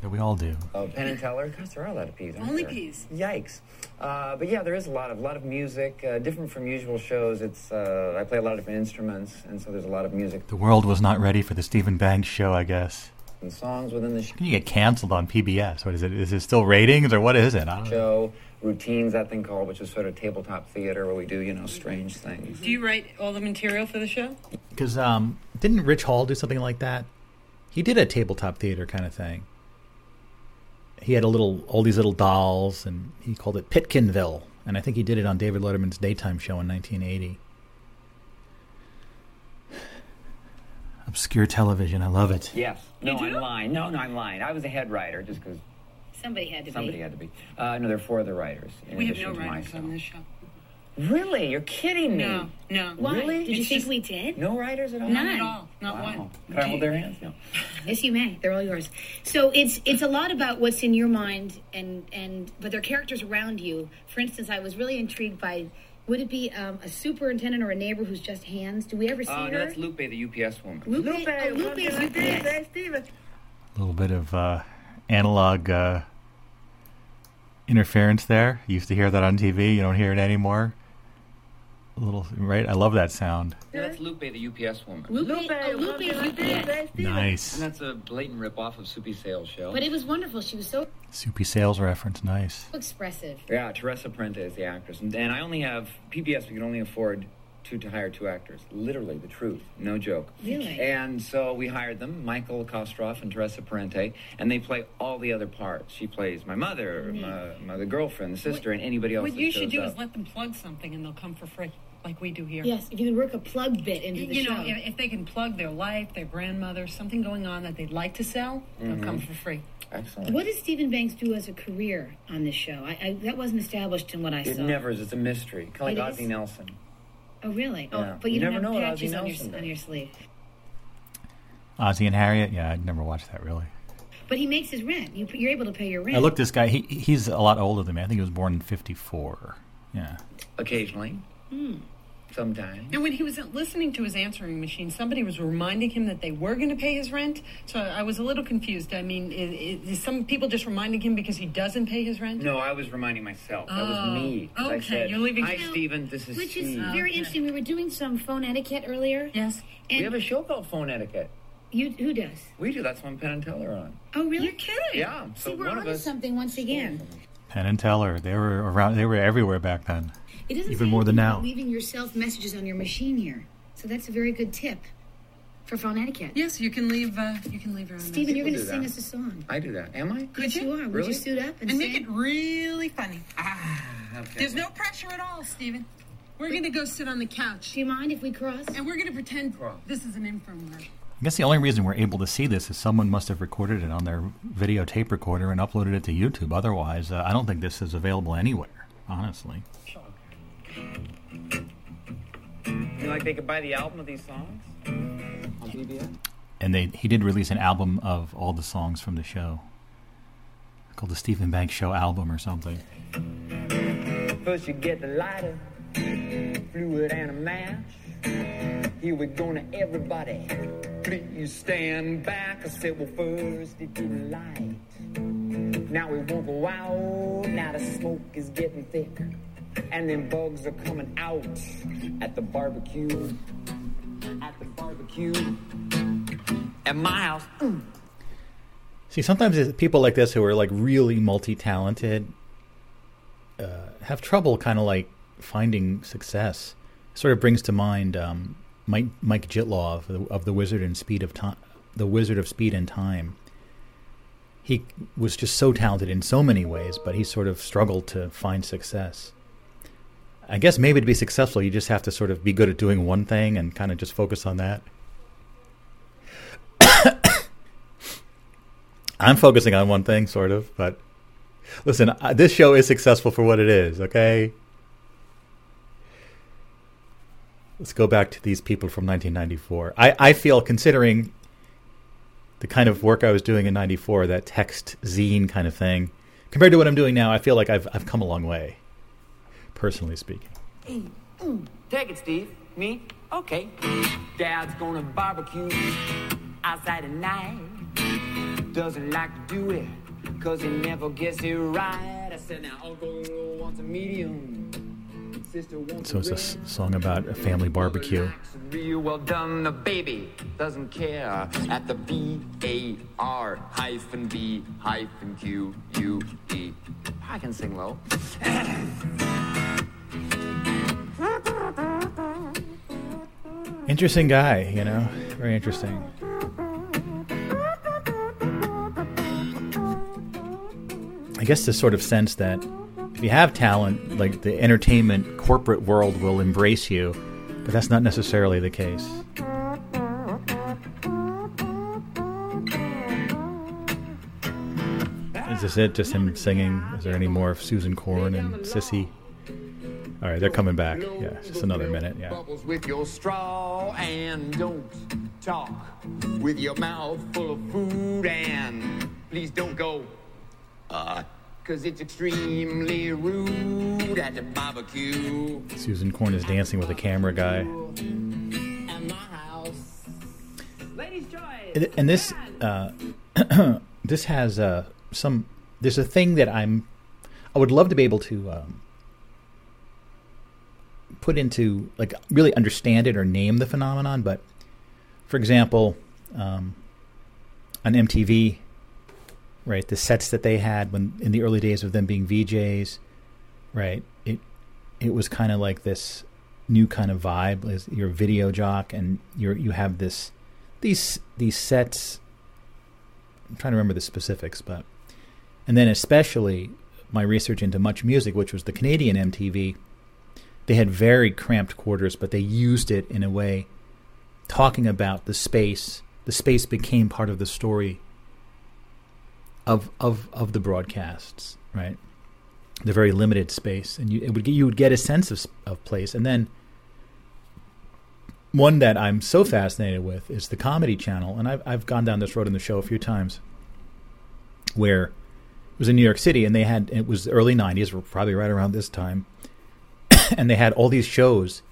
That we all do. uh, Penn and Teller. Gosh, there are a lot of peas. Only there? peas. Yikes. Uh, but yeah, there is a lot of lot of music, uh, different from usual shows. It's uh, I play a lot of different instruments, and so there's a lot of music The world was not ready for the Steven Banks show. I guess. and songs within the Can you get canceled on PBS? What is it? Is it still ratings or what is it? I don't know. show. Routines, that thing called, which is sort of tabletop theater where we do, you know, strange things. Do you write all the material for the show? Because um, didn't Rich Hall do something like that? He did a tabletop theater kind of thing. He had a little, all these little dolls, and he called it Pitkinville. And I think he did it on David Letterman's daytime show in 1980. Obscure television, I love it. Yes. No, You I'm lying. No, no, I'm lying. I was a head writer just because Somebody had to be somebody be. had to be. Uh, no, there are four other writers. in We have no to writers myself. on this show. Really? You're kidding me? No, no. Why? Really? Did you It's think just- we did? No writers at all? Not None. at all. Not Wow. one. Can I hold their hands? No. Yes, you may. They're all yours. So it's it's a lot about what's in your mind, and and but there are characters around you. For instance, I was really intrigued by. Would it be um, a superintendent or a neighbor who's just hands? Do we ever see Uh, her? no, that's Lupe, the UPS woman. Lupe, Lupe, oh, Lupe what is can I? UPS. Hey, Steven. A little bit of uh, analog uh, interference there. You used to hear that on TV. You don't hear it anymore. A little, right? I love that sound. Yeah, that's Lupe, the UPS woman. Lupe, Lupe, oh, what Lupe is can I do? UPS. Hey, Steven. Nice. And that's a blatant rip-off of Soupy Sales show. But it was wonderful. She was so Soupy sales reference. Nice. So expressive. Yeah, Teresa Parente is the actress, and, and I only have PBS. We can only afford to, to hire two actors. Literally, the truth, no joke. Really? And so we hired them, Michael Kostroff and Teresa Parente, and they play all the other parts. She plays my mother, my, my the girlfriend, the sister, and anybody else. What that you should do up. is let them plug something and they'll come for free, like we do here. Yes, if you can work a plug bit into the show. you show. know, if, if they can plug their life, their grandmother, something going on that they'd like to sell, they'll Mhm. come for free. Excellent. What does Steven Banks do as a career on this show? I, I that wasn't established in what I It saw. never is. It's a mystery. Kind of like It Ozzie is? Nelson. Oh, really? Yeah. Oh, but you, You don't never have know what patches Ozzie on your on your sleeve. Ozzy and Harriet. Yeah, I'd never watched that really. But he makes his rent. You, you're able to pay your rent. I look, this guy. He he's a lot older than me. I think he was born in '54. Yeah. Occasionally, Hmm. sometimes. And when he was listening to his answering machine, somebody was reminding him that they were going to pay his rent. So I was a little confused. I mean, is, is some people just reminding him because he doesn't pay his rent? No, I was reminding myself. That Oh, was me. 'Cause I okay, said, you're leaving- Hi, Well, Steven. This is Which is Steve. very interesting. We were doing some phone etiquette earlier. Yes. And we have a show called Phone Etiquette. you who does? We do. That's when Penn and Teller on. Oh, really? You're kidding. Yeah. So See, we're one of onto us. something once again. Penn and Teller. They were around. They were everywhere back then. It doesn't Even say more than now. Leaving yourself messages on your machine here. So that's a very good tip for phone etiquette. Yes, you can leave. Uh, you can leave your own. Steven, you're going to sing that. us a song. I do that. Am I? Could yes, you? you are. Would Really? you suit up and, And make it really funny. Ah, Okay. there's no pressure at all, Steven. We're going to go sit on the couch. Do you mind if we cross? And we're going to pretend this is an infomercial. I guess the only reason we're able to see this is someone must have recorded it on their video tape recorder and uploaded it to YouTube. Otherwise, uh, I don't think this is available anywhere. Honestly. You know, like they could buy the album of these songs on PBS. And they he did release an album of all the songs from the show, called the Steven Banks Show album or something. First you get the lighter, fluid and a match. Here we go to everybody. Please stand back. I said, well, first it didn't light. Now we won't go out. Now the smoke is getting thick. And then bugs are coming out at the barbecue. At the barbecue. At my house. Mm. See, sometimes people like this who are like really multi-talented uh, have trouble kind of like finding success. Sort of brings to mind um, Mike Mike Jittlov of of the Wizard and Speed of Time, the Wizard of Speed and Time. He was just so talented in so many ways, but he sort of struggled to find success. I guess maybe to be successful, you just have to sort of be good at doing one thing and kind of just focus on that. I'm focusing on one thing, sort of, but listen, this show is successful for what it is, okay? Let's go back to these people from 1994. I, I feel, considering the kind of work I was doing in 94, that text zine kind of thing, compared to what I'm doing now, I feel like I've, I've come a long way, personally speaking. Take it, Steve. Me? Okay. Dad's gonna barbecue outside tonight. Doesn't like to do it, cause he never gets it right. I said, now Uncle wants a medium. Sister So it's a s- song about a family barbecue. well done. The baby doesn't care at the B A R hyphen B hyphen Q U E. I can sing low. Interesting guy, you know? Very interesting. I guess this sort of sense that if you have talent, like the entertainment corporate world will embrace you, but that's not necessarily the case. Is this it? Just him singing? Is there any more of Susan Korn and Sissy? All right, they're coming back. Yeah, just another minute. Yeah. With your straw and don't talk with your mouth full of food and please don't go uh cause it's extremely rude at the barbecue Susan Korn is dancing with a camera guy. at my house. Ladies choice. And- and this uh, this has uh, some there's a thing that I'm I would love to be able to um, put into like really understand it or name the phenomenon but for example um, on MTV right the sets that they had when in the early days of them being VJs right it it was kind of like this new kind of vibe. Is you're a video jock, and you're you have this these these sets. I'm trying to remember the specifics, but and then especially my research into Much Music, which was the Canadian MTV. They had very cramped quarters, but they used it in a way, talking about the space. The space became part of the story of of of the broadcasts, right? The very limited space, and you it would get, you would get a sense of of place, and then one that I'm so fascinated with is the Comedy Channel, and I've I've gone down this road in the show a few times, where it was in New York City, and they had it was early '90s, probably right around this time, and they had all these shows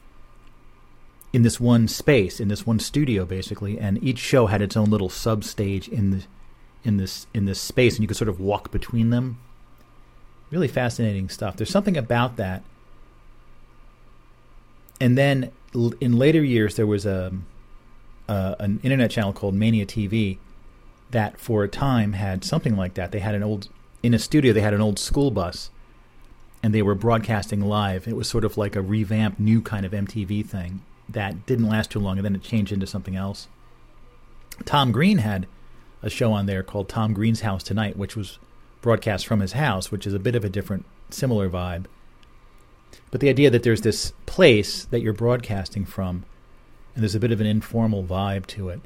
in this one space, in this one studio, basically, and each show had its own little sub stage in the in this in this space, and you could sort of walk between them. Really fascinating stuff. There's something about that. And then l- in later years, there was a, a an internet channel called Mania TV that, for a time, had something like that. They had an old in a studio. They had an old school bus, and they were broadcasting live. It was sort of like a revamped, new kind of MTV thing that didn't last too long, and then it changed into something else. Tom Green had a show on there called Tom Green's House Tonight, which was broadcast from his house, which is a bit of a different, similar vibe. But the idea that there's this place that you're broadcasting from, and there's a bit of an informal vibe to it.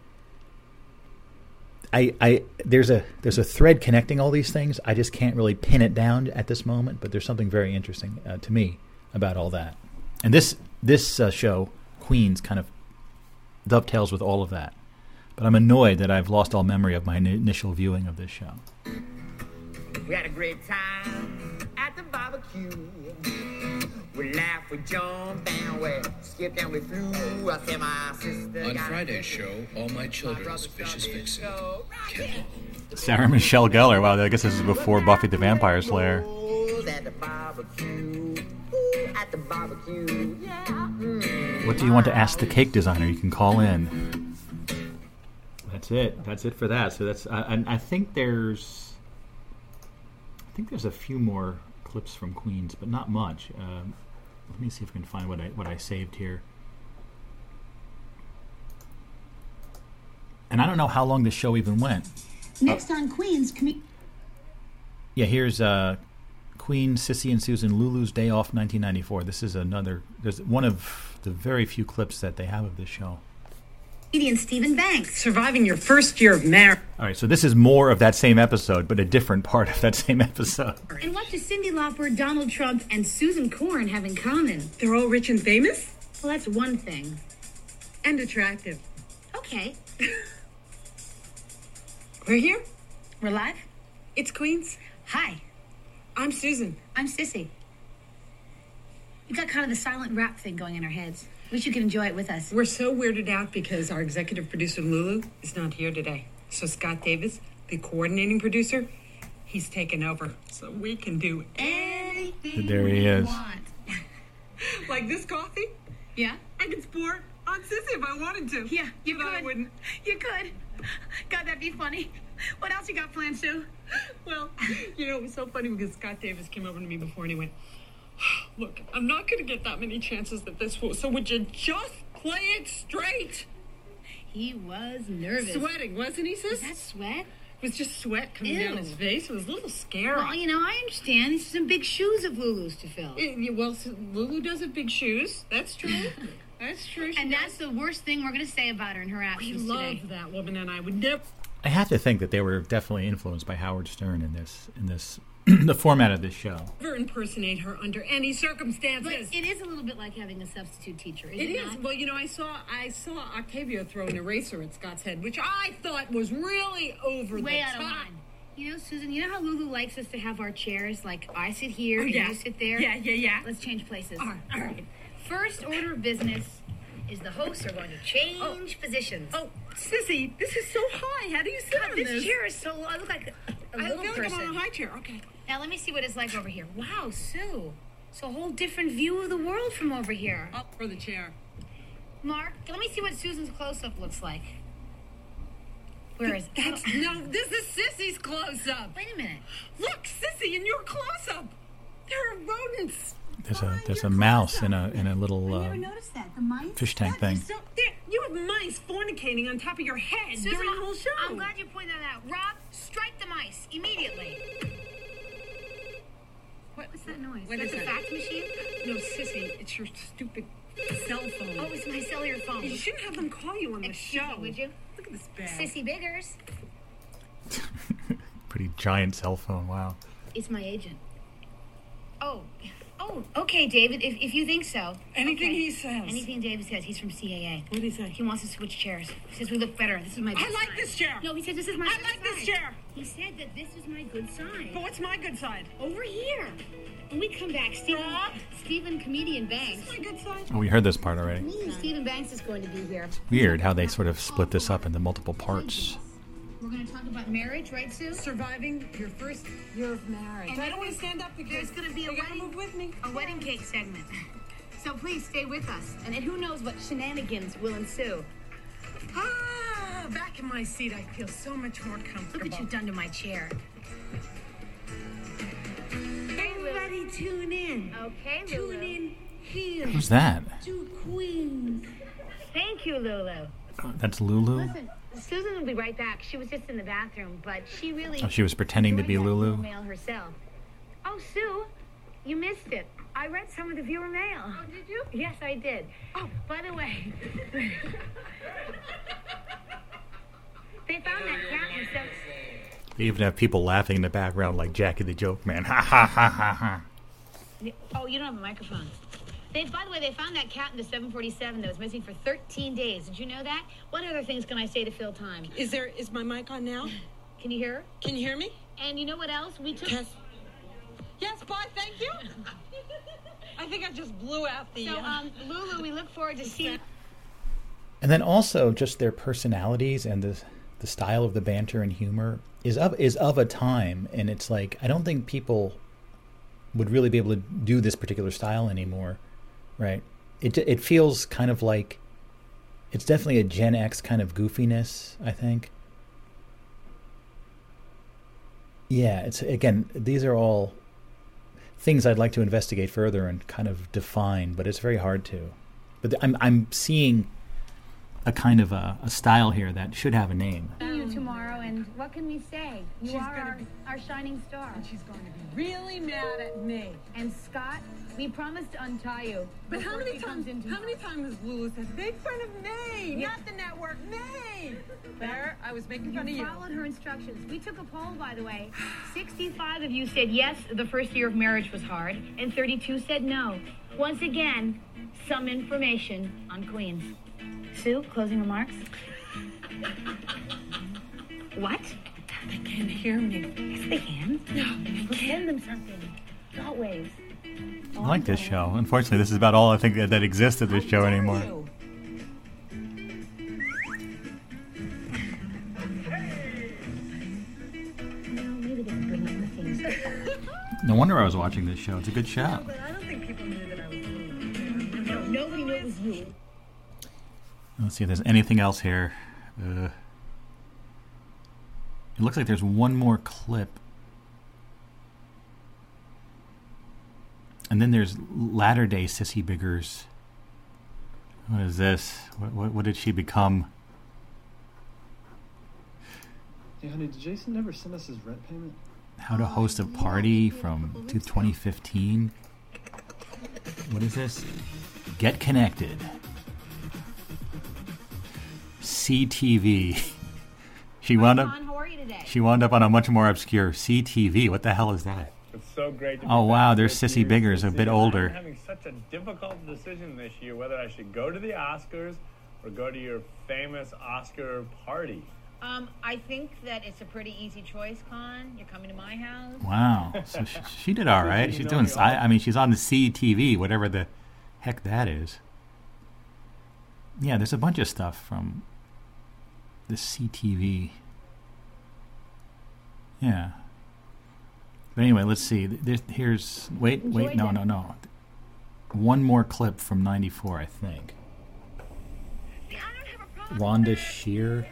I, I there's a there's a thread connecting all these things. I just can't really pin it down at this moment, but there's something very interesting uh, to me about all that. And this this uh, show, Queens, kind of dovetails with all of that. But I'm annoyed that I've lost all memory of my in- initial viewing of this show. We had a great time at the barbecue. We laughed, we jumped, and we skipped and we flew. I said my sister On Friday's show, All My Children's Vicious Vixen. Sarah Michelle Gellar. Wow, I guess this is before Buffy the Vampire Slayer. at the barbecue. Ooh, at the barbecue. Yeah. Mm. What do you want to ask the cake designer? You can call in. That's it. That's it for that. So that's. I, I- I think there's. I think there's a few more clips from Queens, but not much. Um, let me see if I can find what I what I saved here. And I don't know how long this show even went. Next on Queens, commu- Yeah, here's uh, Queen, Sissy and Susan, Lulu's Day Off, 1994. This is another. There's one of the very few clips that they have of this show. Comedian Steven Banks. Surviving your first year of marriage. All right, so this is more of that same episode, but a different part of that same episode. And what do Cyndi Lauper, Donald Trump, and Susan Korn have in common? They're all rich and famous? Well, that's one thing. And attractive. Okay. We're here. We're live? It's Queens. Hi. I'm Susan. I'm Sissy. We got kind of the silent rap thing going in our heads. Wish you could enjoy it with us. We're so weirded out because our executive producer Lulu is not here today. So Scott Davis, the coordinating producer, he's taken over. So we can do anything There he we is. want. like this coffee? Yeah. I could pour on Sissy if I wanted to. Yeah, you but could. I wouldn't. You could. God, that'd be funny. What else you got planned, Sue? Well, you know, it was so funny because Scott Davis came over to me before and he went, Look, I'm not going to get that many chances at this fool, so would you just play it straight? He was nervous. Sweating, wasn't he, sis? Was that sweat? It was just sweat coming down his face. It was a little scary. Well, you know, I understand. These are some big shoes of Lulu's to fill. Eh, yeah, well, so Lulu does have big shoes. That's true. That's true. And does. that's the worst thing we're going to say about her in her actions we actions love that woman, and I would never. I have to think that they were definitely influenced by Howard Stern in this in this the format of this show. Never impersonate her under any But circumstances. it is a little bit like having a substitute teacher, is It it, is. not? Well, you know, I saw I saw Octavio throw an eraser at Scott's head, which I thought was really over Way the out of top. line. You know, Susan, you know how Lulu likes us to have our chairs? Like, I sit here Oh, and yeah. you sit there? Yeah, yeah, yeah. Let's change places. All right, all right. First order of business is the hosts are going to change oh. positions. Oh, Sissy, this is so high. How do you sit God, on this, this? chair is so. I look like a, a I little feel person. like I'm on a high chair. Okay. Now let me see what it's like over here. Wow, Sue. It's a whole different view of the world from over here. Up for the chair. Mark, let me see what Susan's close-up looks like. Where is that? oh, no. This is Sissy's close up. Wait a minute. Look, Sissy, in your close up. There are rodents There's a there's a mouse in a in a little uh, Notice that the mice. fish tank thing. You have mice fornicating on top of your head Susan, during the whole show. I'm glad you pointed that out. Rob, strike the mice immediately. What was that noise? What That's is a fax machine? No, sissy, it's your stupid cell phone. Oh, it's my cellular phone. You shouldn't have them call you on the Excuse show. would you? Look at this bag. Sissy Biggers. pretty giant cell phone. Wow. It's my agent. Oh, oh, okay, David. If, if you think so. Anything Okay. he says. Anything David says. He's from CAA. What did he say? He wants to switch chairs. He says we look better. This is my. I like sign. this chair. No, he said this is my. I good like this chair. He said that this is my good sign. But what's my good side? Over here. When we come back, Steven, Steven comedian Banks. My good side. Oh, we heard this part already. Steven Banks is going to be here. Weird how they sort of split this up into multiple parts. We're going to talk about marriage, right, Sue? Surviving your first year of marriage. And I don't want to stand up because There's going to be a wedding, move with me. a wedding cake segment. So please stay with us. And, and who knows what shenanigans will ensue. Ah, back in my seat, I feel so much more comfortable. Look what you've done to my chair. Everybody tune in. Okay, Tune in here. Who's that? To Queens. Thank you, Lulu. That's Lulu. Listen, Susan will be right back. She was just in the bathroom, but she really. Oh, she was pretending to be enjoyed that Lulu. Mail herself. Oh, Sue, you missed it. I read some of the viewer mail. Oh, did you? Yes, I did. Oh, by the way, they found that cat in some. They even have people laughing in the background like Jackie the Joke Man. Ha ha ha ha ha. Oh, you don't have a microphone. They, by the way, they found that cat in the 747 that was missing for 13 days. Did you know that? What other things can I say to fill time? Is there is my mic on now? Can you hear her? Can you hear me? And you know what else? We took. Yes. Yes, bye. Thank you. I think I just blew out the. So, uh, um, Lulu, we look forward to seeing. And then also just their personalities and the the style of the banter and humor is of is of a time, and it's like I don't think people would really be able to do this particular style anymore, right? It it feels kind of like it's definitely a Gen X kind of goofiness, I think. Yeah, it's again these are all things I'd like to investigate further and kind of define, but it's very hard to. But I'm I'm seeing a kind of a, a style here that should have a name. See you tomorrow, and what can we say? You She's are our, be- our shining star. and she's going to be really mad at me. And Scott, we promised to untie you. But how many times? comes in How many times has Lulu said, "Make fun of me, Yeah. not the network, me"? There, I was making fun of You you. followed her instructions. We took a poll, by the way. 65 of you said yes, the first year of marriage was hard, and 32 said no. Once again, some information on Queens. Sue, closing remarks? What? They can't hear me. Yes, they can. No, We'll send them something. Thought waves. I like this show. Unfortunately, this is about all I think that, that exists at this show anymore. No, maybe they can bring up the things. No wonder I was watching this show. It's a good show. But I don't think people knew that I was Lulu. No, nobody knew it was you. Let's see if there's anything else here. Uh, it looks like there's one more clip. And then there's latter day Sissy Biggers. What is this? What, what, what did she become? Hey, honey, did Jason never send us his rent payment? How to host a party from 2015. What is this? Get connected. CTV. She wound up. John, how are you today? She wound up on a much more obscure CTV. What the hell is that? It's so great to Oh, wow, back there's Sissy you, Biggers, a bit older. I'm having such a difficult decision this year whether I should go to the Oscars or go to your famous Oscar party. Um, I think that it's a pretty easy choice, Con. You're coming to my house. Wow. So she, she did all right. You She's doing. I. I mean, she's on the CTV, whatever the heck that is. Yeah, there's a bunch of stuff from the CTV. Yeah. But anyway, let's see. There's, here's wait, wait, Enjoyed no, no, no. One more clip from '94, I think. Rhonda Shear.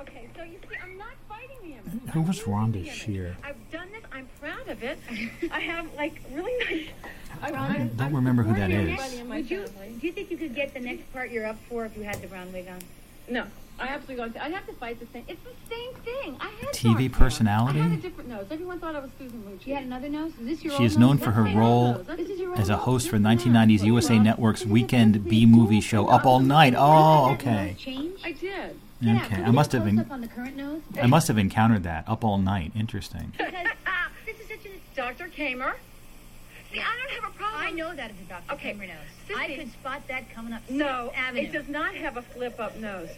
Okay, so you see, I'm not fighting him. Who was Rhonda Shear? I've done this. I'm proud of it. I have like really nice. I, I don't remember who that is. Would you, Do you think you could get the next part you're up for if you had the brown wig on? No, I absolutely don't. I'd have to fight the same. It's the same thing. I had TV dark personality? I had a different nose. Everyone thought I was Susan Lucci. You had another nose? Is this your She is known nose? for her role old nose. This is your as a host for 1990s USA Network's weekend B movie show Up All Night. Oh, okay. Change? I did. Okay, I must have been. Close up on the current nose. I must have encountered that Up All Night. Interesting. Because this is such a Dr. Kamer. See, I don't have a problem. I know that is a Dr. Okay, Kramer nose. Sissy. I could spot that coming up No, Avenue. it does not have a flip up nose.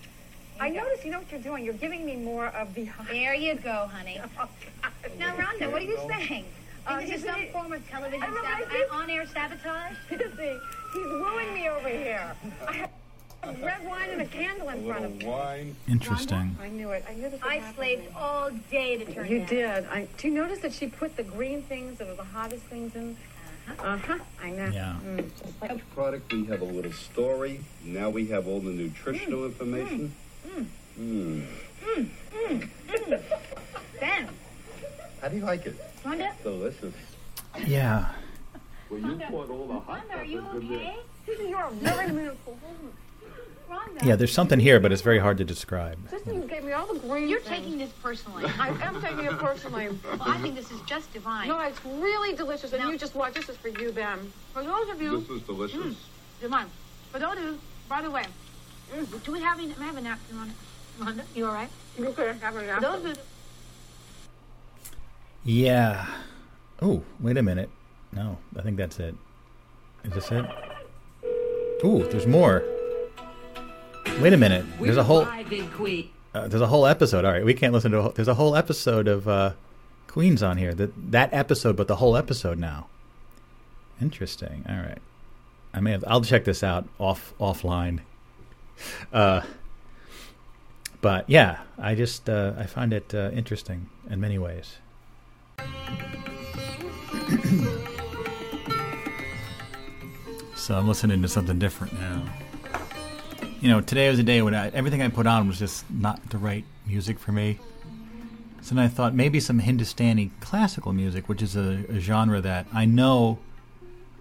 I go. notice, you know what you're doing? You're giving me more of the. There you go, honey. Now, Rhonda, what are you saying? Uh, Is this isn't some it- form of television I don't know, sab- I on-air sabotage? Sissy, he's wooing me over here. I have red wine and a candle in front of me. wine. Interesting. I knew it. I knew this would I slaved all day to turn You that. did. I, do you notice that she put the green things that are the hottest things in? Uh huh. I know. Yeah. Mm, just Each product we have a little story. Now we have all the nutritional information. Mm. Mm. Mm, mm, mm. Ben, How do you like it? Rhonda, Delicious. Yeah. Well, you poured all the hot Rhonda, are you peppers in there. okay? Sissy, you're a very beautiful. Rhonda. Yeah, there's something here, but it's very hard to describe. Sissy, you gave me all the green. You're things. taking this personally. I am taking it personally. Well, I think this is just divine. No, it's really delicious, and Now- you just watch. This is for you, Ben. For those of you, This is delicious. Mm, divine. For those of you, by the way, Do we have any? May I have a napkin on it? Rhonda, you all right? you could have it For those after. of Yeah. Oh, wait a minute. No, I think that's it. Is this it? Ooh, there's more. Wait a minute. There's a whole. Uh, there's a whole episode. All right, we can't listen to. A whole, there's a whole episode of uh, Queens on here. That that episode, but the whole episode now. Interesting. All right, I may have. I'll check this out off offline. Uh, but yeah, I just uh, I find it uh, interesting in many ways. so I'm listening to something different now. You know, today was a day when I, everything I put on was just not the right music for me. So then I thought maybe some Hindustani classical music, which is a, a genre that I know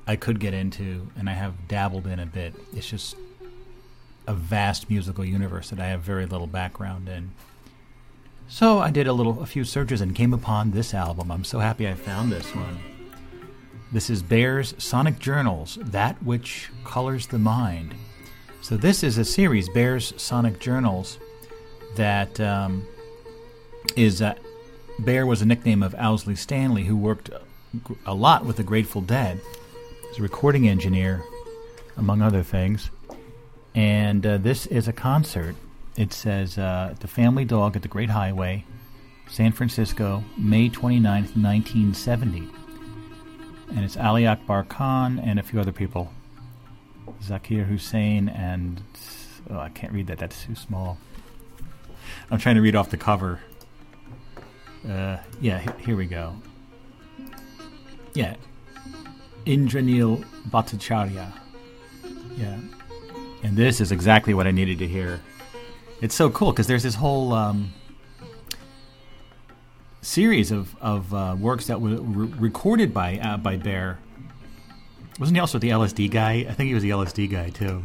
I could get into and I have dabbled in a bit. It's just a vast musical universe that I have very little background in. So I did a little, a few searches and came upon this album. I'm so happy I found this one. This is Bear's Sonic Journals, That Which Colors the Mind. So this is a series, Bear's Sonic Journals, that um, is uh, Bear was a nickname of Owsley Stanley, who worked a lot with the Grateful Dead as a recording engineer, among other things. And uh, this is a concert. It says uh, The Family Dog at the Great Highway, San Francisco, May 29th, 1970. And it's Ali Akbar Khan and a few other people. Zakir Hussain and. Oh, I can't read that. That's too small. I'm trying to read off the cover. Uh, yeah, he- here we go. Yeah. Indranil Bhattacharya. Yeah. And this is exactly what I needed to hear. It's so cool because there's this whole um, series of, of uh, works that were re- recorded by uh, by Bear. Wasn't he also the LSD guy? I think he was the LSD guy too.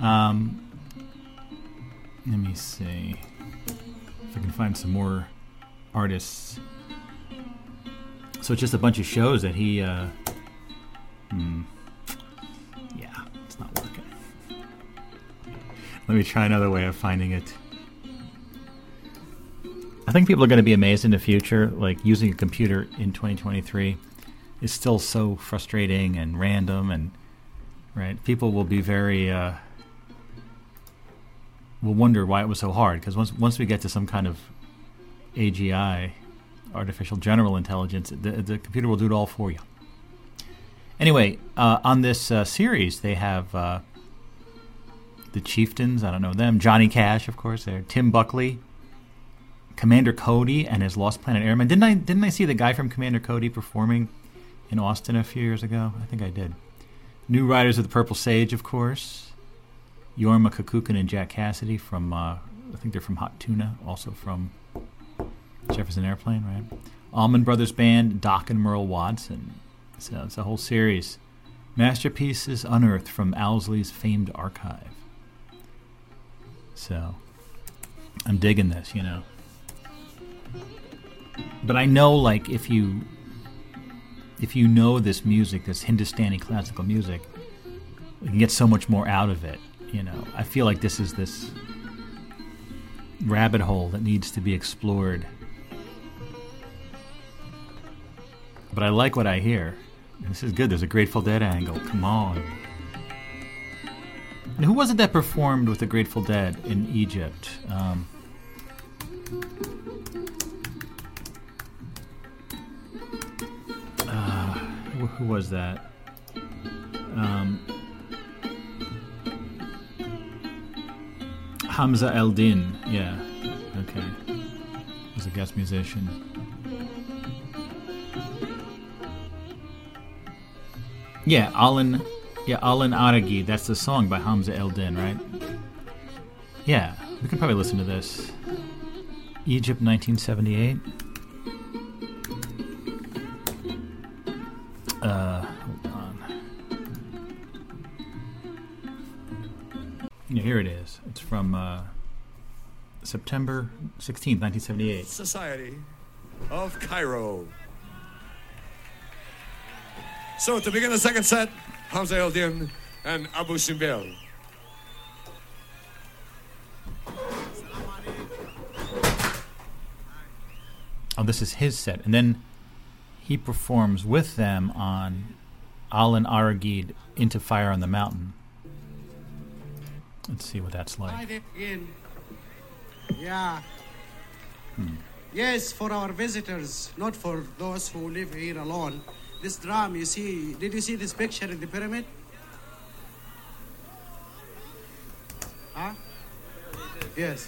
Um, let me see if I can find some more artists. So it's just a bunch of shows that he. Uh, hmm. Yeah, it's not working. Let me try another way of finding it. I think people are going to be amazed in the future. Like using a computer in 2023 is still so frustrating and random, and right, people will be very uh, will wonder why it was so hard. Because once once we get to some kind of AGI, artificial general intelligence, the, the computer will do it all for you. Anyway, uh, on this uh, series, they have uh, the Chieftains. I don't know them. Johnny Cash, of course. There. Tim Buckley, Commander Cody, and his Lost Planet Airmen. Didn't I? Didn't I see the guy from Commander Cody performing in Austin a few years ago? I think I did. New Riders of the Purple Sage, of course. Jorma Kaukonen and Jack Casady from. Uh, I think they're from Hot Tuna, also from Jefferson Airplane, right? Allman Brothers Band, Doc and Merle Watson. So it's a whole series. Masterpieces unearthed from Owsley's famed archive. So I'm digging this, you know. But I know, like, if you if you know this music, this Hindustani classical music, you can get so much more out of it. You know, I feel like this is this rabbit hole that needs to be explored. But I like what I hear. This is good. There's a Grateful Dead angle. Come on. And who was it that performed with the Grateful Dead in Egypt? Um, who, was that? Um, Hamza El Din. Yeah. Okay. Was a guest musician. Yeah, Ollin. Yeah, Ollin Arageed. That's the song by Hamza El Din, right? Yeah, we can probably listen to this. Egypt, 1978. Uh, hold on. Yeah, here it is. It's from uh, September 16th, 1978. Society of Cairo. So to begin the second set, Hamza El Din and Abu Simbel. Oh, this is his set. And then he performs with them on Ollin Arageed Into Fire on the Mountain. Let's see what that's like. Yeah. Hmm. Yes, for our visitors, not for those who live here alone. This drum, you see, did you see this picture in the pyramid? Huh? Yes.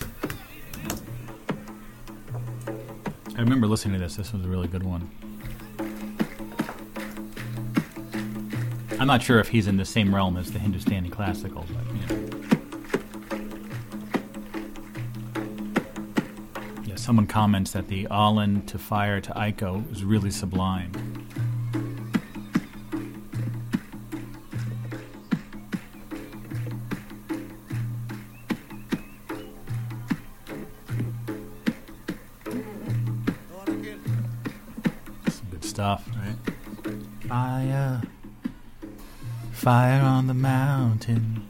I remember listening to this. This was a really good one. I'm not sure if he's in the same realm as the Hindustani classical, but you know. Yeah, someone comments that the Ollin to Fire to Aiko is really sublime. Fire on the mountain.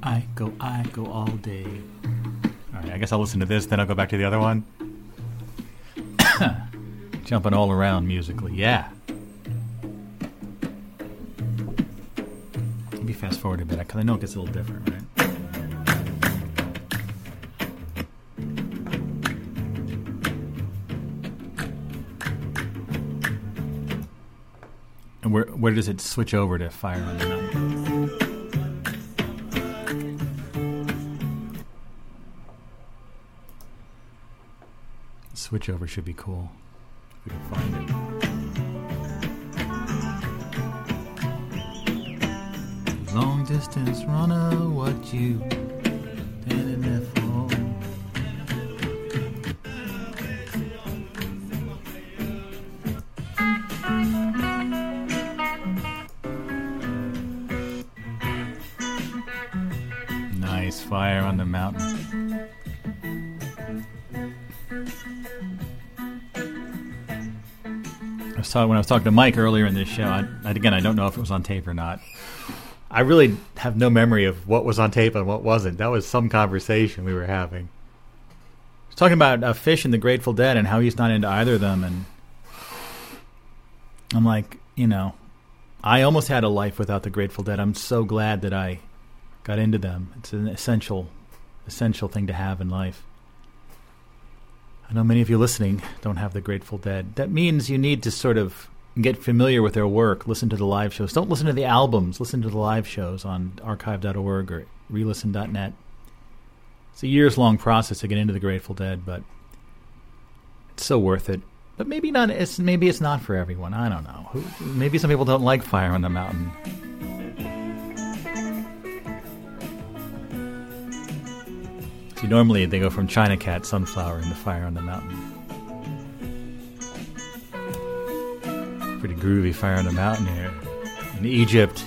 I go, I go all day. All right, I guess I'll listen to this, then I'll go back to the other one. Jumping all around musically, yeah. Maybe fast forward a bit because I know it gets a little different, right? Where does it switch over to Fire on the Mountain? Switch over should be cool. If we can find it. Long distance runner, what you was talking when I was talking to Mike earlier in this show. I, again, I don't know if it was on tape or not. I really have no memory of what was on tape and what wasn't. That was some conversation we were having. I was talking about uh, Phish and the Grateful Dead and how he's not into either of them, and I'm like, you know, I almost had a life without the Grateful Dead. I'm so glad that I got into them. It's an essential, essential thing to have in life. I know many of you listening don't have the Grateful Dead. That means you need to sort of get familiar with their work, listen to the live shows. Don't listen to the albums, listen to the live shows on archive.org or relisten.net. It's a years long process to get into the Grateful Dead, but it's so worth it. but maybe not. It's maybe it's not for everyone. I don't know. Maybe some people don't like Fire on the Mountain. See, normally they go from China Cat, Sunflower, into Fire on the Mountain. Pretty groovy Fire on the Mountain here in Egypt.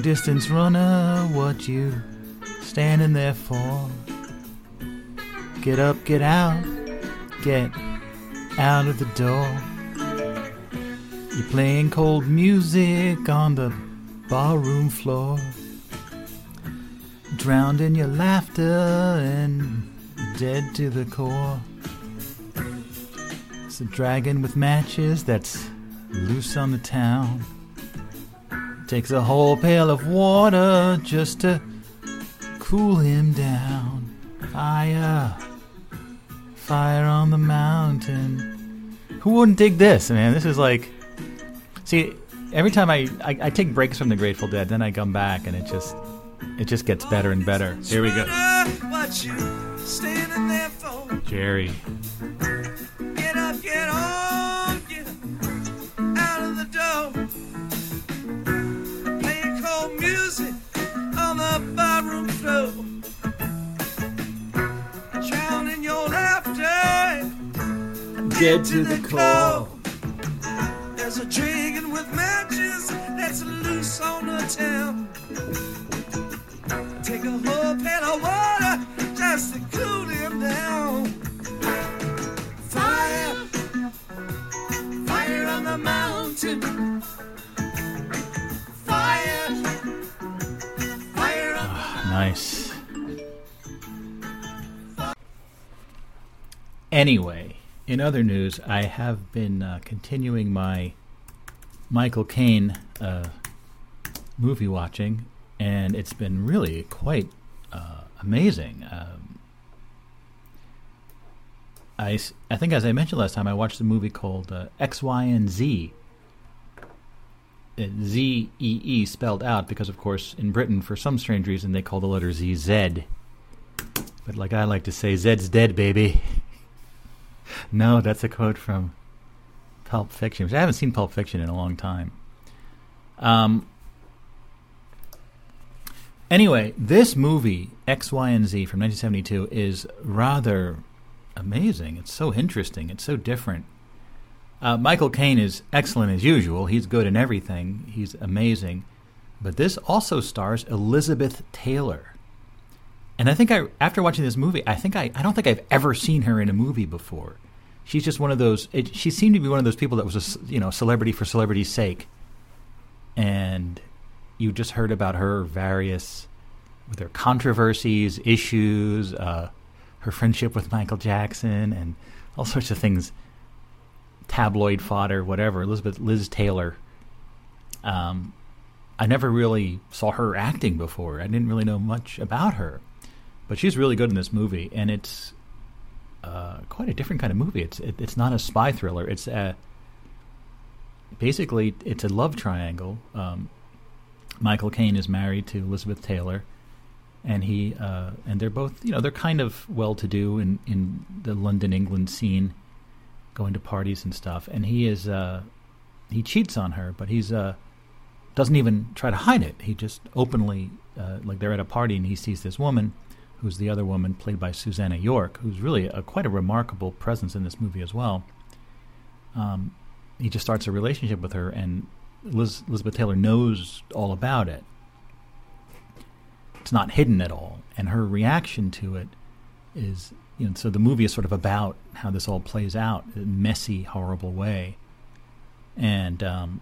Long distance runner, what you standing there for? Get up, get out, get out of the door. You're playing cold music on the barroom floor. Drowned in your laughter and dead to the core. It's a dragon with matches that's loose on the town. Takes a whole pail of water just to cool him down. Fire, fire on the mountain. Who wouldn't dig this, man? This is like, see, every time I, I I take breaks from the Grateful Dead, then I come back and it just it just gets better and better. Here we go, What you standing there for? Jerry. Barroom floor. Drowning your laughter. Dead to the core. There's a dragon with matches that's loose on the town. Take a whole pail of water just to cool him down. Fire, fire on the mountain. Fire, Nice. Anyway, in other news, I have been uh, continuing my Michael Caine uh, movie watching, and it's been really quite uh, amazing. Um, I, I think, as I mentioned last time, I watched a movie called uh, X, Y, and Z. Z E E spelled out because, of course, in Britain, for some strange reason, they call the letter Z Z. But like I like to say, Zed's dead, baby. no, that's a quote from Pulp Fiction, which I haven't seen Pulp Fiction in a long time. Um. Anyway, this movie X, Y, and Z from 1972 is rather amazing. It's so interesting. It's so different. Uh, Michael Caine is excellent as usual. He's good in everything. He's amazing. But this also stars Elizabeth Taylor. And I think I, after watching this movie, I think I, I don't think I've ever seen her in a movie before. She's just one of those. It, she seemed to be one of those people that was a you know celebrity for celebrity's sake. And you just heard about her various, her controversies, issues, uh, her friendship with Michael Jackson, and all sorts of things tabloid fodder, whatever. Elizabeth Liz Taylor. Um, I never really saw her acting before. I didn't really know much about her, but she's really good in this movie, and it's uh, quite a different kind of movie. It's it, it's not a spy thriller. It's a basically it's a love triangle. Um, Michael Caine is married to Elizabeth Taylor, and he uh, and they're both you know they're kind of well to do in in the London England scene going to parties and stuff. And he is uh, he cheats on her, but he's uh, doesn't even try to hide it. He just openly uh, like they're at a party and he sees this woman, who's the other woman played by Susannah York, who's really a, quite a remarkable presence in this movie as well. Um, he just starts a relationship with her, and Liz, Elizabeth Taylor knows all about it. It's not hidden at all, and her reaction to it is you know, so the movie is sort of about how this all plays out in a messy, horrible way. And um,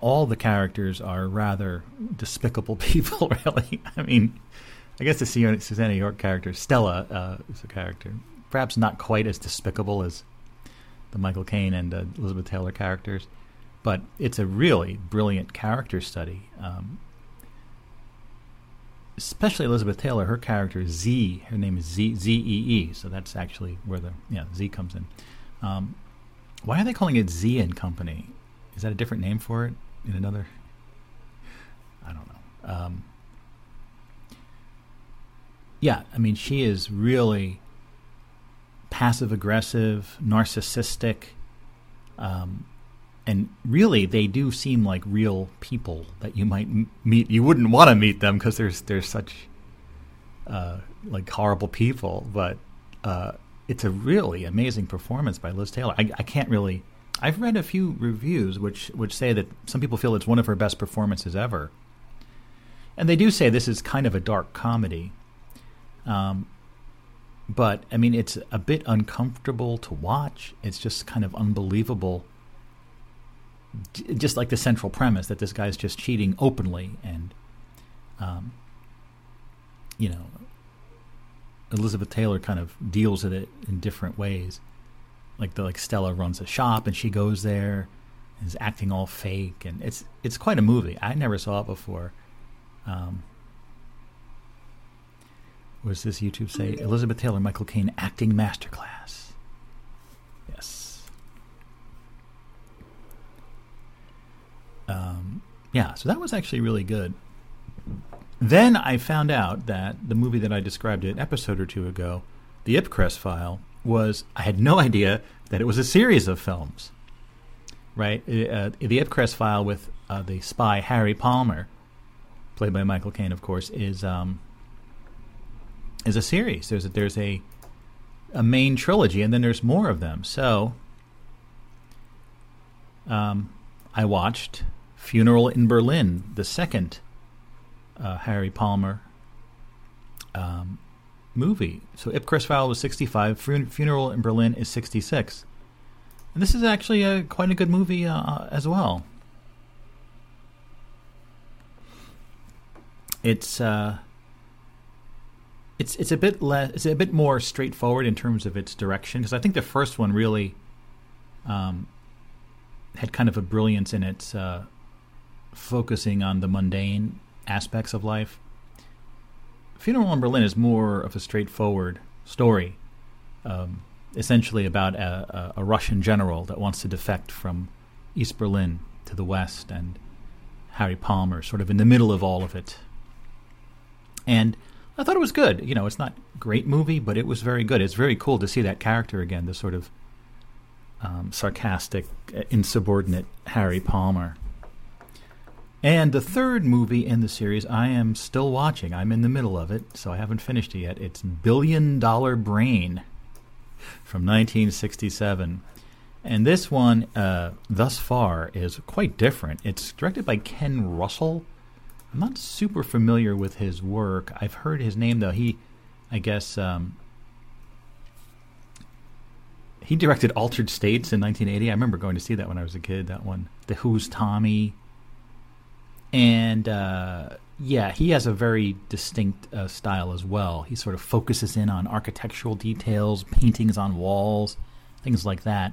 all the characters are rather despicable people, really. I mean, I guess the Su- Susannah York character, Stella, uh, is a character. Perhaps not quite as despicable as the Michael Caine and uh, Elizabeth Taylor characters, but it's a really brilliant character study. Um, especially Elizabeth Taylor, her character Z. Her name is Z Z E E. So that's actually where the yeah Z comes in. Um, why are they calling it Z and Company? Is that a different name for it in another? I don't know. Um, yeah, I mean, she is really passive aggressive, narcissistic, um, and really they do seem like real people that you might m- meet. You wouldn't want to meet them because there's there's such uh, like horrible people, but uh, it's a really amazing performance by Liz Taylor. I, I can't really. I've read a few reviews which which say that some people feel it's one of her best performances ever, and they do say this is kind of a dark comedy. Um, but I mean, it's a bit uncomfortable to watch. It's just kind of unbelievable. Just like the central premise that this guy's just cheating openly, and um, you know, Elizabeth Taylor kind of deals with it in different ways. Like the like Stella runs a shop and she goes there and is acting all fake, and it's it's quite a movie. I never saw it before. Um, does this YouTube say? Elizabeth Taylor, Michael Caine acting masterclass. Yes. Um, yeah, so that was actually really good. Then I found out that the movie that I described an episode or two ago, The Ipcress File, was I had no idea that it was a series of films. Right, uh, the Ipcress File with uh, the spy Harry Palmer, played by Michael Caine, of course, is um, is a series. There's a, there's a a main trilogy, and then there's more of them. So, um, I watched Funeral in Berlin, the second uh, Harry Palmer um, movie. So Ipcress File was 65, Fun- Funeral in Berlin is 66. And this is actually a, quite a good movie uh, as well. It's uh, it's it's a bit less it's a bit more straightforward in terms of its direction because I think the first one really um, had kind of a brilliance in its uh, focusing on the mundane aspects of life. Funeral in Berlin is more of a straightforward story, um, essentially about a, a, a Russian general that wants to defect from East Berlin to the west, and Harry Palmer sort of in the middle of all of it. And I thought it was good. You know, it's not great movie, but it was very good. It's very cool to see that character again, the sort of um, sarcastic, insubordinate Harry Palmer. And the third movie in the series, I am still watching. I'm in the middle of it, so I haven't finished it yet. It's Billion Dollar Brain from 1967. And this one, uh, thus far, is quite different. It's directed by Ken Russell. I'm not super familiar with his work. I've heard his name, though. He, I guess, um, he directed Altered States in 1980. I remember going to see that when I was a kid, that one. The Who's Tommy and uh, yeah, he has a very distinct uh, style as well. He sort of focuses in on architectural details, paintings on walls, things like that.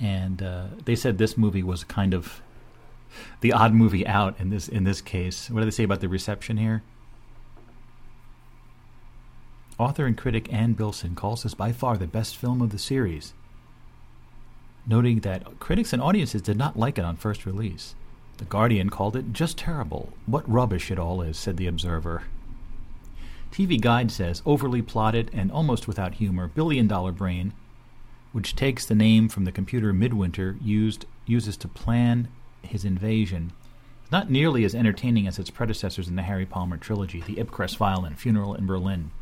And uh, they said this movie was kind of the odd movie out in this in this case. What do they say about the reception here? Author and critic Anne Billson calls this by far the best film of the series, noting that critics and audiences did not like it on first release. The Guardian called it just terrible. What rubbish it all is, said the Observer. TV Guide says overly plotted and almost without humor, Billion Dollar Brain, which takes the name from the computer Midwinter used uses to plan his invasion, is not nearly as entertaining as its predecessors in the Harry Palmer trilogy, The Ipcress File and Funeral in Berlin.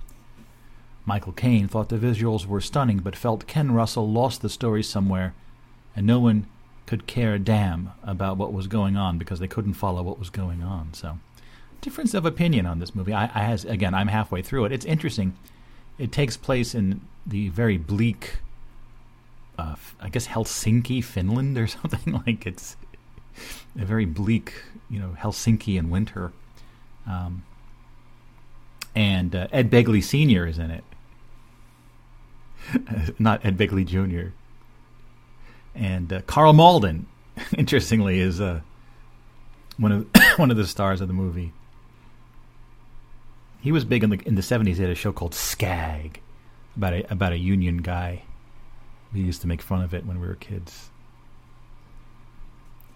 Michael Caine thought the visuals were stunning, but felt Ken Russell lost the story somewhere, and no one could care a damn about what was going on because they couldn't follow what was going on. So, difference of opinion on this movie. I, I has again, I'm halfway through it. It's interesting. It takes place in the very bleak, uh, I guess Helsinki, Finland, or something like it's a very bleak, you know, Helsinki in winter. Um, and uh, Ed Begley Sr. is in it, not Ed Begley Jr. And uh, Karl Malden, interestingly, is uh, one of one of the stars of the movie. He was big in the in the seventies. He had a show called Skag about a about a union guy. We used to make fun of it when we were kids.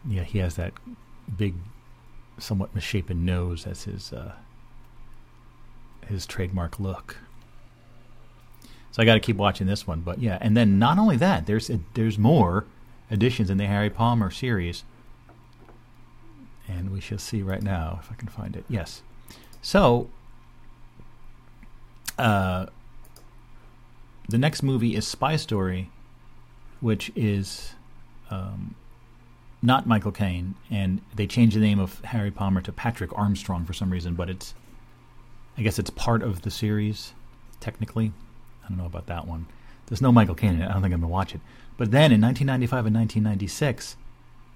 Yeah, he has that big, somewhat misshapen nose as his uh, his trademark look. So I got to keep watching this one, but yeah, and then not only that, there's there's more additions in the Harry Palmer series, and we shall see right now if I can find it. Yes, so uh, the next movie is Spy Story, which is um, not Michael Caine, and they changed the name of Harry Palmer to Patrick Armstrong for some reason, but it's I guess it's part of the series technically. I don't know about that one. There's no Michael Caine in it. I don't think I'm gonna watch it. But then in 1995 and 1996,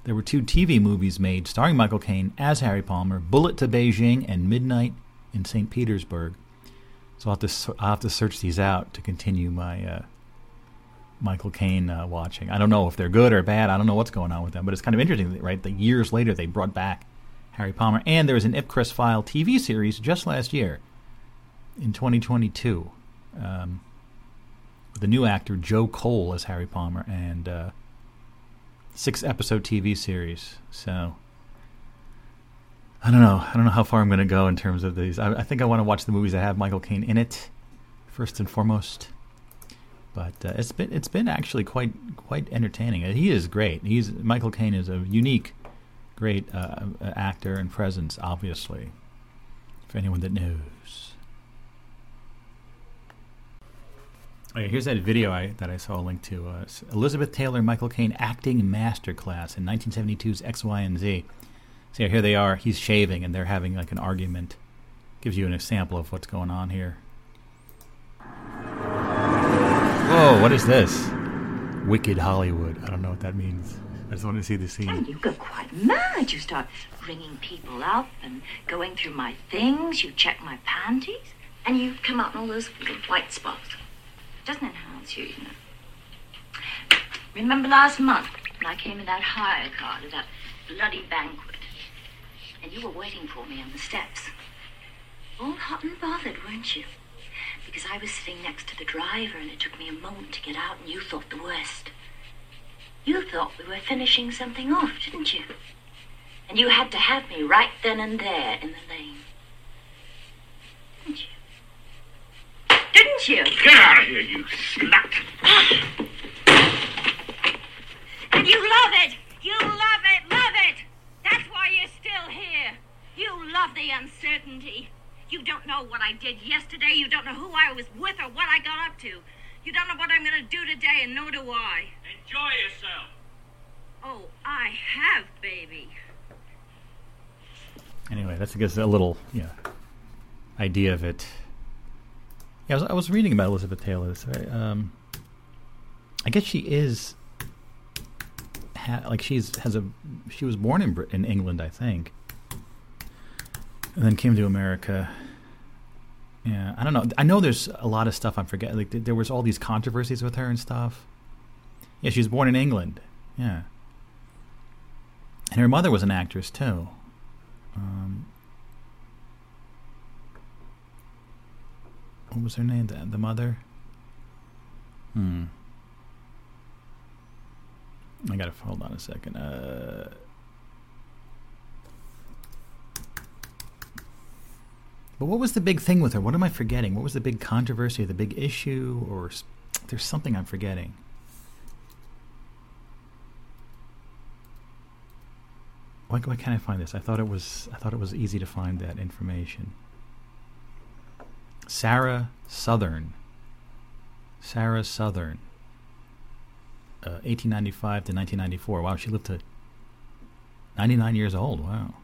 there were two TV movies made starring Michael Caine as Harry Palmer: Bullet to Beijing and Midnight in St. Petersburg. So I'll have to I'll have to search these out to continue my uh, Michael Caine uh, watching. I don't know if they're good or bad. I don't know what's going on with them, but it's kind of interesting, right? The years later they brought back Harry Palmer, and there was an Ipcress File TV series just last year in 2022 um, the new actor Joe Cole as Harry Palmer and uh, six episode TV series. So I don't know. I don't know how far I'm going to go in terms of these. I, I think I want to watch the movies that have Michael Caine in it first and foremost. But uh, it's been it's been actually quite quite entertaining. He is great. He's Michael Caine is a unique, great uh, actor and presence. Obviously, for anyone that knows. Okay, here's that video I, that I saw a link to. Uh, Elizabeth Taylor, Michael Caine acting masterclass in 1972's X, Y, and Z. So here they are. He's shaving, and they're having like an argument. Gives you an example of what's going on here. Whoa! What is this? Wicked Hollywood. I don't know what that means. I just want to see the scene. And you go quite mad. You start ringing people up and going through my things. You check my panties. And you come out in all those little white spots. Doesn't enhance you, you know. Remember last month when I came in that hire car to that bloody banquet? And you were waiting for me on the steps. All hot and bothered, weren't you? Because I was sitting next to the driver and it took me a moment to get out and you thought the worst. You thought we were finishing something off, didn't you? And you had to have me right then and there in the lane. Didn't you? Didn't you? Get out of here, you slut! And you love it! You love it! Love it! That's why you're still here. You love the uncertainty. You don't know what I did yesterday. You don't know who I was with or what I got up to. You don't know what I'm going to do today, and nor do I. Enjoy yourself. Oh, I have, baby. Anyway, that's gives a little yeah idea of it. Yeah, I was, I was reading about Elizabeth Taylor. Um, I guess she is ha, like she's has a she was born in Brit- in England, I think, and then came to America. Yeah, I don't know. I know there's a lot of stuff I'm forgetting. Like th- there was all these controversies with her and stuff. Yeah, she was born in England. Yeah, and her mother was an actress too. Um, what was her name? The, the mother. Hmm. I gotta hold on a second. Uh, but what was the big thing with her? What am I forgetting? What was the big controversy, the big issue, or there's something I'm forgetting? Why, why can't I find this? I thought it was I thought it was easy to find that information. Sara Sothern. Sara Sothern. Uh, 1895 to 1994. Wow, she lived to 99 years old. Wow.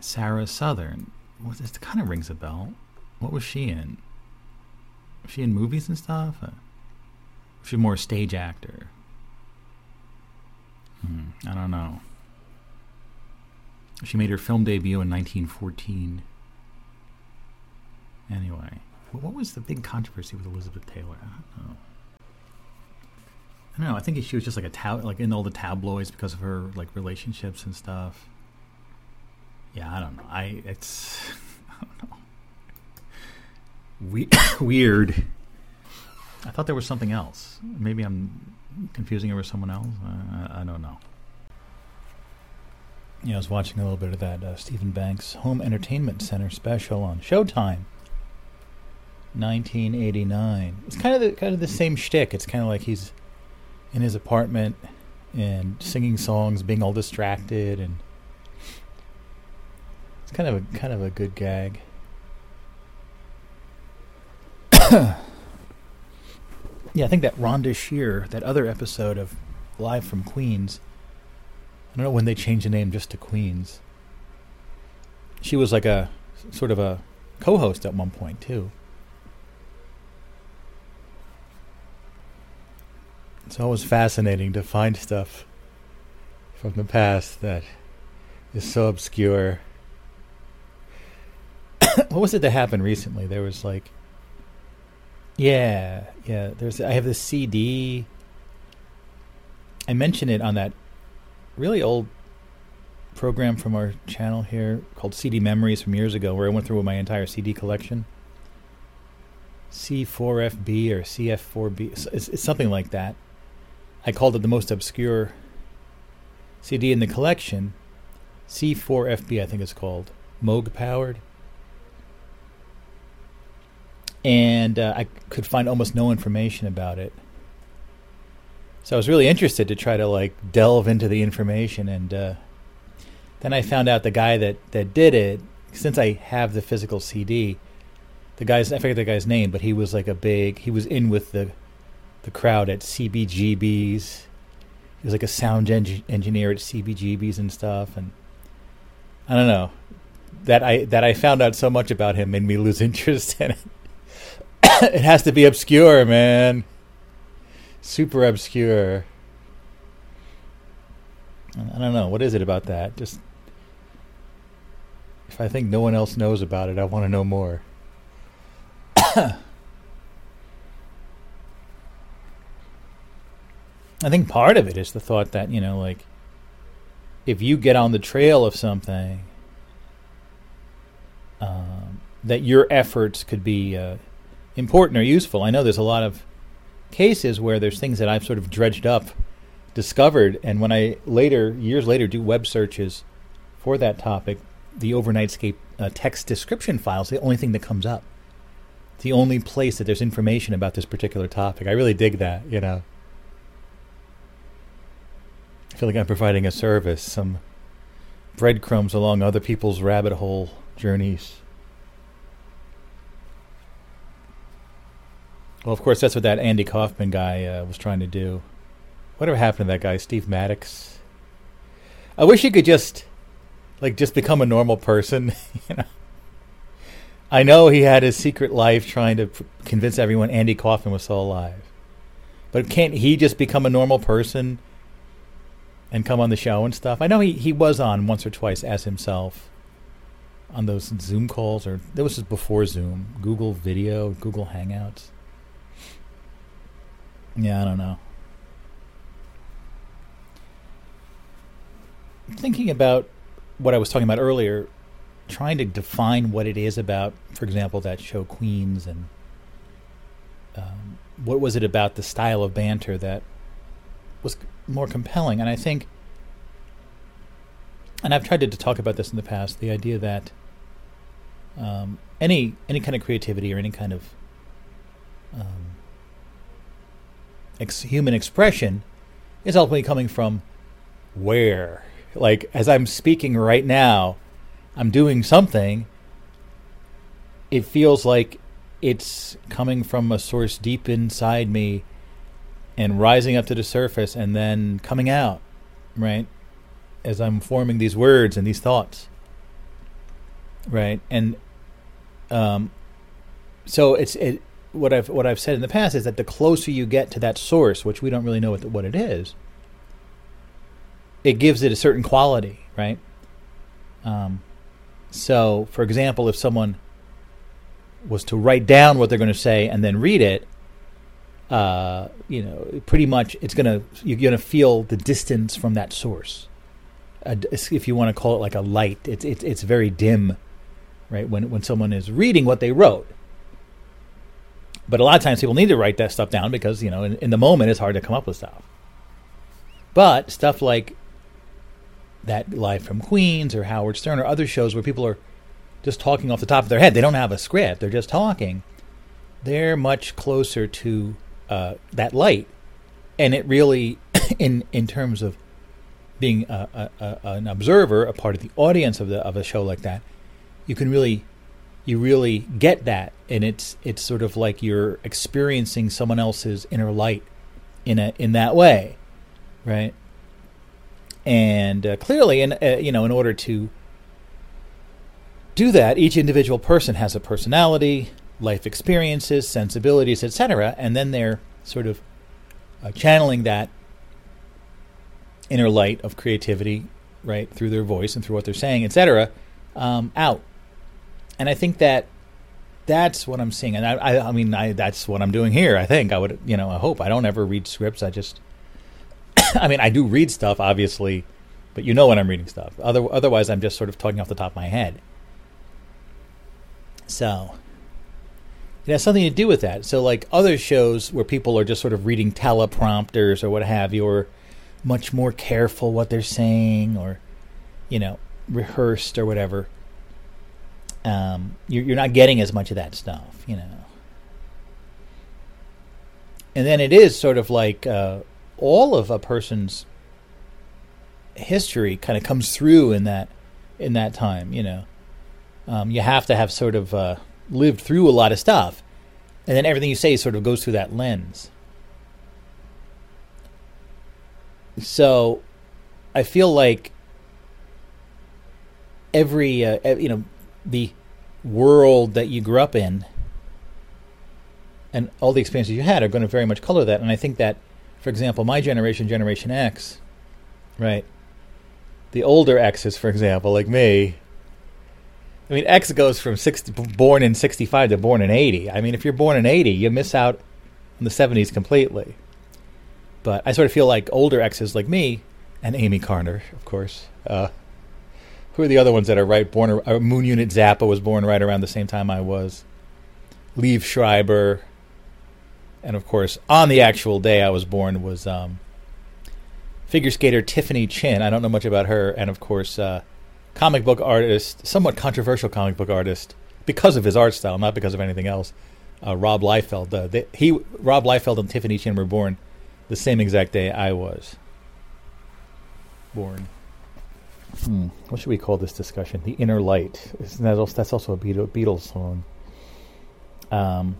Sara Sothern. What this kind of rings a bell. What was she in? Was she in movies and stuff? Uh, was she more a stage actor? Hmm, I don't know. She made her film debut in 1914. Anyway, what was the big controversy with Elizabeth Taylor? I don't know. I don't know. I think she was just like a tab- like in all the tabloids because of her like relationships and stuff. Yeah, I don't know. I it's I don't know. We- weird. I thought there was something else. Maybe I'm confusing it with someone else. I, I, I don't know. Yeah, I was watching a little bit of that uh, Steven Banks Home Entertainment Center special on Showtime. 1989. It's kind of the kind of the same shtick. It's kind of like he's in his apartment and singing songs, being all distracted, and it's kind of a kind of a good gag. Yeah, I think that Rhonda Shear, that other episode of Live from Queens. I don't know when they changed the name just to Queens. She was like a sort of a co-host at one point too. It's always fascinating to find stuff from the past that is so obscure. what was it that happened recently? There was like yeah, yeah. There's I have this CD. I mentioned it on that really old program from our channel here called CD Memories from years ago, where I went through my entire CD collection. C4FB or CF4B, it's, it's something like that. I called it the most obscure CD in the collection. C4FB, I think it's called. Moog powered and uh, I could find almost no information about it. So I was really interested to try to like delve into the information, and uh, then I found out the guy that that did it. Since I have the physical CD, the guy's I forget the guy's name, but he was like a big. He was in with the the crowd at CBGBs. He was like a sound en- engineer at CBGBs and stuff, and I don't know that I that I found out so much about him made me lose interest in it. it has to be obscure, man. Super obscure. I don't know. What is it about that? Just. If I think no one else knows about it, I want to know more. I think part of it is the thought that, you know, like, if you get on the trail of something, um, that your efforts could be uh, important or useful. I know there's a lot of cases where there's things that I've sort of dredged up, discovered, and when I later, years later, do web searches for that topic, the Overnightscape uh, text description file is the only thing that comes up. It's the only place that there's information about this particular topic. I really dig that, you know. I feel like I'm providing a service, some breadcrumbs along other people's rabbit hole journeys. Well, of course, that's what that Andy Kaufman guy uh, was trying to do. Whatever happened to that guy, Steve Maddox? I wish he could just, like, just become a normal person. you know, I know he had his secret life trying to p- convince everyone Andy Kaufman was still alive, but can't he just become a normal person and come on the show and stuff? I know he he was on once or twice as himself on those Zoom calls, or that was just before Zoom, Google Video, Google Hangouts. Yeah, I don't know. Thinking about what I was talking about earlier, trying to define what it is about, for example, that show Queens, and um, what was it about the style of banter that was more compelling? And I think, and I've tried to, to talk about this in the past, the idea that um, any any kind of creativity or any kind of um, ex- human expression is ultimately coming from where. Like, as I'm speaking right now, I'm doing something. It feels like it's coming from a source deep inside me and rising up to the surface and then coming out, right? As I'm forming these words and these thoughts. Right? And um so it's it what I've what I've said in the past is that the closer you get to that source, which we don't really know what the, what it is, it gives it a certain quality, right? Um, so, for example, if someone was to write down what they're going to say and then read it, uh, you know, pretty much it's gonna you're gonna feel the distance from that source. Uh, if you want to call it like a light, it's it's it's very dim, right? When when someone is reading what they wrote, But a lot of times people need to write that stuff down because you know in, in the moment it's hard to come up with stuff. But stuff like that live from Queens or Howard Stern or other shows where people are just talking off the top of their head, they don't have a script, they're just talking. They're much closer to uh, that light, and it really, in in terms of being a, a, a, an observer, a part of the audience of the of a show like that, you can really you really get that. And it's it's sort of like you're experiencing someone else's inner light in a in that way right? And uh, clearly in uh, you know in order to do that each individual person has a personality life experiences sensibilities etc and then they're sort of uh, channeling that inner light of creativity right through their voice and through what they're saying etc um, out and I think that that's what I'm seeing. And I, I, I mean, I, that's what I'm doing here. I think I would, you know, I hope I don't ever read scripts. I just, I mean, I do read stuff, obviously, but you know when I'm reading stuff. Other, otherwise, I'm just sort of talking off the top of my head. So it has something to do with that. So, like other shows where people are just sort of reading teleprompters or what have you, or much more careful what they're saying, or you know, rehearsed or whatever um, you're, you're not getting as much of that stuff, you know. And then it is sort of like uh, all of a person's history kind of comes through in that in that time, you know. Um, you have to have sort of uh, lived through a lot of stuff, and then everything you say sort of goes through that lens. So, I feel like every uh, you know the world that you grew up in and all the experiences you had are going to very much color that. And I think that, for example, my generation, Generation X, right? The older X's, for example, like me. I mean, X goes from 60, born in 65 to born in 80. I mean, if you're born in 80, you miss out on the 70s completely. But I sort of feel like older X's like me, and Amy Carter, of course, uh, who are the other ones that are right? Born uh, Moon Unit Zappa was born right around the same time I was. Liev Schreiber, and of course, on the actual day I was born was um, figure skater Tiffany Chin. I don't know much about her, and of course, uh, comic book artist, somewhat controversial comic book artist because of his art style, not because of anything else. Uh, Rob Liefeld. Uh, they, he, Rob Liefeld, and Tiffany Chin were born the same exact day I was born. Hmm. What should we call this discussion? The inner light. Isn't that also, that's also a Beatles song. Um,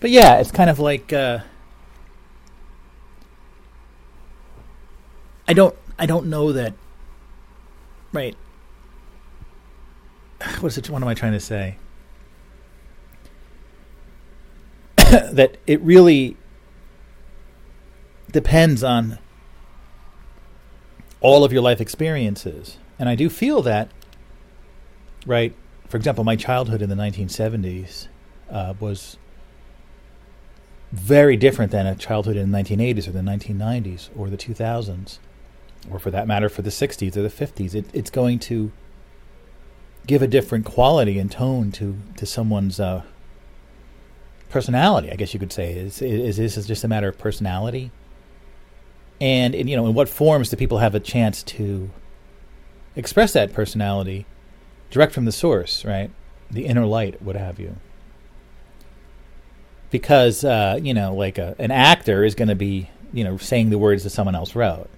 but yeah, it's kind of like uh, I don't I don't know that. Right. What is it? What am I trying to say? that it really depends on all of your life experiences. And I do feel that, right? For example, my childhood in the 1970s uh, was very different than a childhood in the 1980s or the 1990s or the 2000s, or for that matter, for the 60s or the 50s. It, it's going to give a different quality and tone to, to someone's uh, personality, I guess you could say. Is, is, is this just a matter of personality? and you know in what forms do people have a chance to express that personality direct from the source right the inner light what have you because uh, you know like a, an actor is going to be you know saying the words that someone else wrote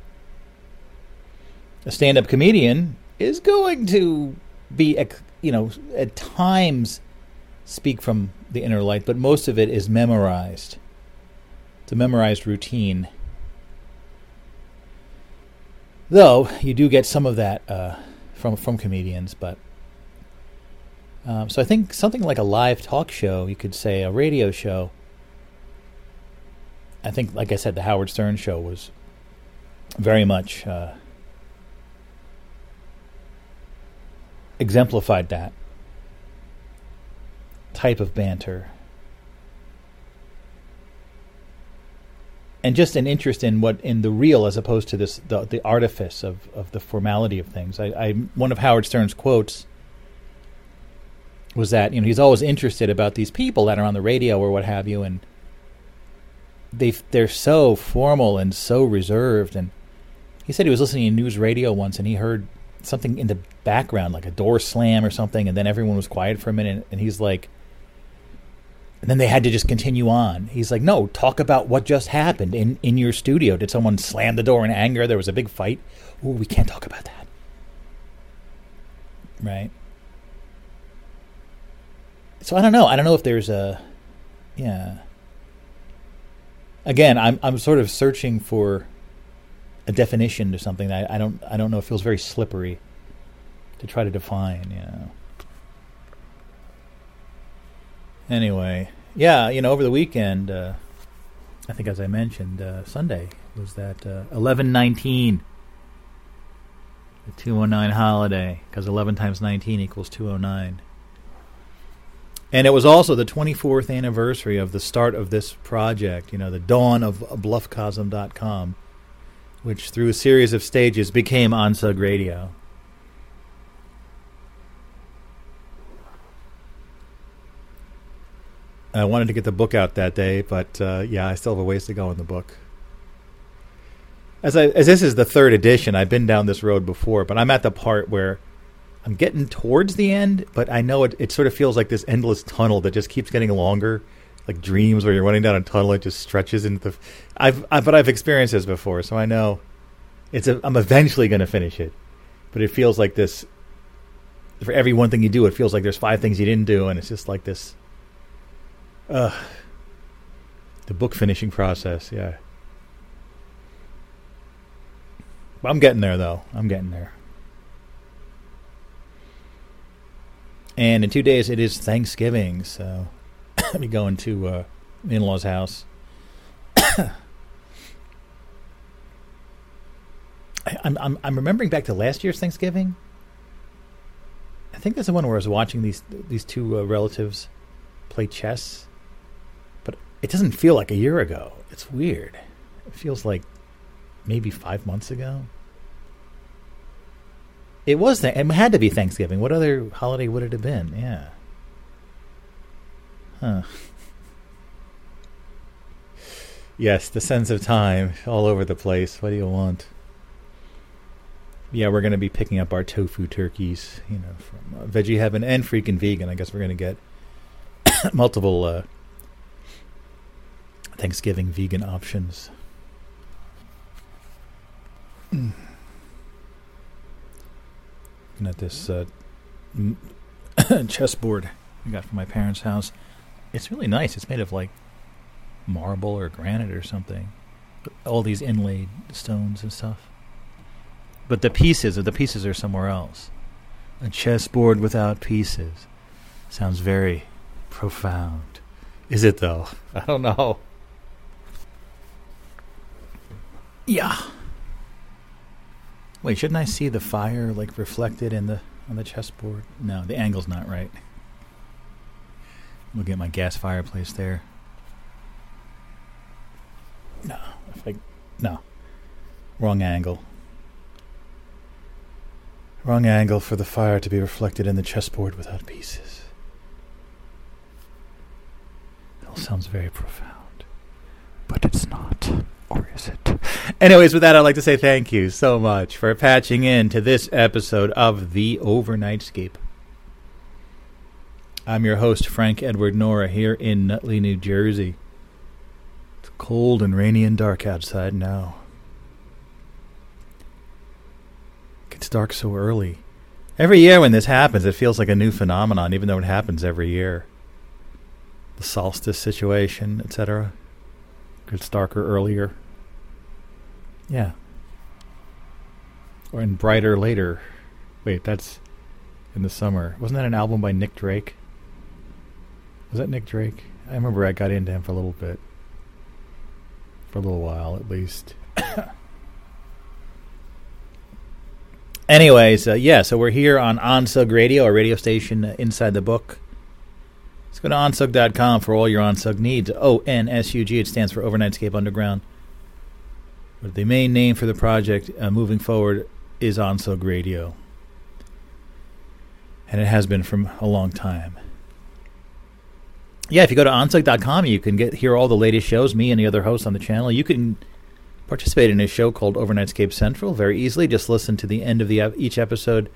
a stand-up comedian is going to be you know at times speak from the inner light but most of it is memorized it's a memorized routine Though you do get some of that uh, from from comedians, but um, so I think something like a live talk show, you could say a radio show. I think, like I said, the Howard Stern show was very much uh, exemplified that type of banter. and just an interest in what in the real as opposed to this the, the artifice of, of the formality of things. I, I one of Howard Stern's quotes was that you know he's always interested about these people that are on the radio or what have you, and they they're so formal and so reserved. And he said he was listening to news radio once, and he heard something in the background, like a door slam or something, and then everyone was quiet for a minute, and he's like. And then they had to just continue on. He's like, "No, talk about what just happened in in your studio. Did someone slam the door in anger? There was a big fight. We can't talk about that." Right. So I don't know. I don't know if there's a, yeah. Again, I'm I'm sort of searching for a definition to something that I, I don't I don't know. It feels very slippery to try to define. You know. Anyway, yeah, you know, over the weekend, uh, I think as I mentioned, uh, Sunday was that uh, eleven nineteen, the two oh nine holiday, because eleven times nineteen equals two oh nine. And it was also the 24th anniversary of the start of this project, you know, the dawn of bluffcosm.com, which through a series of stages became Onsug Radio. I wanted to get the book out that day, but uh, yeah, I still have a ways to go in the book. As I as this is the third edition, I've been down this road before, but I'm at the part where I'm getting towards the end, but I know it, it sort of feels like this endless tunnel that just keeps getting longer, like dreams where you're running down a tunnel, it just stretches into the. I've I, but I've experienced this before, so I know it's a, I'm eventually going to finish it, but it feels like this. For every one thing you do, it feels like there's five things you didn't do, and it's just like this. Uh, the book finishing process, yeah. I'm getting there, though. I'm getting there. And in two days, it is Thanksgiving, so I'll be going to uh, in law's house. I'm, I'm I'm remembering back to last year's Thanksgiving. I think that's the one where I was watching these these two uh, relatives play chess, it doesn't feel like a year ago. It's weird. It feels like maybe five months ago. It was. Th- it had to be Thanksgiving. What other holiday would it have been? Yeah. Huh. yes, the sense of time all over the place. What do you want? Yeah, we're going to be picking up our tofu turkeys, you know, from uh, Veggie Heaven and Freaking Vegan. I guess we're going to get multiple uh, Thanksgiving vegan options. Looking at this uh, chessboard I got from my parents' house. It's really nice. It's made of like marble or granite or something. All these inlaid stones and stuff. But the pieces, the pieces are somewhere else. A chessboard without pieces sounds very profound. Is it though? I don't know. Yeah. Wait, shouldn't I see the fire like reflected in the on the chessboard? No, the angle's not right. We'll get my gas fireplace there. No, if I, no, wrong angle. Wrong angle for the fire to be reflected in the chessboard without pieces. It all sounds very profound, but it's not. Or is it? Anyways, with that, I'd like to say thank you so much for patching in to this episode of The Overnightscape. I'm your host, Frank Edward Nora, here in Nutley, New Jersey. It's cold and rainy and dark outside now. It gets dark so early. Every year when this happens, it feels like a new phenomenon, even though it happens every year. The solstice situation, etc. Gets darker earlier. Yeah. Or in Bryter Layter. Wait, that's in the summer. Wasn't that an album by Nick Drake? Was that Nick Drake? I remember I got into him for a little bit. For a little while, at least. Anyways, uh, yeah, so we're here on On Onsug Radio, a radio station inside the book. Let's go to onsug.com for all your Onsug needs. O N S U G, it stands for Overnightscape Underground But the main name for the project uh, moving forward is Onsug Radio. And it has been from a long time. Yeah, if you go to onsug.com, you can get hear all the latest shows, me and the other hosts on the channel. You can participate in a show called Overnightscape Central very easily. Just listen to the end of the each episode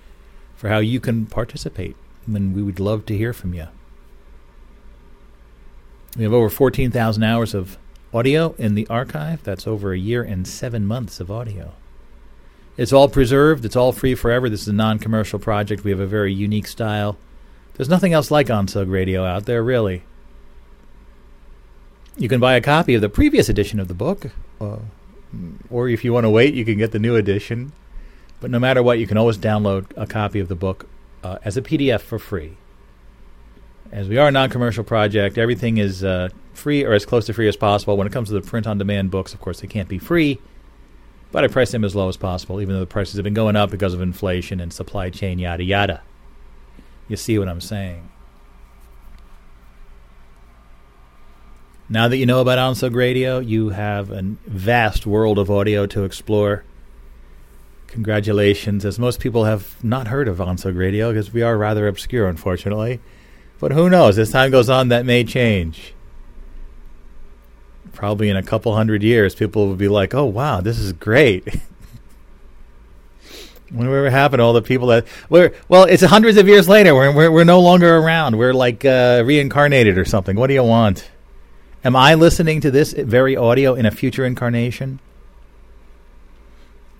for how you can participate. And we would love to hear from you. We have over 14,000 hours of audio in the archive. That's over a year and seven months of audio. It's all preserved, it's all free forever. This is a non commercial project. We have a very unique style. There's nothing else like Onsug Radio out there, really. You can buy a copy of the previous edition of the book, uh, or if you want to wait, you can get the new edition. But no matter what, you can always download a copy of the book uh, as a PDF for free. As we are a non commercial project, everything is uh, free or as close to free as possible. When it comes to the print on demand books, of course, they can't be free, but I price them as low as possible, even though the prices have been going up because of inflation and supply chain, yada, yada. You see what I'm saying? Now that you know about Onsug Radio, you have a vast world of audio to explore. Congratulations, as most people have not heard of Onsug Radio because we are rather obscure, unfortunately. But who knows? As time goes on, that may change. Probably in a couple hundred years, people will be like, "Oh wow, this is great." Whatever happened to all the people that we're well, it's hundreds of years later. We're we're, we're no longer around. We're like uh, reincarnated or something. What do you want? Am I listening to this very audio in a future incarnation?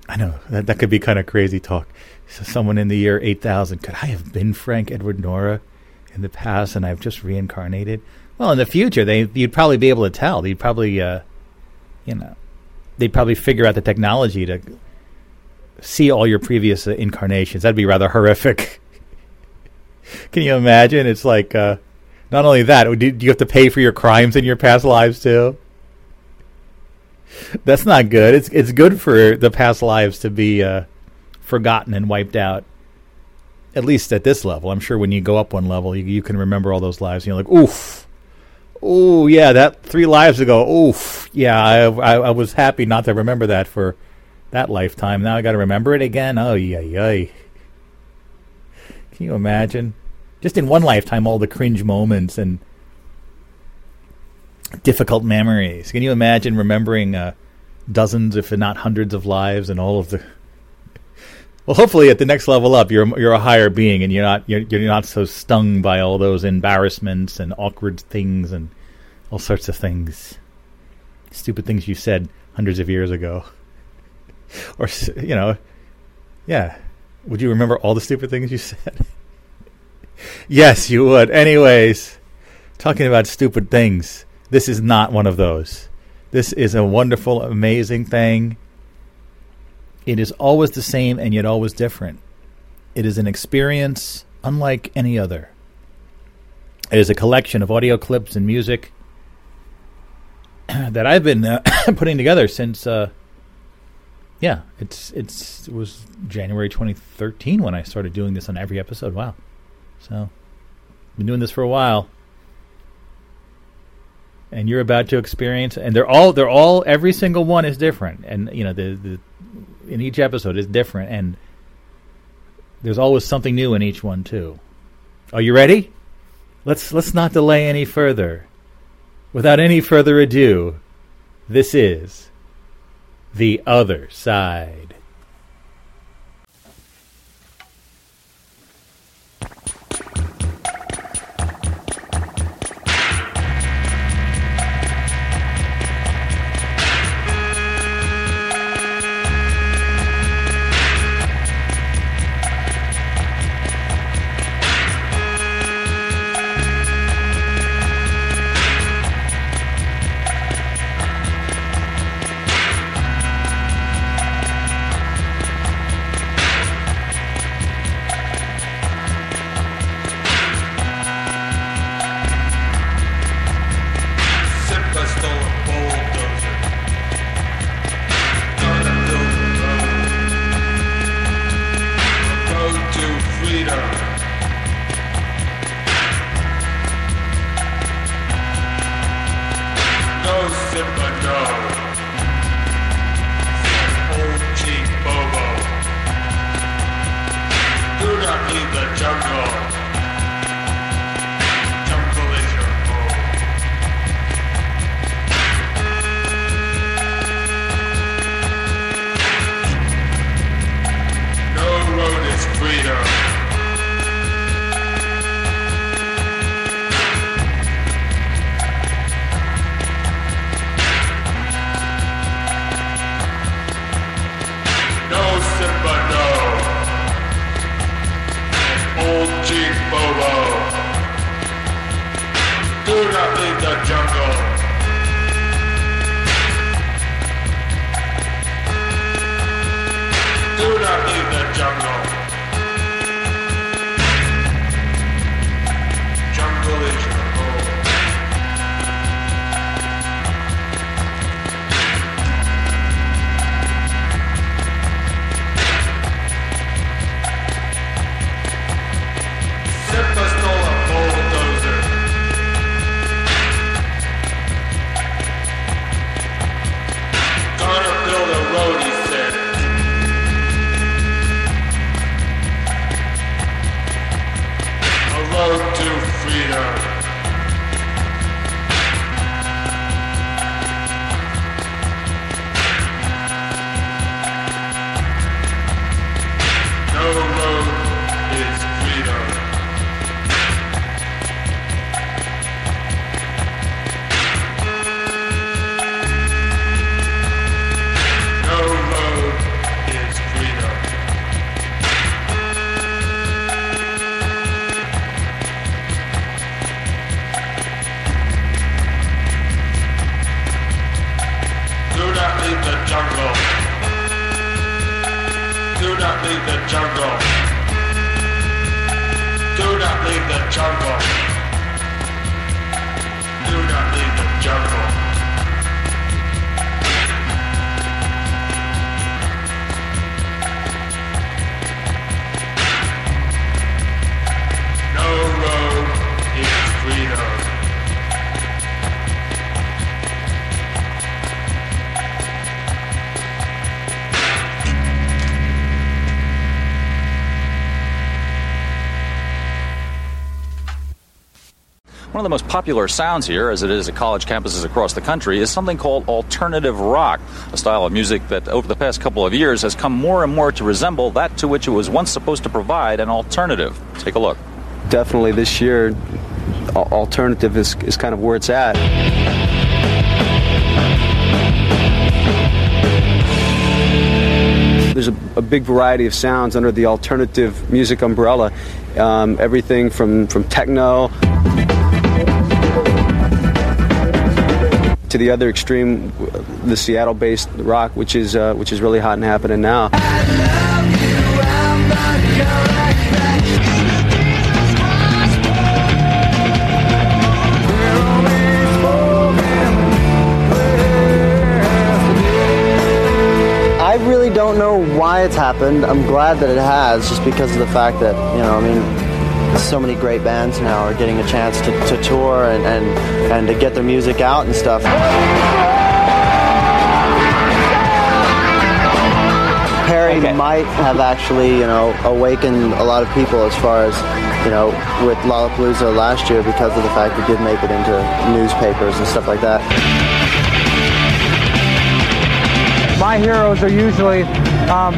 I know that that could be kind of crazy talk. So someone in the year eight thousand could I have been Frank Edward Nora in the past, and I've just reincarnated? Well, in the future, they you'd probably be able to tell. They'd probably, uh, you know, they'd probably figure out the technology to see all your previous uh, incarnations. That'd be rather horrific. Can you imagine? It's like uh, not only that, do do you have to pay for your crimes in your past lives too? That's not good. It's it's good for the past lives to be uh, forgotten and wiped out. At least at this level, I'm sure when you go up one level, you, you can remember all those lives. And you're like, oof, oh yeah, that three lives ago. Oof, yeah, I, I I was happy not to remember that for that lifetime. Now I got to remember it again. Oh yeah, yeah. Can you imagine? Just in one lifetime, all the cringe moments and difficult memories. Can you imagine remembering uh, dozens, if not hundreds, of lives and all of the? Well, hopefully, at the next level up, you're you're a higher being, and you're not you're, you're not so stung by all those embarrassments and awkward things and all sorts of things, stupid things you said hundreds of years ago, or you know, yeah. Would you remember all the stupid things you said? yes, you would. Anyways, talking about stupid things, this is not one of those. This is a wonderful, amazing thing. It is always the same and yet always different. It is an experience unlike any other. It is a collection of audio clips and music that I've been uh, putting together since. Uh, yeah, it's it's it was January 2013 when I started doing this on every episode. Wow, so been doing this for a while, and you're about to experience. And they're all they're all every single one is different, and you know the the in each episode is different, and there's always something new in each one too. Are you ready? Let's let's not delay any further. Without any further ado, this is the other side. Popular sounds here, as it is at college campuses across the country, is something called alternative rock, a style of music that over the past couple of years has come more and more to resemble that to which it was once supposed to provide an alternative. Take a look. Definitely this year, alternative is, is kind of where it's at. There's a, a big variety of sounds under the alternative music umbrella. Um, everything from, from techno to the other extreme, the Seattle-based rock, which is uh, which is really hot and happening now. I really don't know why it's happened. I'm glad that it has, just because of the fact that, you know, I mean, so many great bands now are getting a chance to, to tour and, and, and to get their music out and stuff. Perry might have actually, you know, awakened a lot of people as far as, you know, with Lollapalooza last year because of the fact it did make it into newspapers and stuff like that. my heroes are usually um,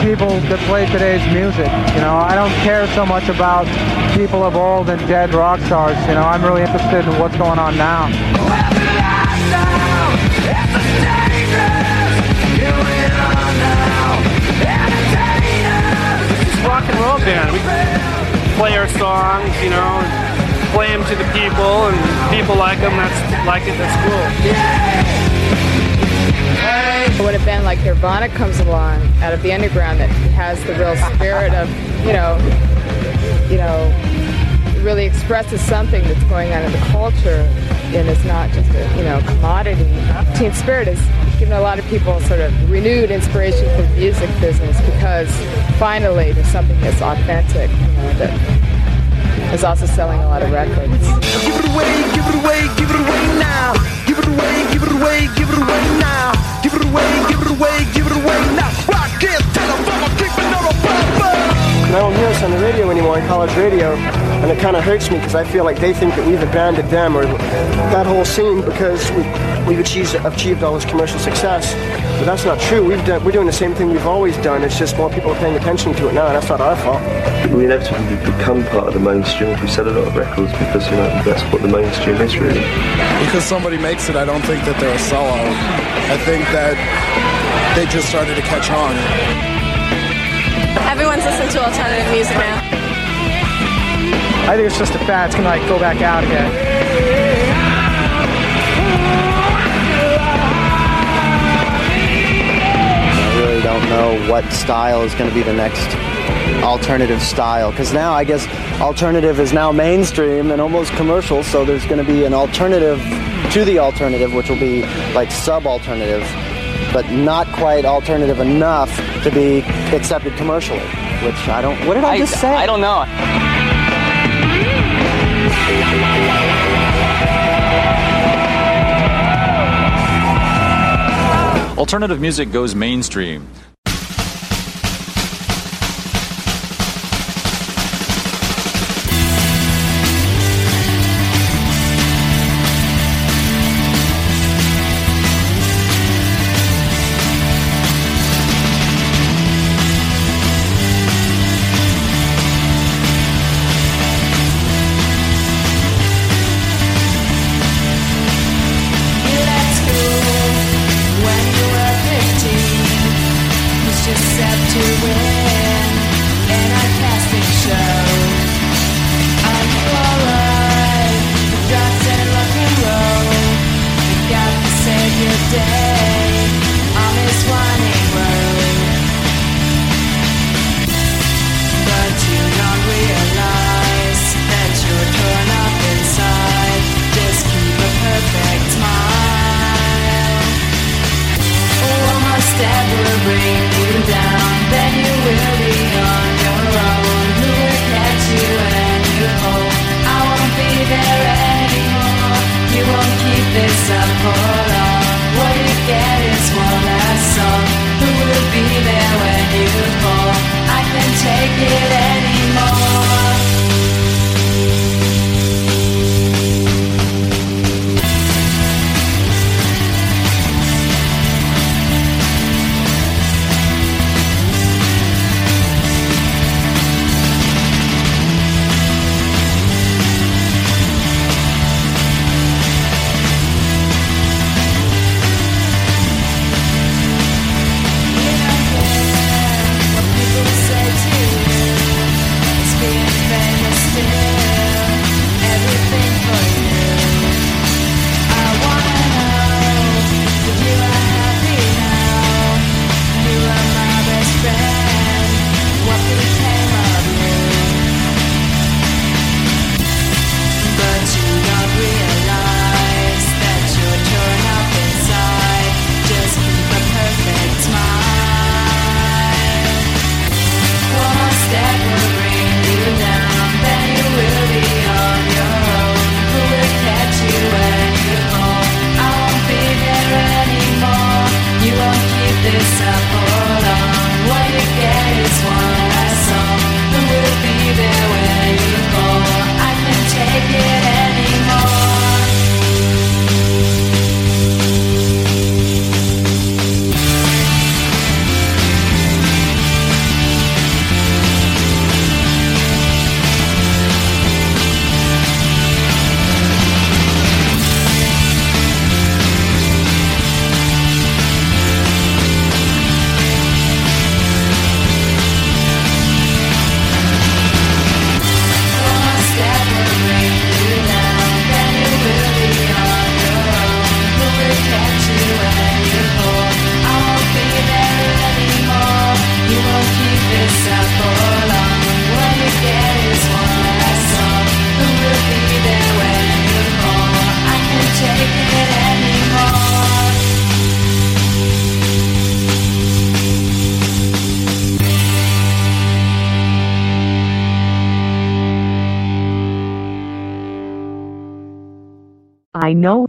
people that play today's music. You know, I don't care so much about people of old and dead rock stars. You know, I'm really interested in what's going on now. It's rock and roll band. We play our songs, you know, and play them to the people, and people like them. That's like it. That's cool. When a band like Nirvana comes along out of the underground that has the real spirit of, you know, you know, really expresses something that's going on in the culture and it's not just a, you know, commodity. Teen Spirit has given a lot of people sort of renewed inspiration for the music business because finally there's something that's authentic, you know, that is also selling a lot of records. Give it away, give it away, give it away now. Give it away, give it away, give it away now. Give it away, give it away, give it away now. Rock it, tell them, I'm keeping on And I don't hear us on the radio anymore, on college radio, and it kind of hurts me because I feel like they think that we've abandoned them or that whole scene because we, we've achieved, achieved all this commercial success. But that's not true. We've done, we're doing the same thing we've always done. It's just more people are paying attention to it now, and that's not our fault. We inevitably become part of the mainstream if we sell a lot of records because you know that's what the mainstream is really. Because somebody makes it, I don't think that they're a sellout. I think that they just started to catch on. Everyone's listening to alternative music now. I think it's just a fad. It's gonna like go back out again. I really don't know what style is going to be the next alternative style because now I guess alternative is now mainstream and almost commercial. So there's going to be an alternative to the alternative, which will be like sub-alternative, but not quite alternative enough to be accepted commercially. Which I don't. What did I, just say? I don't know. Alternative music goes mainstream.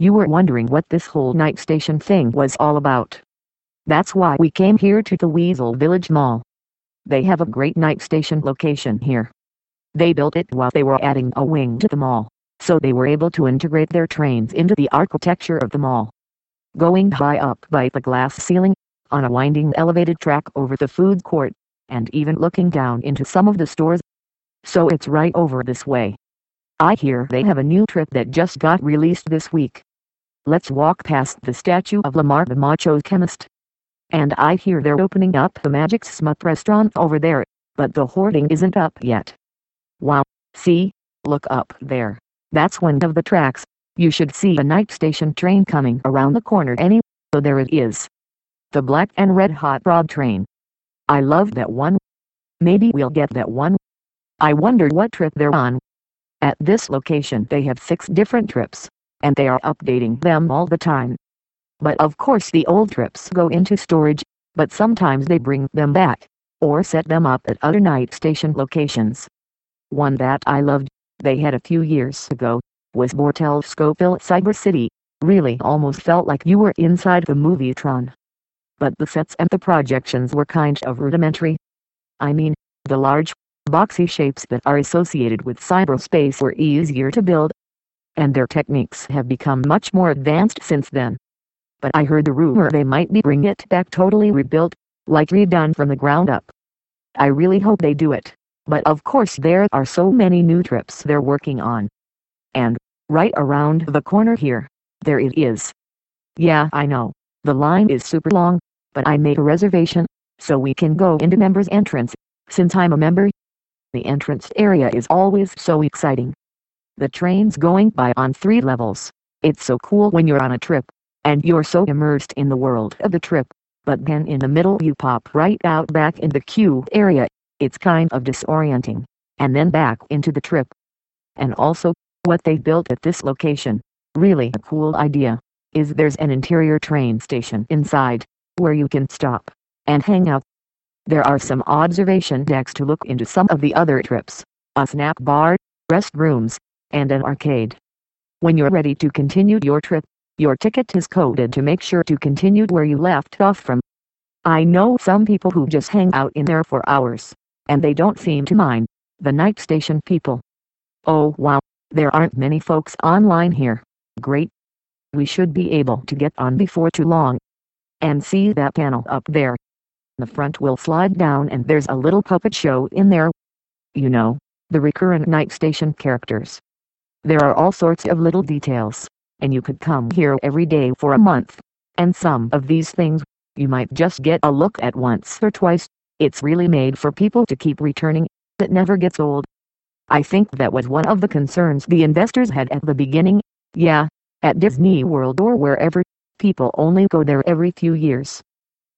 You were wondering what this whole night station thing was all about. That's why we came here to the Weasel Village Mall. They have a great night station location here. They built it while they were adding a wing to the mall, so they were able to integrate their trains into the architecture of the mall. Going high up by the glass ceiling, on a winding elevated track over the food court, and even looking down into some of the stores. So it's right over this way. I hear they have a new trip that just got released this week. Let's walk past the statue of Lamar the Macho Chemist. And I hear they're opening up the Magic Smut restaurant over there. but the hoarding isn't up yet. Wow, see, look up there. That's one of the tracks. You should see a night station train coming around the corner any, so there it is. The black and red hot rod train. I love that one. Maybe we'll get that one. I wonder what trip they're on. At this location they have six different trips, and they are updating them all the time. But of course the old trips go into storage, but sometimes they bring them back, or set them up at other night station locations. One that I loved, they had a few years ago, was Bortel Scoville Cyber City, really almost felt like you were inside the movie Tron. But the sets and the projections were kind of rudimentary. I mean, the large, boxy shapes that are associated with cyberspace were easier to build. And their techniques have become much more advanced since then. But I heard the rumor they might be bring it back totally rebuilt, like redone from the ground up. I really hope they do it, but of course there are so many new trips they're working on. And, right around the corner here, there it is. Yeah I know, the line is super long, but I made a reservation, so we can go into members entrance, since I'm a member. The entrance area is always so exciting. The train's going by on three levels. It's so cool when you're on a trip, and you're so immersed in the world of the trip, but then in the middle you pop right out back in the queue area. It's kind of disorienting, and then back into the trip. And also, what they built at this location, really a cool idea, is there's an interior train station inside, where you can stop and hang out. There are some observation decks to look into some of the other trips, a snack bar, restrooms, and an arcade. When you're ready to continue your trip, your ticket is coded to make sure to continue where you left off from. I know some people who just hang out in there for hours, and they don't seem to mind, the night station people. Oh wow, there aren't many folks online here. Great. We should be able to get on before too long. And see that panel up there. The front will slide down and there's a little puppet show in there. You know, the recurrent night station characters. There are all sorts of little details, and you could come here every day for a month. And some of these things, you might just get a look at once or twice. It's really made for people to keep returning. It never gets old. I think that was one of the concerns the investors had at the beginning. Yeah, at Disney World or wherever, people only go there every few years.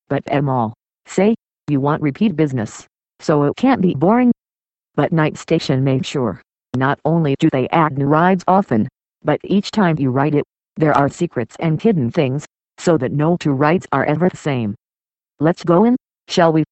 But at mall, say, you want repeat business, so it can't be boring. But Night Station makes sure, not only do they add new rides often, but each time you ride it, there are secrets and hidden things, so that no two rides are ever the same. Let's go in, shall we?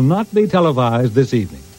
Will not be televised this evening.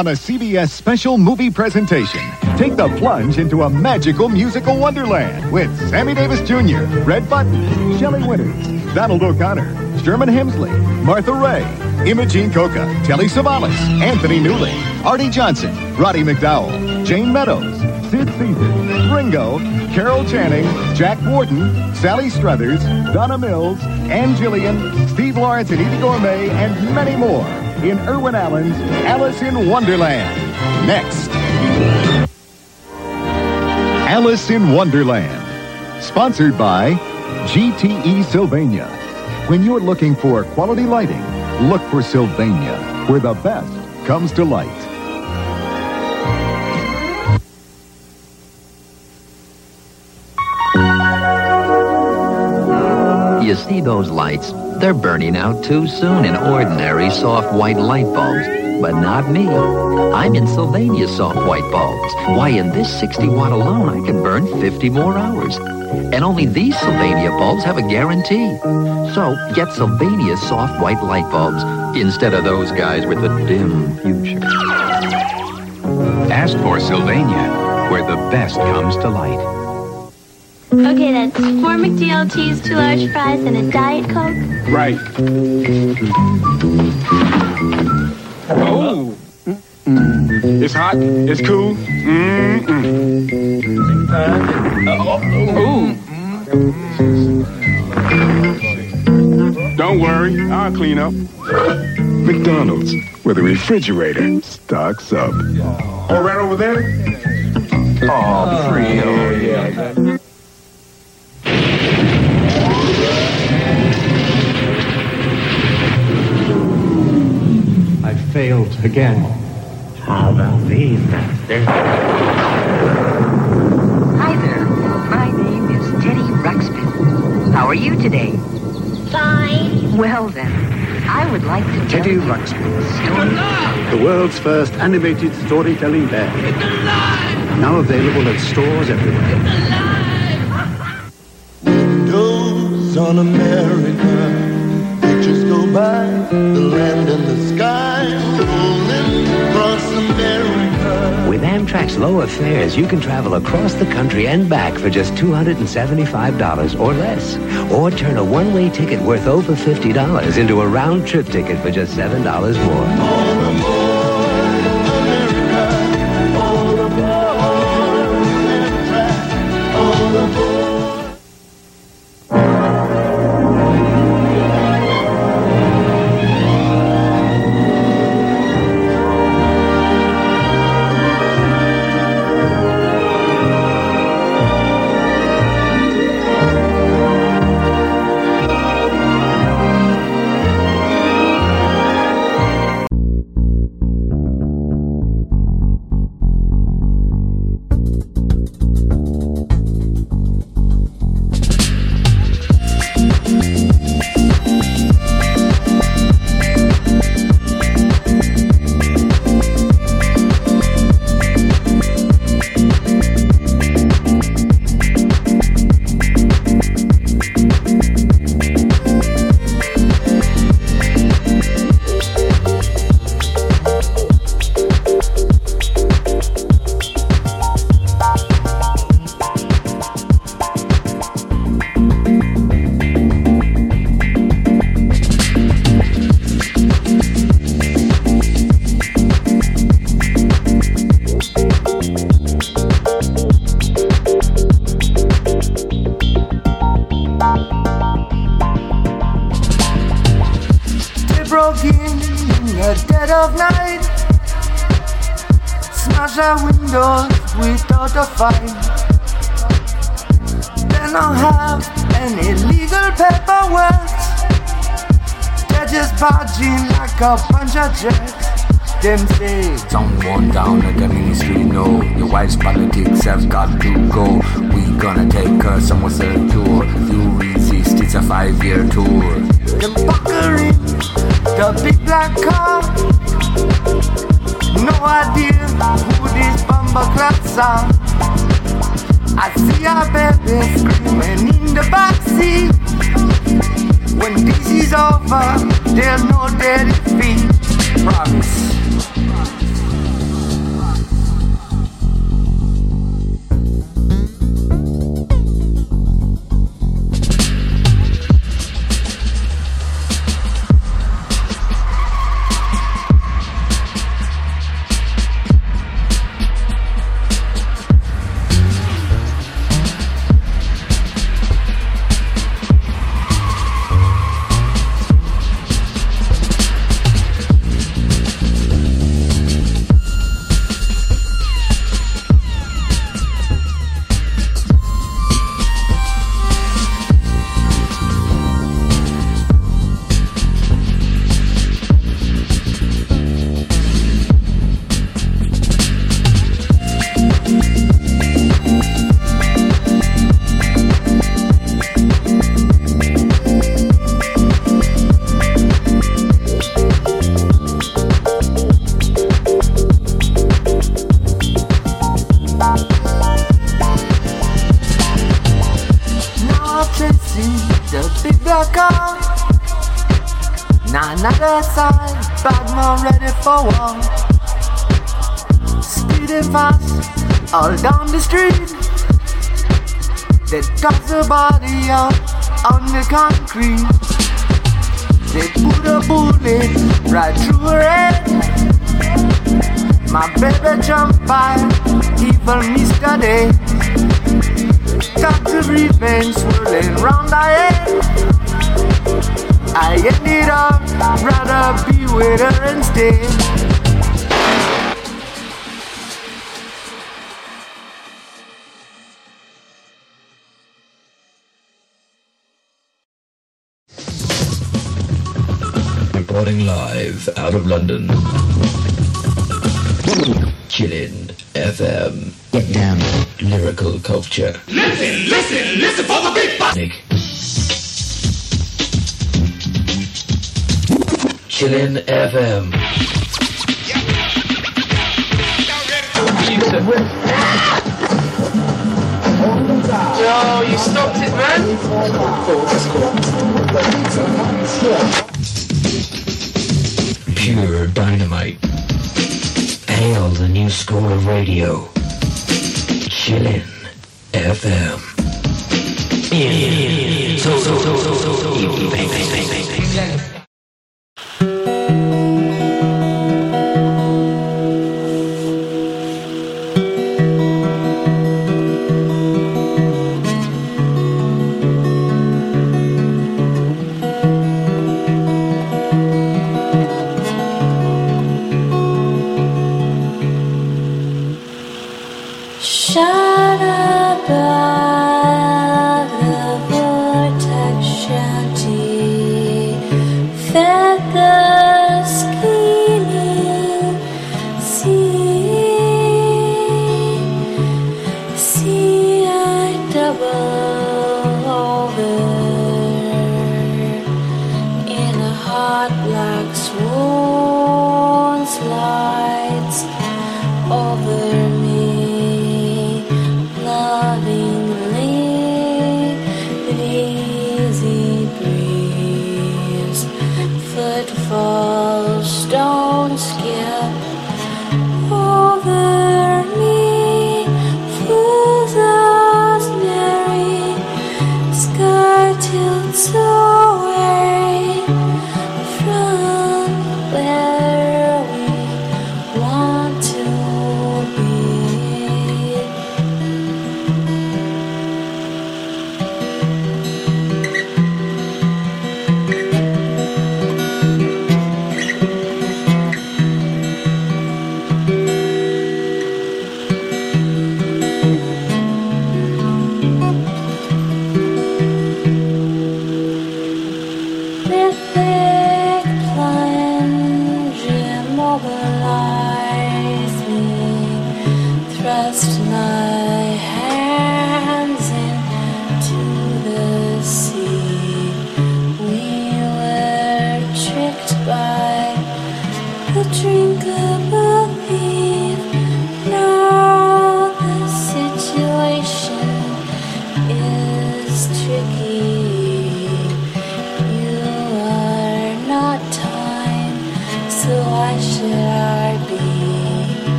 On a CBS special movie presentation, take the plunge into a magical musical wonderland with Sammy Davis Jr., Red Button, Shelley Winters, Donald O'Connor, Sherman Hemsley, Martha Raye, Imogene Coca, Telly Savalas, Anthony Newley, Arte Johnson, Roddy McDowall, Jayne Meadows, Sid Caesar, Ringo, Carol Channing, Jack Warden, Sally Struthers, Donna Mills, Ann Jillian, Steve Lawrence and Eydie Gormé, and many more in Irwin Allen's Alice in Wonderland. Next. Alice in Wonderland. Sponsored by GTE Sylvania. When you're looking for quality lighting, look for Sylvania, where the best comes to light. You see those lights? They're burning out too soon in ordinary soft white light bulbs. But not me. I'm in Sylvania soft white bulbs. Why, in this 60 watt alone, I can burn 50 more hours. And only these Sylvania bulbs have a guarantee. So get Sylvania soft white light bulbs instead of those guys with the dim future. Ask for Sylvania, where the best comes to light. Okay, that's four McDLTs, two large fries, and a Diet Coke. Right. Oh. Mm. It's hot. It's cool. Mm-mm. Ooh. Don't worry, I'll clean up. McDonald's, where the refrigerator stocks up. All right over there? Oh, free. Oh, yeah. Failed again. How about these, master? Hi there. My name is Teddy Ruxpin. How are you today? Fine. Well then, I would like to tell Teddy you Ruxpin. The world's first animated storytelling bear. Now available at stores everywhere. Windows on America. Pictures go by, the land and the sky, rolling across America. With Amtrak's lower fares, you can travel across the country and back for just $275 or less. Or turn a one-way ticket worth over $50 into a round-trip ticket for just $7 more.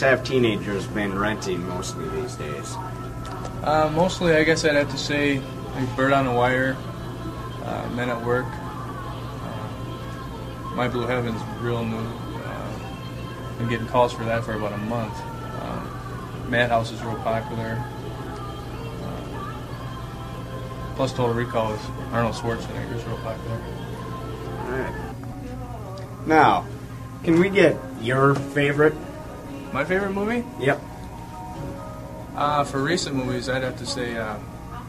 Movies have teenagers been renting mostly these days? Uh, mostly, I guess I'd have to say like Bird on the Wire, uh, Men at Work, uh, My Blue Heaven's real new. Uh, been getting calls for that for about a month. Um, Madhouse is real popular. Uh, plus, Total Recall is Arnold Schwarzenegger is real popular. All right. Now, can we get your favorite? My favorite movie? Yep. Uh, for recent movies, I'd have to say uh,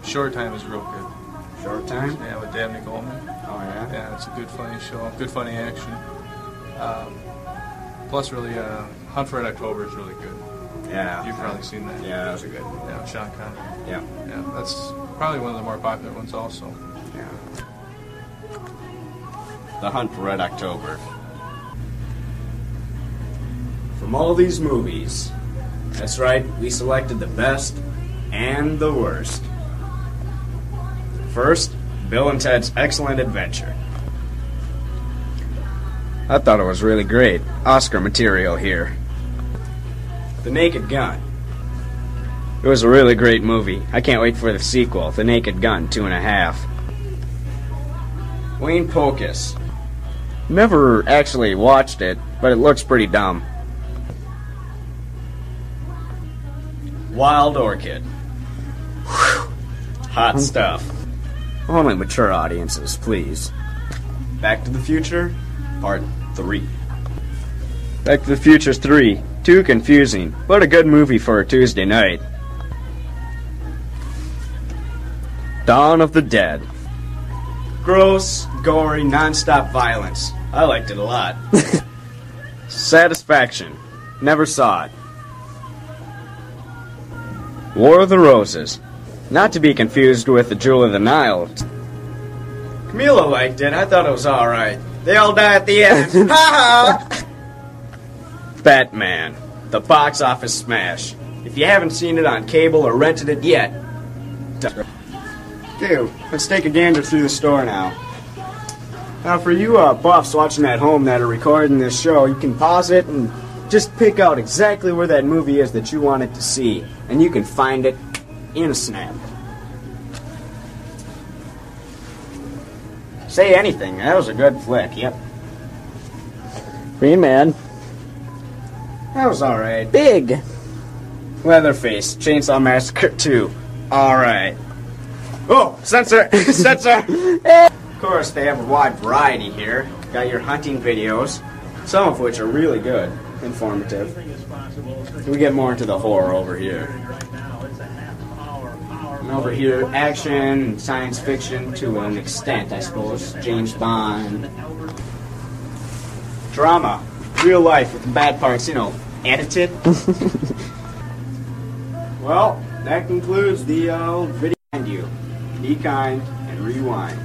Short Time is real good. Short Time? Yeah, with Dabney Coleman. Oh, yeah? Yeah, it's a good, funny show. Good, funny action. Um, plus, really, uh, Hunt for Red October is really good. Yeah. You've probably seen that. Yeah, that was a good. Yeah, Sean Connery. Yeah. Yeah, that's probably one of the more popular ones, also. Yeah. The Hunt for Red October. From all these movies, that's right, we selected the best and the worst. First, Bill and Ted's Excellent Adventure. I thought it was really great. Oscar material here. The Naked Gun. It was a really great movie. I can't wait for the sequel, The Naked Gun, two and a half. Wayne Pocus. Never actually watched it, but it looks pretty dumb. Wild Orchid. Whew. Hot stuff. Only mature audiences, please. Back to the Future, Part 3. Back to the Future 3. Too confusing, but a good movie for a Tuesday night. Dawn of the Dead. Gross, gory, non-stop violence. I liked it a lot. Satisfaction. Never saw it. War of the Roses. Not to be confused with the Jewel of the Nile. Camila liked it. I thought it was alright. They all die at the end. Ha ha! Batman. The box office smash. If you haven't seen it on cable or rented it yet, Dude, let's take a gander through the store now. Now, for you uh, buffs watching at home that are recording this show, you can pause it and just pick out exactly where that movie is that you wanted to see, and you can find it in a snap. Say anything. That was a good flick. Yep. Green Man. That was alright. Big. Leatherface. Chainsaw Massacre 2. Alright. Oh, censor! censor! of course, they have a wide variety here. Got your hunting videos, some of which are really good, informative. We get more into the horror over here. And over here, action and science fiction to an extent, I suppose. James Bond. Drama. Real life with the bad parts, you know, edited. well, that concludes the uh, video. And you. Be kind and rewind.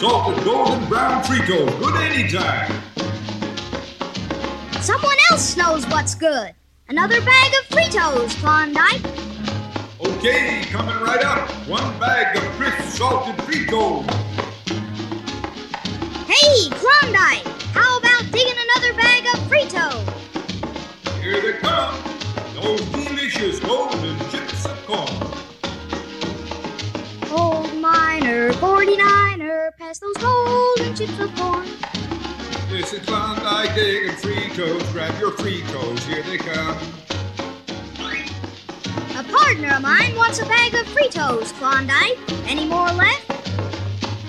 Salted, golden brown Fritos. Good anytime. Someone else knows what's good. Another bag of Fritos, Klondike. Okay, coming right up. One bag of crisp, salted Fritos. Hey, Klondike, how about digging another bag of Fritos? Here they come. Those delicious golden chips of corn. Old miner, 49er, pass those golden chips of corn. This is Klondike Fritos. Grab your Fritos. Here they come. A partner of mine wants a bag of Fritos, Klondike. Any more left?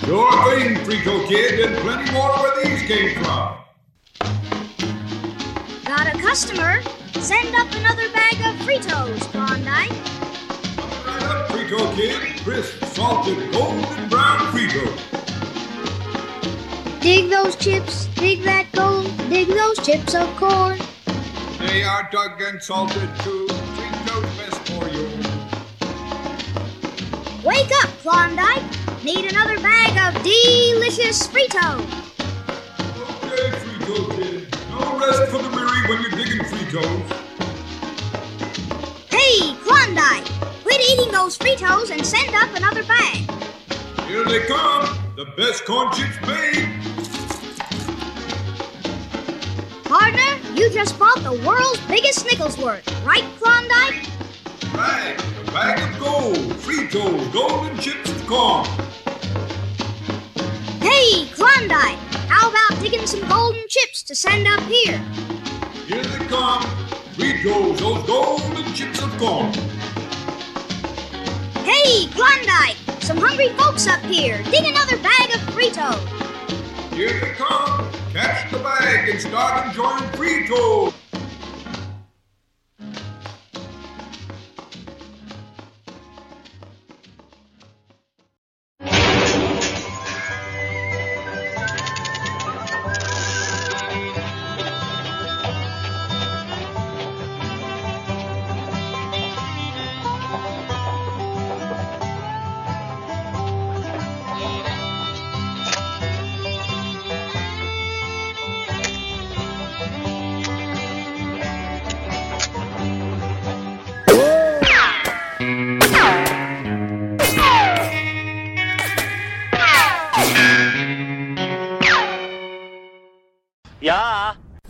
Sure thing, Frito Kid, and plenty more where these came from. Got a customer. Send up another bag of Fritos, Klondike. Right up, Frito Kid. Crisp, salted, golden brown Fritos. Dig those chips, dig that gold, dig those chips of corn. They are dug and salted too. Fritos best for you. Wake up, Klondike. Need another bag of delicious Fritos. Okay, Frito Kid. No rest for the weary when you're digging Fritos. Hey, Klondike. Quit eating those Fritos and send up another bag. Here they come. The best corn chips made. Partner, you just bought the world's biggest Nickelsworth, right, Klondike? Right. A bag of gold. Fritos, golden chips of corn. Hey, Klondike, how about digging some golden chips to send up here? Here they come. Fritos, those golden chips of corn. Hey, Klondike, some hungry folks up here. Dig another bag of Fritos. Here they come. Catch the bag and start enjoying Fritos. Yeah.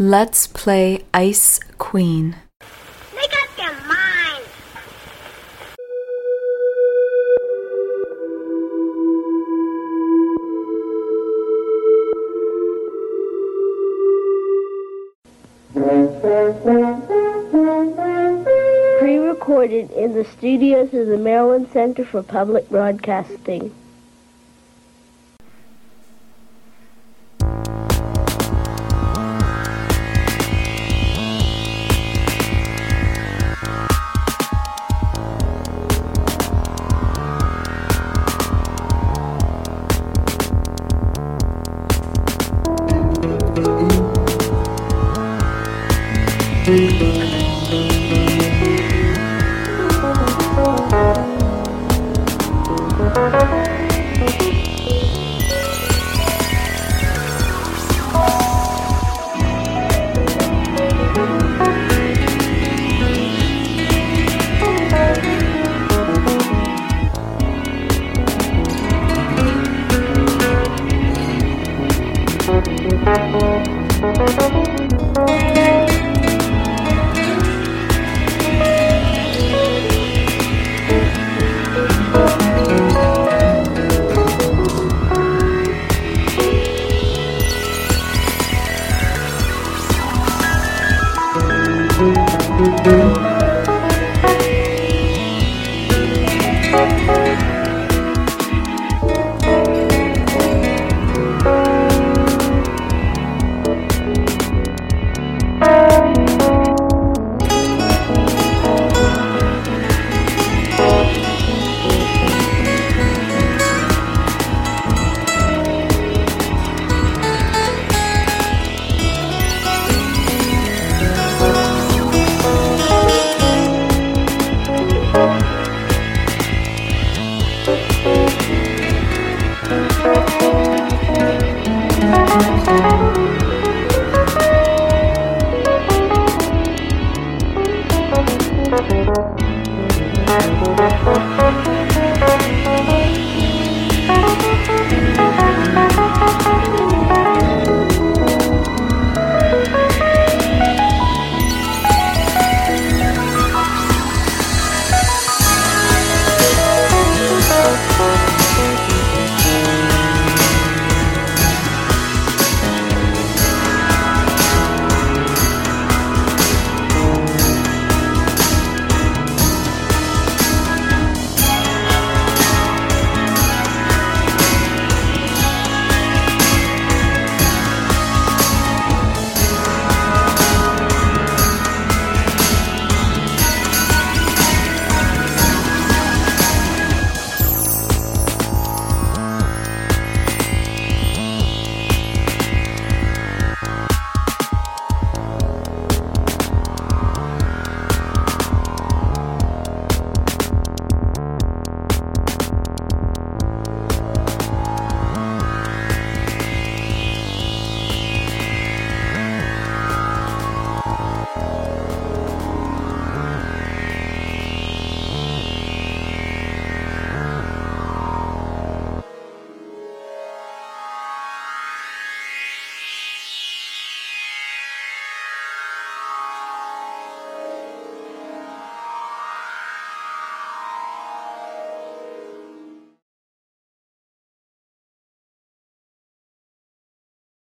Let's play Ice Queen. Make up your mind. Pre-recorded in the studios of the Maryland Center for Public Broadcasting.